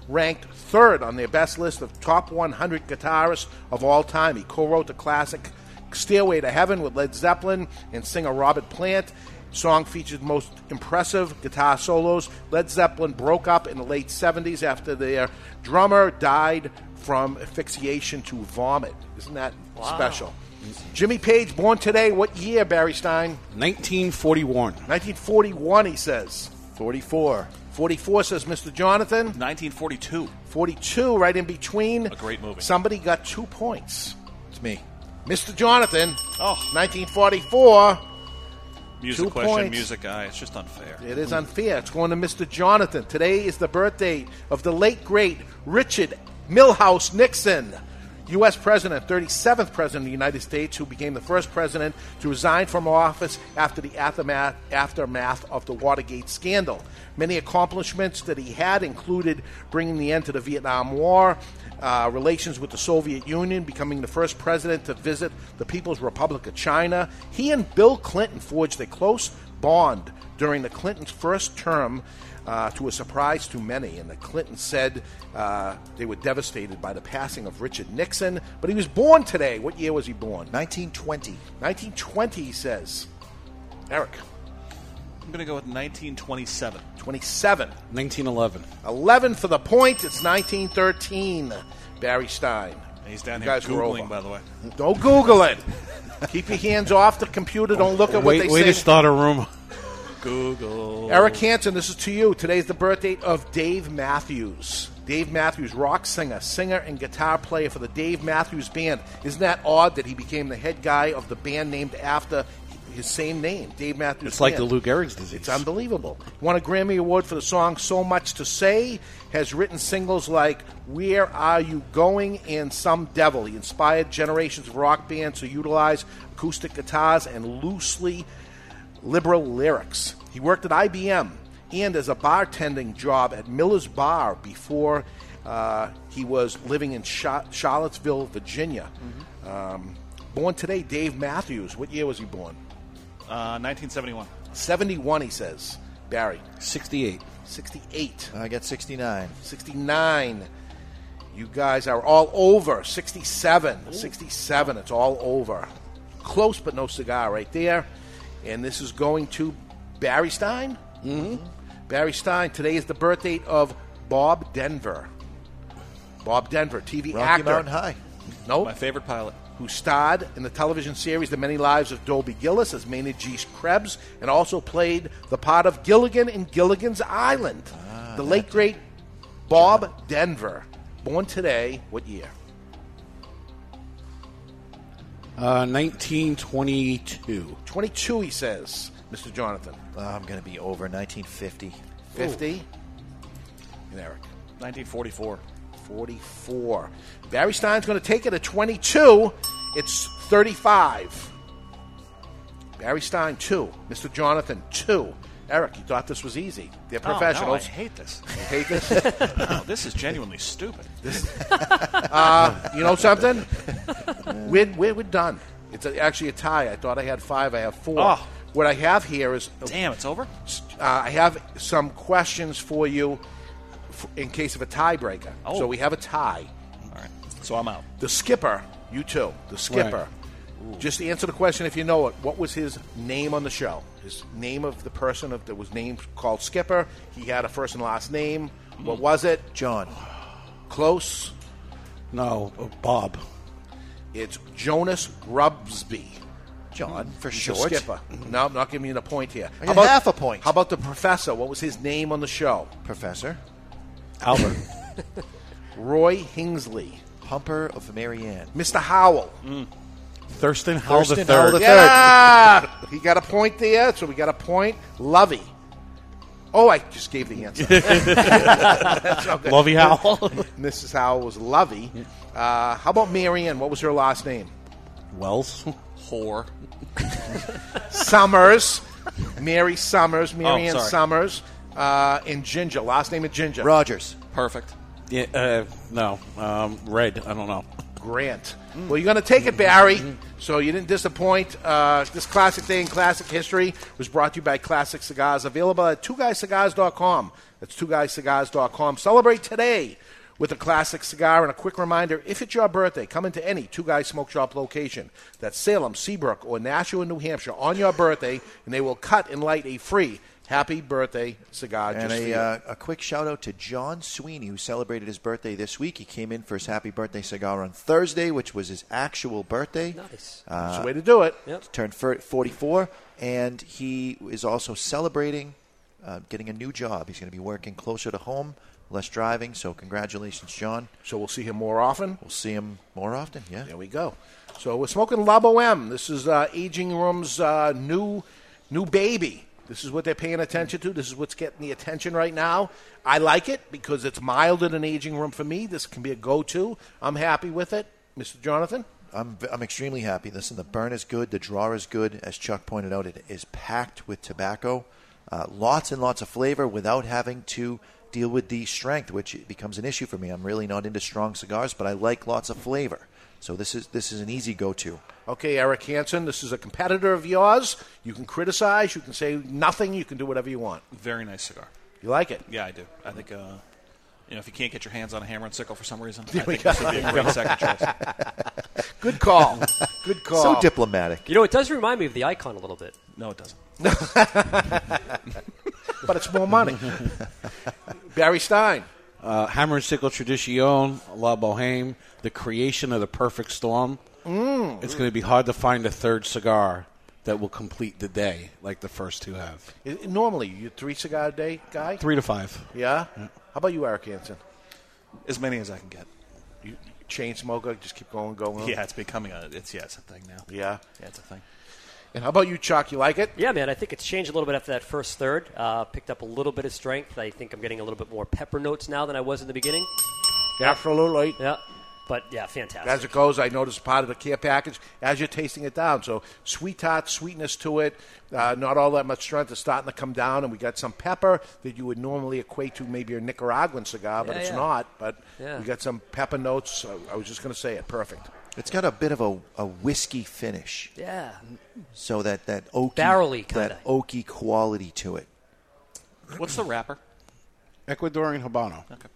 ranked third on their best list of top 100 guitarists of all time. He co wrote the classic Stairway to Heaven with Led Zeppelin and singer Robert Plant. Song featured most impressive guitar solos. Led Zeppelin broke up in the late 70s after their drummer died from asphyxiation to vomit. Isn't that Wow. special? Jimmy Page, born today, what year, Barry Stein? 1941. 1941, he says. 44. 44 says Mr. Jonathan. 1942. 42, right in between. A great movie. Somebody got two points. It's me. Mr. Jonathan. Oh. 1944. Music Two question, points. music guy. It's just unfair. It is unfair. It's going to Mr. Jonathan. Today is the birthday of the late, great Richard Milhous Nixon, U.S. President, 37th President of the United States, who became the first president to resign from office after the aftermath, of the Watergate scandal. Many accomplishments that he had included bringing the end to the Vietnam War, uh, relations with the Soviet Union, becoming the first president to visit the People's Republic of China. He and Bill Clinton forged a close bond during the Clintons' first term. Uh, to a surprise to many, and the Clintons said uh, they were devastated by the passing of Richard Nixon. But he was born today. What year was he born? 1920. 1920, he says. Eric. I'm going to go with 1927. 27. 1911. 11 for the point. It's 1913. Barry Stein. He's down You here guys were Googling, by the way. Don't Google it. Keep your hands off the computer. Don't look at what Wait, they way say. to start a rumor. Google. Eric Hanson, this is to you. Today's the birthday of Dave Matthews. Dave Matthews, rock singer, singer, and guitar player for the Dave Matthews Band. Isn't that odd that he became the head guy of the band named after his same name, Dave Matthews? It's like the Lou Gehrig's disease. It's unbelievable. Won a Grammy Award for the song So Much to Say. Has written singles like Where Are You Going and Some Devil. He inspired generations of rock bands to utilize acoustic guitars and loosely liberal lyrics. He worked at IBM and as a bartending job at Miller's Bar before uh, he was living in Charlottesville, Virginia. Um, born today, Dave Matthews. What year was he born? Uh, 1971. 71, he says. Barry. 68. 68. I get 69. 69. You guys are all over. 67. 67. It's all over. Close, but no cigar right there. And this is going to Barry Stein. Mm-hmm. Barry Stein. Today is the birthday of Bob Denver. Bob Denver, TV Rocky actor. Mountain High. Nope. My favorite pilot. Who starred in the television series The Many Lives of Dobie Gillis as Maynard G. Krebs and also played the part of Gilligan in Gilligan's Island. the late, great Bob Denver. Born today, what year? Uh, 1922. 22, he says, Mr. Jonathan. Uh, I'm going to be over 1950. 50. And Eric. 1944. 44. Barry Stein's going to take it at 22. It's 35. Barry Stein, 2. Mr. Jonathan, 2. Eric, you thought this was easy. They're Oh, no, professionals. I hate this. You hate this? no, this is genuinely stupid. uh, you know something? We're, we're, we're done. It's a, actually a tie. I thought I had five. I have four. Oh. What I have here is. Damn, it's over? Uh, I have some questions for you f- in case of a tiebreaker. Oh. So we have a tie. All right. So I'm out. The skipper, you too. The skipper. Just answer the question if you know it. What was his name on the show? His name of the person of, that was named called Skipper. He had a first and last name. What was it? John. Close. No, uh, Bob. It's Jonas Grumby. John, for He's short. The skipper. No, I'm not giving you the point here. I get half a point. How about the professor? What was his name on the show? Professor. Albert. Roy Hinkley. Humper of Marianne. Mr. Howell. Thurston Howell the Thurston Howell third. the Yeah, he got a point there, so we got a point. Lovey. Oh, I just gave the answer. Okay. Lovey Howell. Mrs. Howell was Lovey. Uh, how about Marianne? What was her last name? Wells. Whore. Summers. Mary Summers. Marianne sorry. Summers. Uh, and Ginger. Last name of Ginger. Rogers. Perfect. Yeah, uh, no. Um, Red. I don't know. Grant. Well, you're going to take it, Barry. So you didn't disappoint. Uh, this classic day in classic history was brought to you by Classic Cigars, available at twoguyscigars.com. That's twoguyscigars.com. Celebrate today with a classic cigar. And a quick reminder if it's your birthday, come into any Two Guys Smoke Shop location. That's Salem, Seabrook, or Nashua, New Hampshire on your birthday, and they will cut and light a free happy birthday cigar And just for a, you. uh, a quick shout out to John Sweeney, who celebrated his birthday this week. He came in for his happy birthday cigar on Thursday, which was his actual birthday. Nice. Uh, That's the way to do it. Yep. Turned 44, and he is also celebrating uh, getting a new job. He's going to be working closer to home, less driving. So, congratulations, John. So we'll see him more often. We'll see him more often. Yeah. There we go. So we're smoking La Boheme. This is uh, Aging Room's uh, new new baby. This is what they're paying attention to. This is what's getting the attention right now. I like it because it's mild in an Aging Room for me. This can be a go-to. I'm happy with it, Mr. Jonathan. I'm, I'm extremely happy. Listen, the burn is good. The draw is good. As Chuck pointed out, it is packed with tobacco. Uh, lots and lots of flavor without having to deal with the strength, which becomes an issue for me. I'm really not into strong cigars, but I like lots of flavor. So this is this is an easy go-to. Okay, Eric Hanson, this is a competitor of yours. You can criticize. You can say nothing. You can do whatever you want. Very nice cigar. You like it? Yeah, I do. I think, uh, you know, if you can't get your hands on a hammer and sickle for some reason, There I we think this would be a great second choice. Good call. Good call. So diplomatic. You know, it does remind me of the icon a little bit. No, it doesn't. but it's more money. Barry Stein. Uh, Hammer and Sickle Tradition, La Boheme, the creation of the perfect storm. Mm. It's going to be hard to find a third cigar that will complete the day like the first two have. Normally, you a three cigar a day guy? Three to five. Yeah? How about you, Eric Hanson? As many as I can get. You chain smoker, just keep going, going. Yeah, it's becoming a it's yeah, it's a thing now. Yeah. Yeah, it's a thing. And how about you, Chuck? You like it? Yeah, man. I think it's changed a little bit after that first third. Uh, picked up a little bit of strength. I think I'm getting a little bit more pepper notes now than I was in the beginning. Absolutely. Yeah. But yeah, fantastic. As it goes, I noticed part of the care package as you're tasting it down. So sweet tart, sweetness to it, uh, not all that much strength. It's starting to come down, and we got some pepper that you would normally equate to maybe a Nicaraguan cigar, but Yeah, it's yeah. not. But Yeah. we got some pepper notes. So I was just going to say it. Perfect. It's got a bit of a, a whiskey finish. Yeah. So that that oaky, Barrel-y that oaky quality to it. What's the wrapper? Ecuadorian Habano. Okay.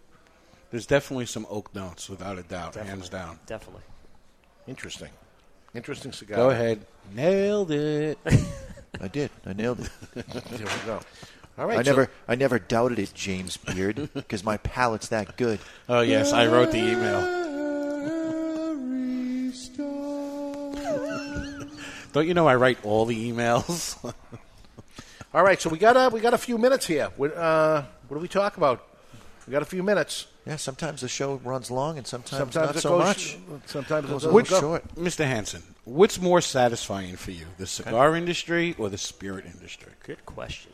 There's definitely some oak notes, without a doubt, hands down. Definitely. Interesting. Interesting cigar. Go ahead. Nailed it. I did. I nailed it. there we go. All right. I so- never, I never doubted it, James Beard, because my palate's that good. Oh yes, I wrote the email. Don't you know I write all the emails? All right, so we got a we got a few minutes here. Uh, what do we talk about? We got a few minutes. Yeah, sometimes the show runs long, and sometimes, Sometimes not so goes- much. sometimes it goes doesn't a little short. Mr. Hanson, what's more satisfying for you, the cigar industry or the spirit industry? Good question.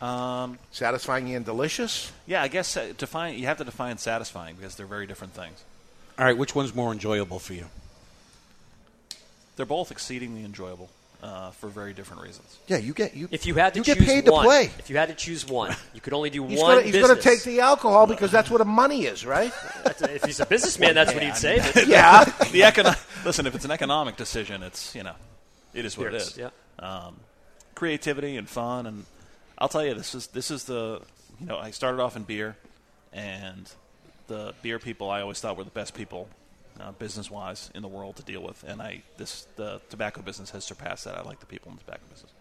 Um, Satisfying and delicious. yeah, I guess uh, define. You have to define satisfying because they're very different things. All right, which one's more enjoyable for you? They're both exceedingly enjoyable uh, for very different reasons. Yeah, you get you. If you had to you choose get paid to one, play. if you had to choose one, you could only do He's one gonna, he's gonna take the alcohol because that's where the money is, right? if he's a businessman, that's what he'd say. but- yeah. the econo- listen, if it's an economic decision, it's you know, it is what it Spirits, is. Um, creativity and fun, and I'll tell you, this is this is the you know, I started off in beer, and the beer people I always thought were the best people, uh, business wise, in the world to deal with, and I this the tobacco business has surpassed that. I like the people in the tobacco business.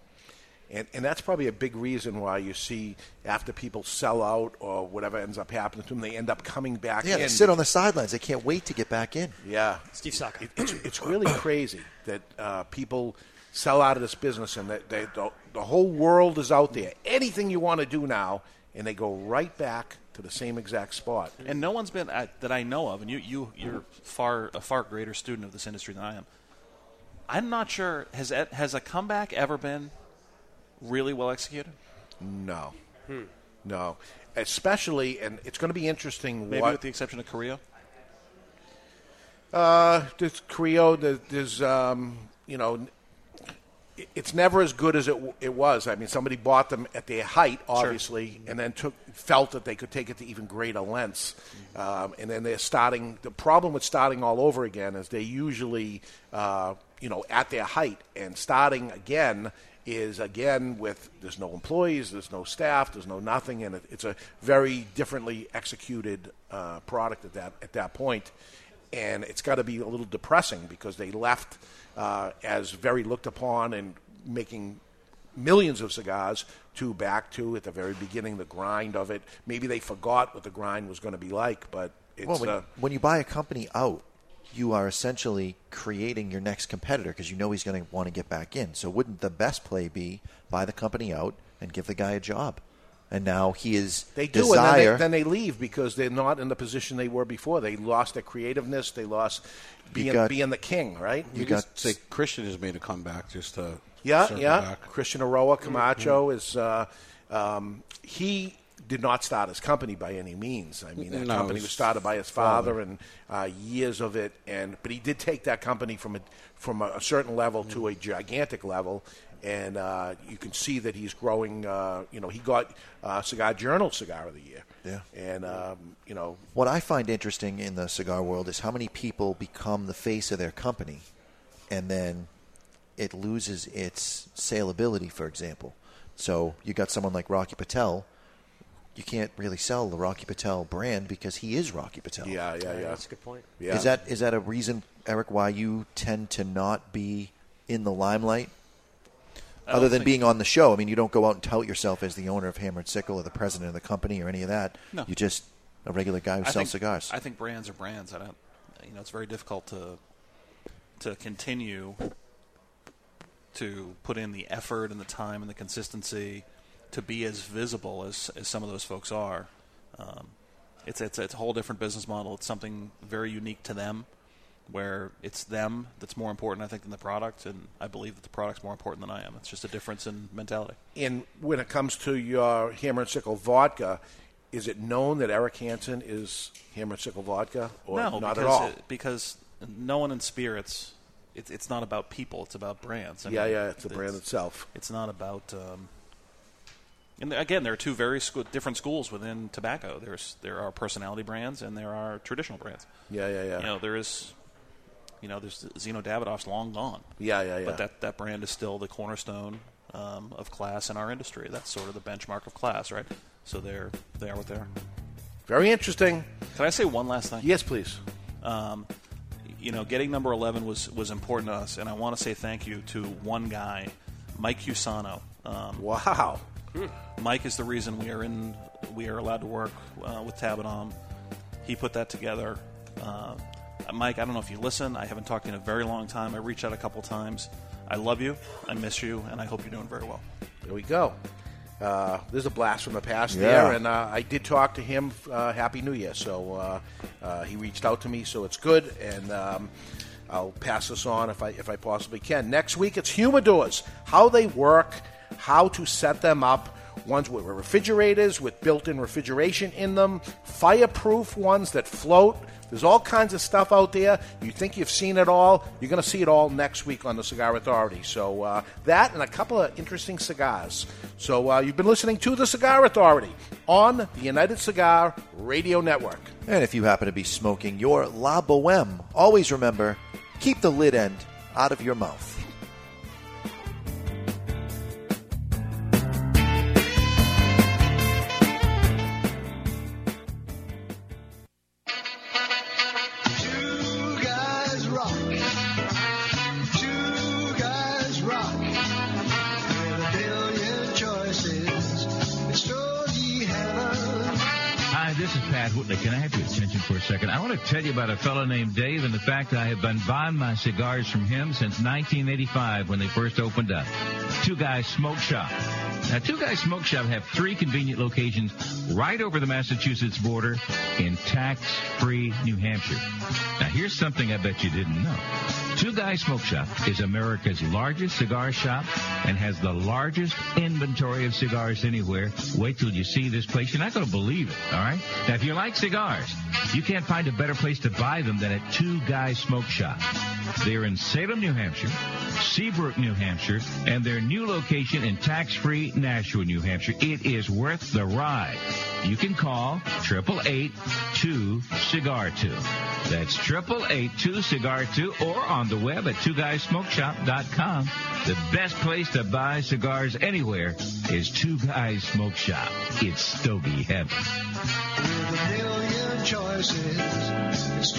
And, and that's probably a big reason why you see after people sell out or whatever ends up happening to them, they end up coming back Yeah, in. they sit on the sidelines. They can't wait to get back in. Yeah, Steve Saka. It, it's, it's really crazy that uh, people sell out of this business and that they, the, the whole world is out there. Anything you want to do now, and they go right back to the same exact spot. And no one's been uh, that I know of, and you you you're far a far greater student of this industry than I am. I'm not sure has it- has a comeback ever been really well executed. No, no, especially, and it's going to be interesting. Maybe what, with the exception of Korea. Uh, there's Creo. there- There's um, you know, it- it's never as good as it it was. I mean, somebody bought them at their height, obviously, and then took felt that they could take it to even greater lengths. Um, and then they're starting. The problem with starting all over again is they usually, uh, you know, at their height, and starting again is again with there's no employees, there's no staff, there's no nothing, and it, it's a very differently executed uh, product at that at that point and it's got to be a little depressing because they left uh, as very looked upon and making millions of cigars to back to at the very beginning the grind of it. Maybe they forgot what the grind was going to be like, but it's well, when, uh, when you buy a company out, you are essentially creating your next competitor because you know he's going to want to get back in. So, wouldn't the best play be buy the company out and give the guy a job? And now he is they do, desire. and then they, then they leave because they're not in the position they were before. They lost their creativeness. They lost being got- being the king, right? You, got say Christian has made a comeback just to Yeah, circle yeah. back. Christian Eiroa Camacho is uh, um, he did not start his company by any means. I mean, that No, company was started by his father. father, and uh, years of it. And but he did take that company from a from a, a certain level to a gigantic level. And uh, you can see that he's growing. Uh, you know, he got uh, Cigar Journal Cigar of the Year. Yeah. And um, you know, What I find interesting in the cigar world is how many people become the face of their company, and then it loses its saleability. For example, so you got someone like Rocky Patel. You can't really sell the Rocky Patel brand because he is Rocky Patel. Yeah, yeah, yeah. That's a good point. Yeah. Is that is that a reason, Eric, why you tend to not be in the limelight? Other than being on the show, I mean, you don't go out and tout yourself as the owner of Hammer and Sickle or the president of the company or any of that. No. You're just a regular guy who I sells think, cigars. I think brands are brands. I don't. You know, it's very difficult to to continue to put in the effort and the time and the consistency to be as visible as, as some of those folks are. Um, it's, it's it's a whole different business model. It's something very unique to them, where it's them that's more important, I think, than the product. And I believe that the product's more important than I am. It's just a difference in mentality. And when it comes to your Hammer and Sickle vodka, is it known that Eric Hanson is Hammer and Sickle vodka, or no, not at all? It, because no one in spirits. It's it's not about people. It's about brands. I Yeah, mean, yeah, it's the brand itself. It's not about. Um, And again, there are two very scho- different schools within tobacco. There's there are personality brands and there are traditional brands. Yeah, yeah, yeah. You know, there is, you know, there's Zino Davidoff's long gone. Yeah, yeah, yeah. But that that brand is still the cornerstone um, of class in our industry. That's sort of the benchmark of class, right? So they're they are what they are. Very interesting. Can I say one last thing? Yes, please. Um, you know, getting number 11 was, was important to us, and I want to say thank you to one guy, Mike Cusano. Um, wow. Mike is the reason we are in we are allowed to work uh, with Tabadom. He put that together. Uh, Mike, I don't know if you listen. I haven't talked to you in a very long time. I reached out a couple times. I love you. I miss you, and I hope you're doing very well. There we go. Uh, there's a blast from the past Yeah. there, and uh, I did talk to him. Uh, Happy New Year! So uh, uh, he reached out to me, so it's good, and um, I'll pass this on if I if I possibly can. Next week it's humidors, how they work, how to set them up. Ones with refrigerators with built-in refrigeration in them, fireproof ones that float. There's all kinds of stuff out there. You think you've seen it all? You're going to see it all next week on the Cigar Authority. So uh, that and a couple of interesting cigars. So uh, you've been listening to the Cigar Authority on the United Cigar Radio Network. And if you happen to be smoking your La Boheme, always remember keep the lid end out of your mouth. For a second? I want to tell you about a fellow named Dave and the fact that I have been buying my cigars from him since 1985 when they first opened up. Two Guys Smoke Shop. Now, Two Guys Smoke Shop have three convenient locations right over the Massachusetts border in tax-free New Hampshire. Now, here's something I bet you didn't know. Two Guys Smoke Shop is America's largest cigar shop and has the largest inventory of cigars anywhere. Wait till you see this place. You're not going to believe it, all right? Now, if you like cigars, you can't find a better place to buy them than at Two Guys Smoke Shop. They're in Salem, New Hampshire, Seabrook, New Hampshire, and their new location in tax-free Nashua, New Hampshire. It is worth the ride. You can call 888-2-CIGAR-2. That's 888-2-CIGAR-2 or on the web at twoguysmokeshop.com. The best place to buy cigars anywhere is Two Guys Smoke Shop. It's Stogie Heaven. With a billion choices.